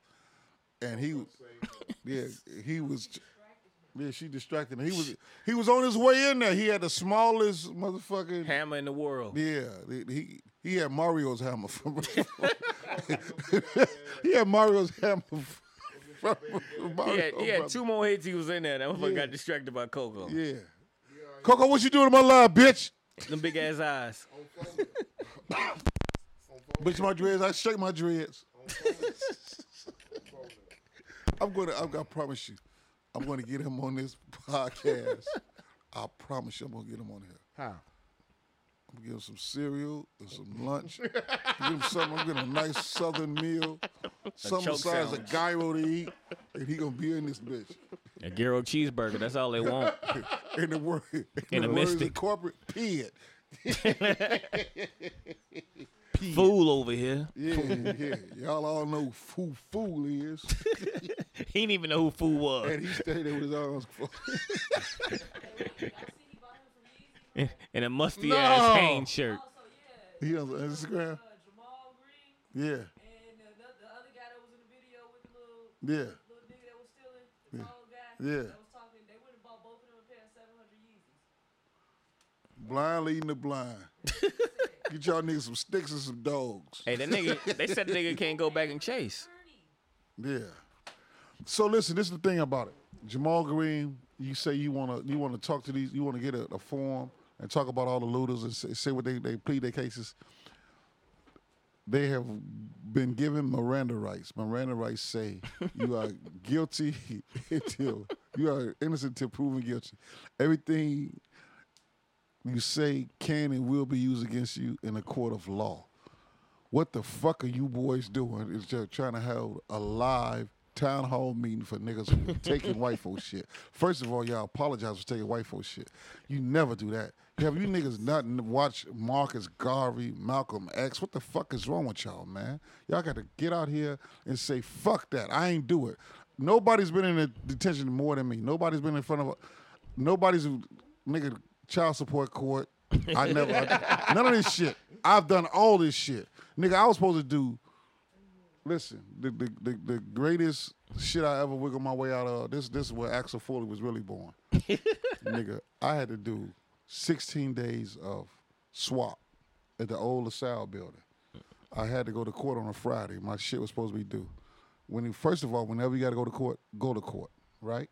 and he was yeah, he was yeah, she distracted him. He was he was on his way in there. He had the smallest motherfucking Hammer in the world. Yeah, he he had Mario's hammer from. he had Mario's hammer. From, from He had, he had two more hits. He was in there. That motherfucker Yeah. got distracted by Coco. Yeah. Coco, what you doing in my life, bitch? Them big ass eyes. Bitch, my dreads. I shake my dreads. I'm gonna. I'm gonna promise you. I'm gonna get him on this podcast. I promise you, I'm gonna get him on here. How? I'm gonna give him some cereal and some lunch. give him something. I'm gonna give him a nice southern meal. Something choke besides a gyro to eat, and he gonna be in this bitch. A gyro cheeseburger. That's all they want. In the word, in, In the a words of mystic. corporate pig. Fool over here. Yeah, yeah. Y'all all know who fool is, He didn't even know who fool was. and he stayed there with his arms. full. And a musty No. ass Hanes shirt. Also, yeah. He on Instagram. Uh, Ja'Mal Green Yeah, and uh, the, the other guy that was in the video with the little yeah. little nigga that was stealing, the tall guy Yeah. that was talking. They went and bought both of them a pair of 700 Yeezys. Blind leading the blind. Get y'all niggas some sticks and some dogs. Hey, that nigga, they said the nigga can't go back and chase. Yeah. So listen, this is the thing about it. Ja'Mal Green, you say you wanna you wanna talk to these, you wanna get a, a forum and talk about all the looters and say, say what they they plead their cases. They have been given Miranda rights. Miranda rights say you are guilty until you are innocent until proven guilty. Everything you say can and will be used against you in a court of law. What the fuck are you boys doing? Is just trying to have a live town hall meeting for niggas taking white folks shit. First of all, y'all apologize for taking white folks shit. You never do that. Have you niggas not n- watch Marcus Garvey, Malcolm X? What the fuck is wrong with y'all, man? Y'all got to get out here and say, fuck that. I ain't do it. Nobody's been in detention more than me. Nobody's been in front of a, nobody's nigga child support court. I never I- none of this shit. I've done all this shit. Nigga, I was supposed to do listen, the the, the, the greatest shit I ever wiggled my way out of, this this is where Axel Foley was really born. Nigga, I had to do 16 days of swap at the old LaSalle building. I had to go to court on a Friday. My shit was supposed to be due. When you, first of all, whenever you got to go to court, go to court, right?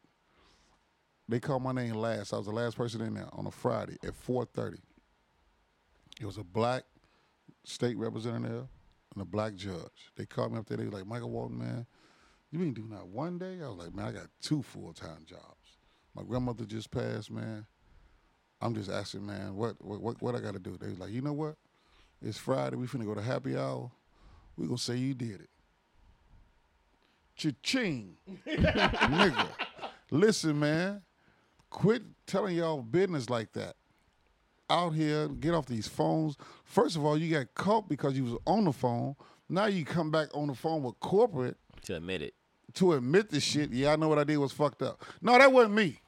They called my name last. I was the last person in there on a Friday at 4:30. It was a black state representative and a black judge. They called me up there. They was like, Michael Walton, man, you ain't do not one day? I was like, man, I got two full time jobs. My grandmother just passed, man. I'm just asking, man, what what what, what I got to do? They was like, you know what? It's Friday. We finna go to happy hour. We gonna say you did it. Cha-ching, nigga. Listen, man. Quit telling y'all business like that. Out here, get off these phones. First of all, you got caught because you was on the phone. Now you come back on the phone with corporate To admit it. to admit the shit. Yeah, I know what I did was fucked up. No, that wasn't me.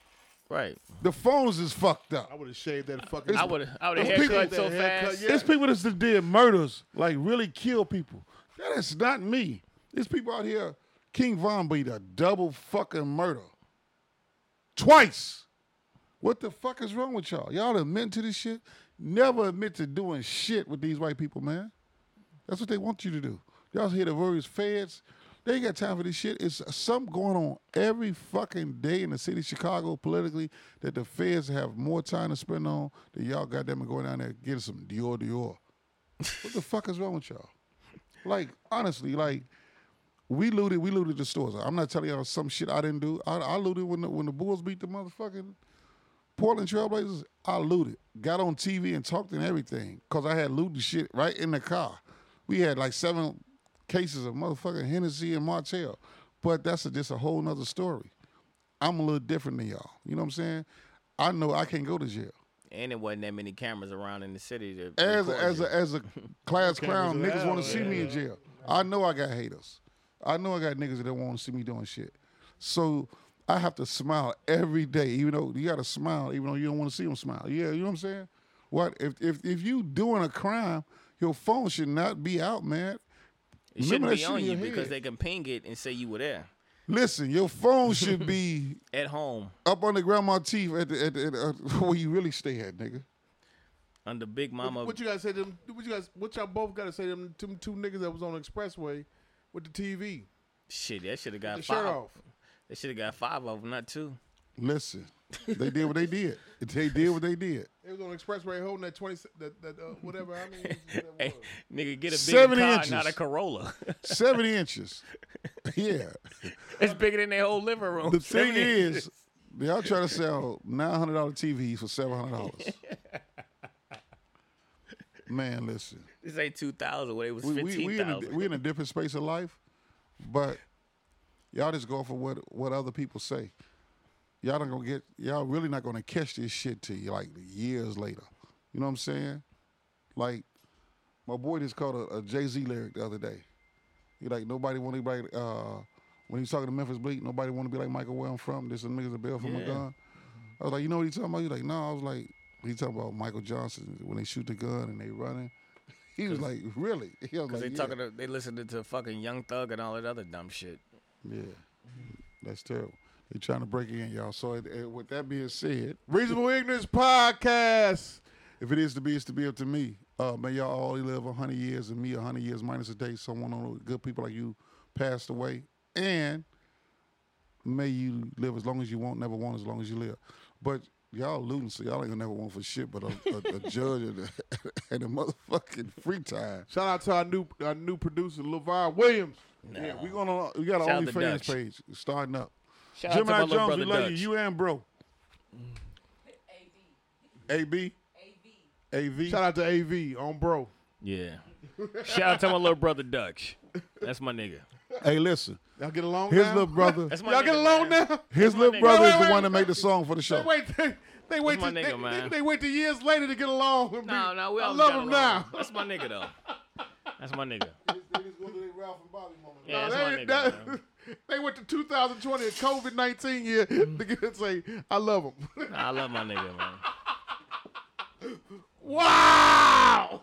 Right. The phones is fucked up. I would have shaved that fucking. I would I would have Those people- haircut so that haircut, fast. yeah. There's people that did murders, like really kill people. That is not me. There's people out here. King Von beat a double fucking murder. Twice. What the fuck is wrong with y'all? Y'all admit to this shit? Never admit to doing shit with these white people, man. That's what they want you to do. Y'all hear the various feds. They ain't got time for this shit. It's something going on every fucking day in the city of Chicago politically that the feds have more time to spend on than y'all goddamn going down there getting some Dior Dior. what the fuck is wrong with y'all? Like, honestly, like, we looted, we looted the stores. I'm not telling y'all some shit I didn't do. I, I looted when the, when the Bulls beat the motherfucking Portland Trailblazers. I looted, got on TV and talked and everything because I had looted shit right in the car. We had like seven cases of motherfucking Hennessy and Martell, but that's a, just a whole nother story. I'm a little different than y'all. You know what I'm saying? I know I can't go to jail. And it wasn't that many cameras around in the city to As a, as a, as a class clown, niggas want to see me in jail. I know I got haters. I know I got niggas that don't want to see me doing shit. So I have to smile every day, even though you got to smile, even though you don't want to see them smile. Yeah, you know what I'm saying? What if if if you doing a crime, your phone should not be out, man. It Remember shouldn't be on you because head. they can ping it and say you were there Listen, your phone should be at home up under grandma teeth at the, at the, at, uh, where you really stay at, nigga. under Big Mama. What, what you guys say to them? What you guys? What y'all both got to say to them? Two, two niggas that was on the expressway with the TV, Shit, that should have got the five. shirt off. They should have got five of them, not two. Listen, they did what they did. They did what they did. They was on the expressway holding that twenty, that, that uh, whatever. I mean, whatever Hey, nigga, get a big 70 car, inches. not a Corolla. 70 inches. Yeah. it's bigger than their whole living room. The thing is, inches. y'all trying to sell nine hundred dollar TVs for seven hundred dollars. Man, listen, this ain't two thousand. What it was we, we, fifteen we, in a, we in a different space of life, but y'all just go for what what other people say. Y'all not gonna get y'all really not gonna catch this shit till you like years later. You know what I'm saying? Like my boy just called a, a Jay Z lyric the other day. He like nobody want anybody uh when he was talking to Memphis Bleek, nobody want to be like Michael where I'm from. This is niggas a bill from a Yeah. gun. I was like, you know what he talking about? He like, no. I was like, he talking about Michael Johnson when they shoot the gun and they running. He was like, really? Because like, they yeah. talking, to, they listening to fucking Young Thug and all that other dumb shit. Yeah, that's terrible. They're trying to break in, y'all. So it, it- with that being said, Reasonable Ignorance Podcast. if it is to be, it's to be up to me. Uh, may y'all all live hundred years and me hundred years minus a day. Someone on good people like you passed away, and may you live as long as you want, never want as long as you live. But y'all looting, so y'all ain't gonna never want for shit but a, a, a judge and a, and a motherfucking free time. Shout out to our new our new producer LeVar Williams. Yeah, we gonna we got Shout an out to OnlyFans page starting up. Shout out to my Jones, brother we love Dutch. you. You and bro. AB, AV. AV. Shout out to AV on bro. Yeah. Shout out to my little brother Dutch. That's my nigga. Hey, listen. Y'all get along His now? little brother. That's my Y'all nigga, get along man. now? His my little nigga. brother Wait, is the one that wait. made the song for the They show. wait. They, they wait. my to, nigga, they, man. They, they wait to years later to get along. and be- No, no, we I all love got him along. now. That's my nigga though. That's my nigga. Yeah, that's my nigga. that- man. they went to 2020, a COVID 19 year, to get, say, I love him. Nah, I love my nigga, man. wow!